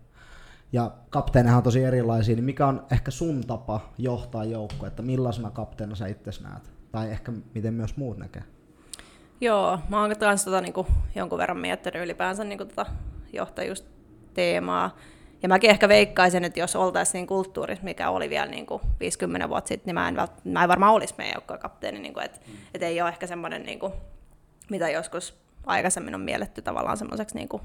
ja kapteenehan on tosi erilaisia, niin mikä on ehkä sun tapa johtaa joukkoa, että millaisena kapteena sä itse näet? Tai ehkä miten myös muut näkee? Joo, mä oon kans tota, niinku, jonkun verran miettinyt ylipäänsä niinku, tota, johtajuusteemaa. Ja mäkin ehkä veikkaisin, että jos oltaisiin siinä kulttuurissa, mikä oli vielä niin kuin 50 vuotta sitten, niin mä en, mä en varmaan olisi meidän joukkojen kapteeni. Niin kuin, että, et ei ole ehkä semmoinen, niin kuin, mitä joskus aikaisemmin on mielletty tavallaan semmoiseksi niin kuin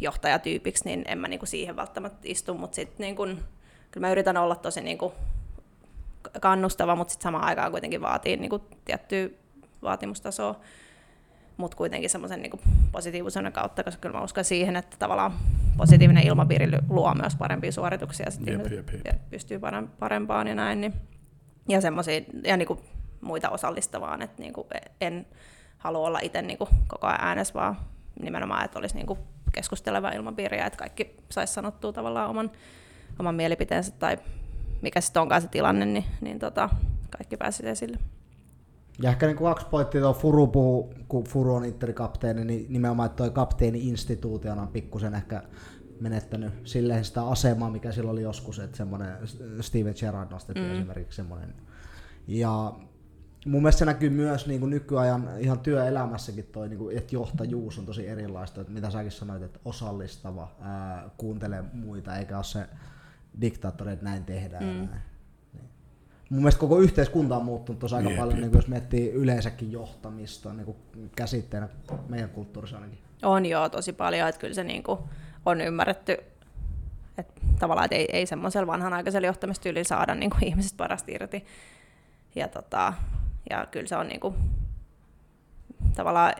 johtajatyypiksi, niin en mä niin kuin siihen välttämättä istu, mutta sitten niin kuin, kyllä mä yritän olla tosi niin kuin kannustava, mutta sitten samaan aikaan kuitenkin vaatii niin kuin tiettyä vaatimustasoa mutta kuitenkin semmoisen niin positiivisen kautta, koska kyllä mä uskon siihen, että tavallaan positiivinen ilmapiiri luo myös parempia suorituksia, sitten jep, jep, jep. pystyy parempaan ja näin. Niin, ja semmoisia, ja niin kuin muita osallistavaan, että niin kuin en halua olla itse niin kuin koko ajan äänes, vaan nimenomaan, että olisi niin kuin keskusteleva ilmapiiri ja että kaikki saisi sanottua tavallaan oman, oman mielipiteensä tai mikä sitten onkaan se tilanne, niin, niin tota, kaikki pääsisi esille. Ja ehkä niin kaksi pointtia tuo Furu puhuu, kun Furu on Interi-kapteeni, niin nimenomaan, että tuo kapteeni-instituutiona on pikkusen ehkä menettänyt silleen sitä asemaa, mikä sillä oli joskus, että semmoinen Steven Gerrard nostettiin mm. esimerkiksi semmoinen. Ja mun mielestä se näkyy myös niin kuin nykyajan ihan työelämässäkin toi, niin kuin, että johtajuus on tosi erilaista, että mitä säkin sanoit, että osallistava, ää, kuuntelee muita, eikä ole se diktaattori, että näin tehdään. Mm. Näin mun mielestä koko yhteiskunta on muuttunut tosi aika paljon, niin jos miettii yleensäkin johtamista niin kuin käsitteenä meidän kulttuurissa ainakin. On joo, tosi paljon, että kyllä se niin kuin on ymmärretty, että tavallaan että ei, ei semmoisella vanhanaikaisella johtamistyylillä saada niin kuin ihmisistä parasta irti. Ja, tota, ja kyllä se on niin kuin, tavallaan,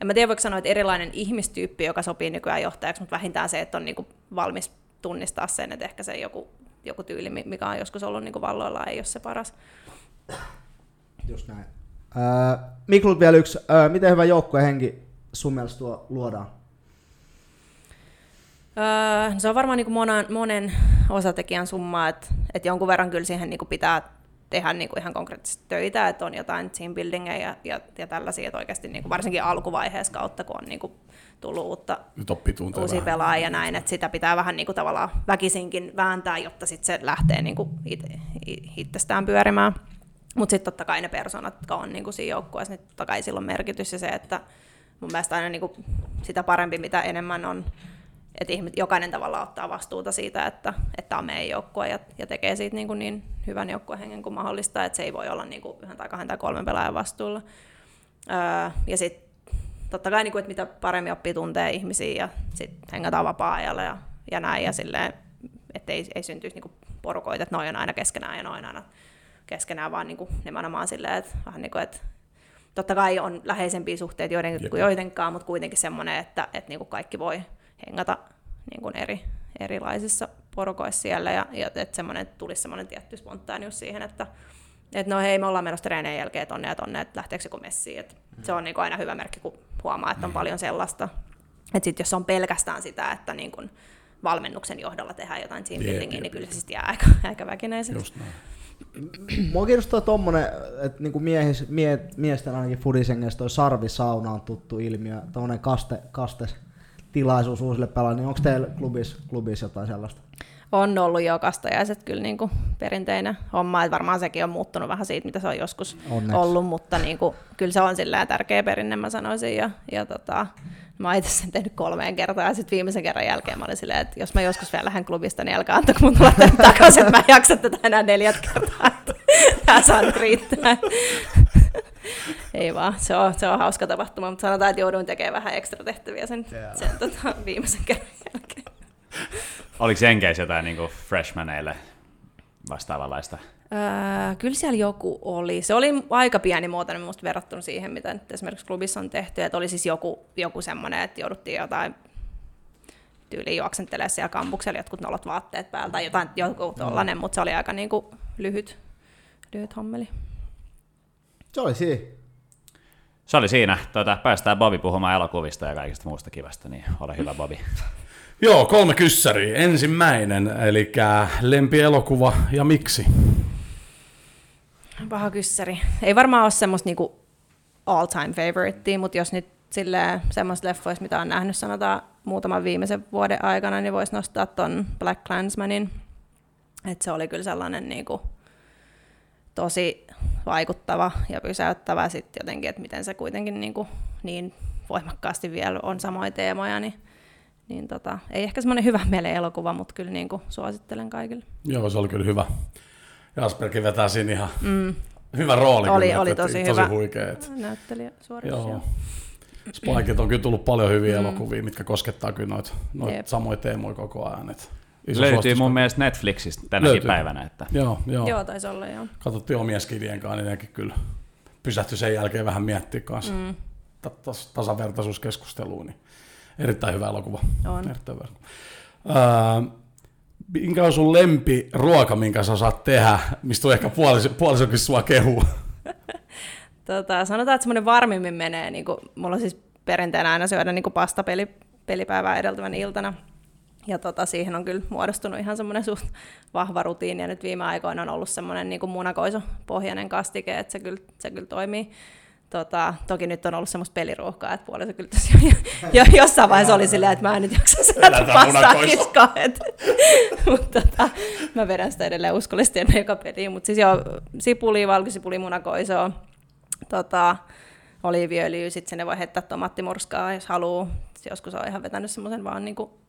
en mä tiedä voiko sanoa, että erilainen ihmistyyppi, joka sopii nykyään johtajaksi, mutta vähintään se, että on niin kuin valmis tunnistaa sen, että ehkä se joku joku tyyli, mikä on joskus ollut niin valloilla, ei ole se paras. Just näin. Äh, Miklut vielä yksi. Äh, miten hyvä joukkueen henki sun mielestä tuo luodaan? Öö, se on varmaan niin monen, monen osatekijän summa, että, että jonkun verran kyllä siihen niin pitää tehdä niin ihan konkreettisesti töitä, että on jotain team buildingia ja, ja, ja tällaisia, että oikeasti niin varsinkin alkuvaiheessa kautta, kun on niin tullut uutta, uusia pelaajia ja näin, että sitä pitää vähän niin kuin tavallaan väkisinkin vääntää, jotta sit se lähtee niin kuin it, itsestään pyörimään. Mutta sitten totta kai ne persoonat, jotka on niin kuin siinä joukkueessa, niin totta kai sillä on merkitys ja se, että mun mielestä aina niin kuin sitä parempi, mitä enemmän on, että ihmiset, jokainen tavalla ottaa vastuuta siitä, että, että on meidän joukkue ja, ja tekee siitä niin, kuin niin hyvän joukkuehengen kuin mahdollista, että se ei voi olla niin kuin yhden tai kahden tai kolmen pelaajan vastuulla. Öö, ja sitten totta kai, niin kuin, että mitä paremmin oppii tuntee ihmisiä ja sitten hengataan vapaa-ajalla ja, ja näin, ja silleen, että ei, ei syntyisi niin kuin porukoita, että noin on aina keskenään ja noin aina keskenään, vaan niin kuin nimenomaan silleen, että, vähän niin kuin, että totta kai on läheisempiä suhteita joiden, kuin joidenkaan, mutta kuitenkin semmoinen, että, että niin kuin kaikki voi hengata niin kuin eri, erilaisissa porukoissa siellä, ja, ja että semmoinen, tulisi semmoinen tietty spontaanius siihen, että, että no hei, me ollaan menossa treeneen jälkeen tonne ja tonne, että lähteekö joku messiin. Että mm. Se on niin kuin aina hyvä merkki, kun huomaa, että on mm. paljon sellaista. Että sitten jos on pelkästään sitä, että niin kuin valmennuksen johdolla tehdään jotain team buildingia, niin kyllä se sitten jää aika, aika väkinäiseksi. (clears throat) Mua kiinnostaa tuommoinen, että niinku miehes, mie, miesten ainakin fudisengessä toi sarvisauna on tuttu ilmiö, tuommoinen kaste, kaste tilaisuus uusille pelaajille, niin onko teillä klubissa, klubissa jotain sellaista? on ollut jo kastajaiset kyllä niin kuin perinteinen homma, että varmaan sekin on muuttunut vähän siitä, mitä se on joskus Onneksi. ollut, mutta niin kuin, kyllä se on silleen tärkeä perinne, mä sanoisin, ja, ja tota, mä oon itse sen tehnyt kolmeen kertaan, ja sitten viimeisen kerran jälkeen mä olin silleen, että jos mä joskus vielä lähden klubista, niin älkää antako mun tulla takaisin, että mä en jaksa tätä enää neljät kertaa, että tämä saa nyt riittää. (laughs) Ei vaan, se on, se on hauska tapahtuma, mutta sanotaan, että jouduin tekemään vähän ekstra tehtäviä sen, yeah. sen tota, viimeisen kerran jälkeen. (laughs) Oliko Jenkeissä jotain niin freshmaneille vastaavanlaista? Öö, kyllä siellä joku oli. Se oli aika pieni muotoinen minusta verrattuna siihen, mitä nyt esimerkiksi klubissa on tehty. Että oli siis joku, joku semmoinen, että jouduttiin jotain tyyliin juoksentelemaan siellä kampuksella jotkut nolot vaatteet päältä tai jotain, joku tollanen, mutta se oli aika niin kuin lyhyt, lyhyt hommeli. Se oli siinä. Se oli siinä. Tuota, päästään Bobi puhumaan elokuvista ja kaikista muusta kivasta, niin ole hyvä Bobi. (laughs) Joo, kolme kyssäriä. Ensimmäinen, eli lempielokuva ja miksi? Paha kyssäri. Ei varmaan ole semmoista niinku all time favorite, mutta jos nyt semmoista leffoista, mitä on nähnyt, sanotaan muutaman viimeisen vuoden aikana, niin voisi nostaa ton Black Clansmanin. Et se oli kyllä sellainen niin kuin, tosi vaikuttava ja pysäyttävä sitten jotenkin, että miten se kuitenkin niin, kuin, niin voimakkaasti vielä on samoja teemoja, niin, niin tota, ei ehkä semmoinen hyvä (laughs) meille elokuva, mutta kyllä niin kuin, suosittelen kaikille. Joo, se oli kyllä hyvä. Jasperkin vetää siinä ihan mm. hyvä rooli. Oli, kyllä, oli että tosi, tosi hyvä huikea. Että, näyttelijä suoritus. joo. Joo. On kyllä tullut paljon hyviä mm. elokuvia, mitkä koskettaa kyllä noita noit samoja teemoja koko ajan. Että iso Löytyy suositus. mun mielestä Netflixistä tänäkin Löytyy. päivänä. Että Joo, joo. Joo, taisi olla joo. Katsottiin omien skidien kanssa, niin nekin kyllä pysähtyi sen jälkeen vähän miettiä kanssa mm. tasavertaisuuskeskusteluun. Niin erittäin hyvä elokuva. On. Erittäin hyvä. Öö, minkä on sun lempi ruoka, minkä sä osaat tehdä, mistä on ehkä puoliso, puolisokin sua kehuu? (laughs) Tota, sanotaan, että semmoinen varmimmin menee, niin kuin, mulla on siis perinteenä aina syödä niin pasta peli, pelipäivää edeltävän iltana. Ja tota, siihen on kyllä muodostunut ihan semmoinen suht vahva rutiini, ja nyt viime aikoina on ollut semmoinen niin munakoisopohjainen kastike, että se kyllä, se kyllä toimii. Tota, toki nyt on ollut semmoista peliruuhkaa, että puoliso kyllä tosiaan jo, jo, jossain vaiheessa oli silleen, että mä en nyt jaksa Elätään pastaa kiskoa. Mutta tota, mä vedän sitä edelleen uskollisesti ennen joka peliä. Mutta siis joo, sipuli, valkosipuli, munakoisoa, tota, oliiviöljyä, sitten sinne voi heittää tomaattimurskaa, jos haluaa. Joskus on ihan vetänyt semmoisen vaan niinku,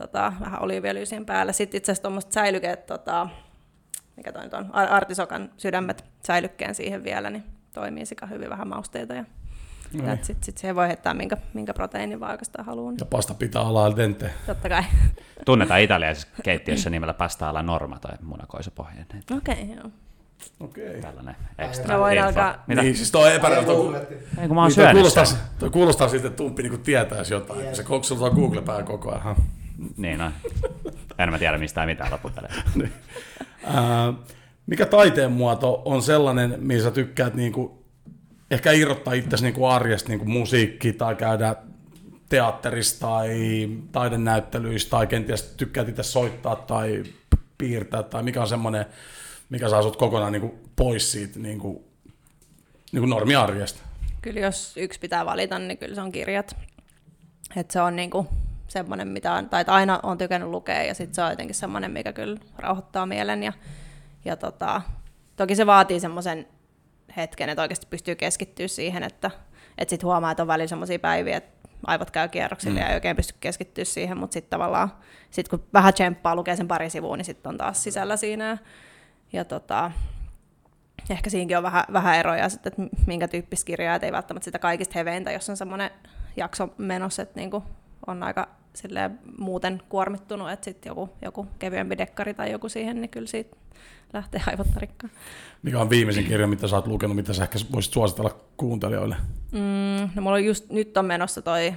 tota, vähän oliiviöljyä siihen päälle. Sitten itse asiassa tuommoista säilykeet, tota, mikä toi nyt on, ar- artisokan sydämet säilykkeen siihen vielä, niin toimii sika hyvin vähän mausteita. Ja No niin. sitten sit siihen voi heittää minkä, minkä proteiinin vaan oikeastaan haluaa. Niin Ja pasta pitää olla al dente. totta kai. (laughs) tunnetaan italialaisessa keittiössä nimellä pasta alla norma tai munakoisopohjainen. Okei, okay, joo. Okei. Tällainen ekstra No voidaan info. alkaa- Mitä? Niin, siis toi on kun- Ei, kun mä oon Niin, toi, syönyt kuulostaa, sen. toi kuulostaa siltä, että Tumppi niin tietäisi jotain. Yeah. Se koksultaa Google päällä koko ajan. Niin no. En mä tiedä mistään mitään loppupeleissä. (laughs) Niin. Mikä taiteen muoto on sellainen, missä sä tykkäät niinku, ehkä irrottaa itsesi niinku arjesta niinku musiikki tai käydä teatterissa tai taidenäyttelyissä tai kenties tykkäät itse soittaa tai piirtää tai mikä on semmoinen, mikä saa sut kokonaan niinku pois siitä niinku, niinku normiarjesta. Kyllä jos yksi pitää valita, niin kyllä se on kirjat. Et se on niinku semmoinen, mitä on, tai aina on tykännyt lukea, ja sitten se on jotenkin semmoinen, mikä kyllä rauhoittaa mielen. Ja, ja tota, toki se vaatii semmoisen hetken, että oikeasti pystyy keskittyä siihen, että, että sitten huomaa, että on välillä semmoisia päiviä, että aivot käy kierroksille mm. ja ei oikein pysty keskittyä siihen, mutta sitten tavallaan, sit kun vähän tsemppaa, lukee sen pari sivua, niin sitten on taas sisällä siinä. Ja, ja tota, ehkä siinäkin on vähän, vähän eroja, sitten, että minkä tyyppistä kirjaa, että ei välttämättä sitä kaikista heveintä, jos on semmoinen jakso menossa, että niinku on aika silleen muuten kuormittunut, että sitten joku, joku kevyempi dekkari tai joku siihen, niin kyllä siitä lähtee aivot rikkaan. Mikä on viimeisin kirja, mitä sä oot lukenut, mitä sä ehkä voisit suositella kuuntelijoille? Mm, no mulla on just nyt on menossa toi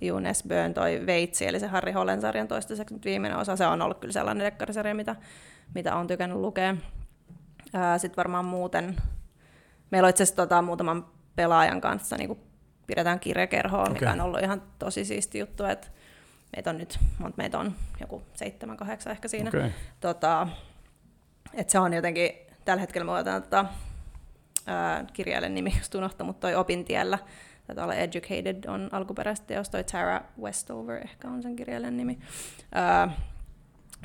Junes Bön, toi Veitsi, eli se Harry Hollen sarjan toistaiseksi nyt viimeinen osa. Se on ollut kyllä sellainen dekkarisarja, mitä, mitä on tykännyt lukea. Sitten varmaan muuten, meillä on itse asiassa tota, muutaman pelaajan kanssa niin pidetään kirjakerhoa, okay. mikä on ollut ihan tosi siisti juttu, että meitä on nyt, monta meitä on joku seitsemän, kahdeksan ehkä siinä. Okei. Tota, et se on jotenkin, tällä hetkellä me otetaan tota, ää, kirjailijan nimi just unohtu, mutta toi Opintiellä, taitaa olla Educated on alkuperäisesti teos, toi Tara Westover ehkä on sen kirjailijan nimi.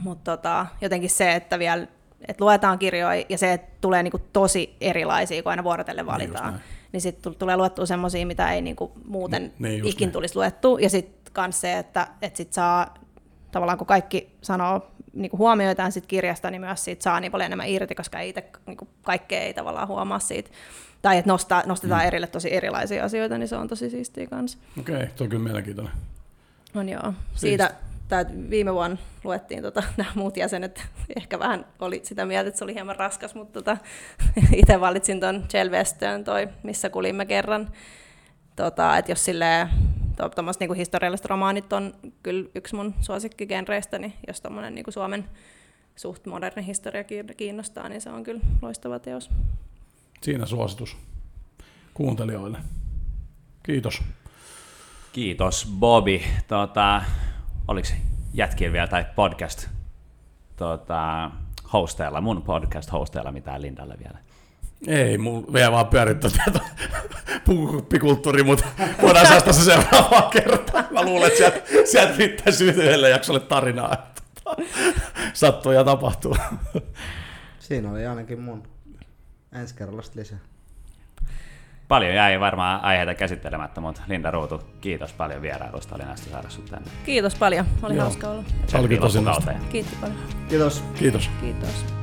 Mutta tota, jotenkin se, että vielä että luetaan kirjoja ja se, että tulee niinku tosi erilaisia, kun aina vuorotellen valitaan. näin. Niin sitten tulee luettua semmoisia, mitä ei niinku muuten Niin, just ikin tulisi luettua. Ja sitten myös se, että, että sit saa, tavallaan kun kaikki sanoo niinku huomioitaan sit kirjasta, niin myös siitä saa niin paljon enemmän irti, koska ei itse niinku kaikkea ei tavallaan huomaa siitä. Tai että nostaa, nostetaan mm. erille tosi erilaisia asioita, niin se on tosi siistiä kanssa. Okei, okay, tuo on kyllä mielenkiintoinen. On joo. Siitä tää, viime vuonna luettiin tota, (laughs) nämä muut jäsenet. Ehkä vähän oli sitä mieltä, että se oli hieman raskas, mutta tota, (laughs) itse valitsin tuon Chelvestön, toi, missä kulimme kerran. Tota, että jos silleen, tuommoiset niinku historialliset romaanit on kyllä yksi mun suosikkigenreistä, niin jos tuommoinen niinku Suomen suht moderni historia kiinnostaa, niin se on kyllä loistava teos. Siinä suositus kuuntelijoille. Kiitos. Kiitos Bobby. Tota, oliko jätkien vielä tai podcast tota, hosteilla, mun podcast hosteilla mitään Lindalle vielä? Ei, mulla vielä vaan pyörittää tätä (laughs) pukukulttuuri, mutta voidaan säästää se seuraavaan kertaan. Mä luulen, että sieltä, sieltä riittäisi yhdelle jaksolle tarinaa. että (laughs) Sattuu ja tapahtuu. Siinä oli ainakin mun ensi kerralla lisää. Paljon jäi varmaan aiheita käsittelemättä, mutta Linda Ruutu, kiitos paljon vierailusta. Oli näistä saada sut tänne. Kiitos paljon, oli Joo. hauska olla. Se oli kyllä tosi Loppukauteen. Kiitti paljon. Kiitos. Kiitos. Kiitos.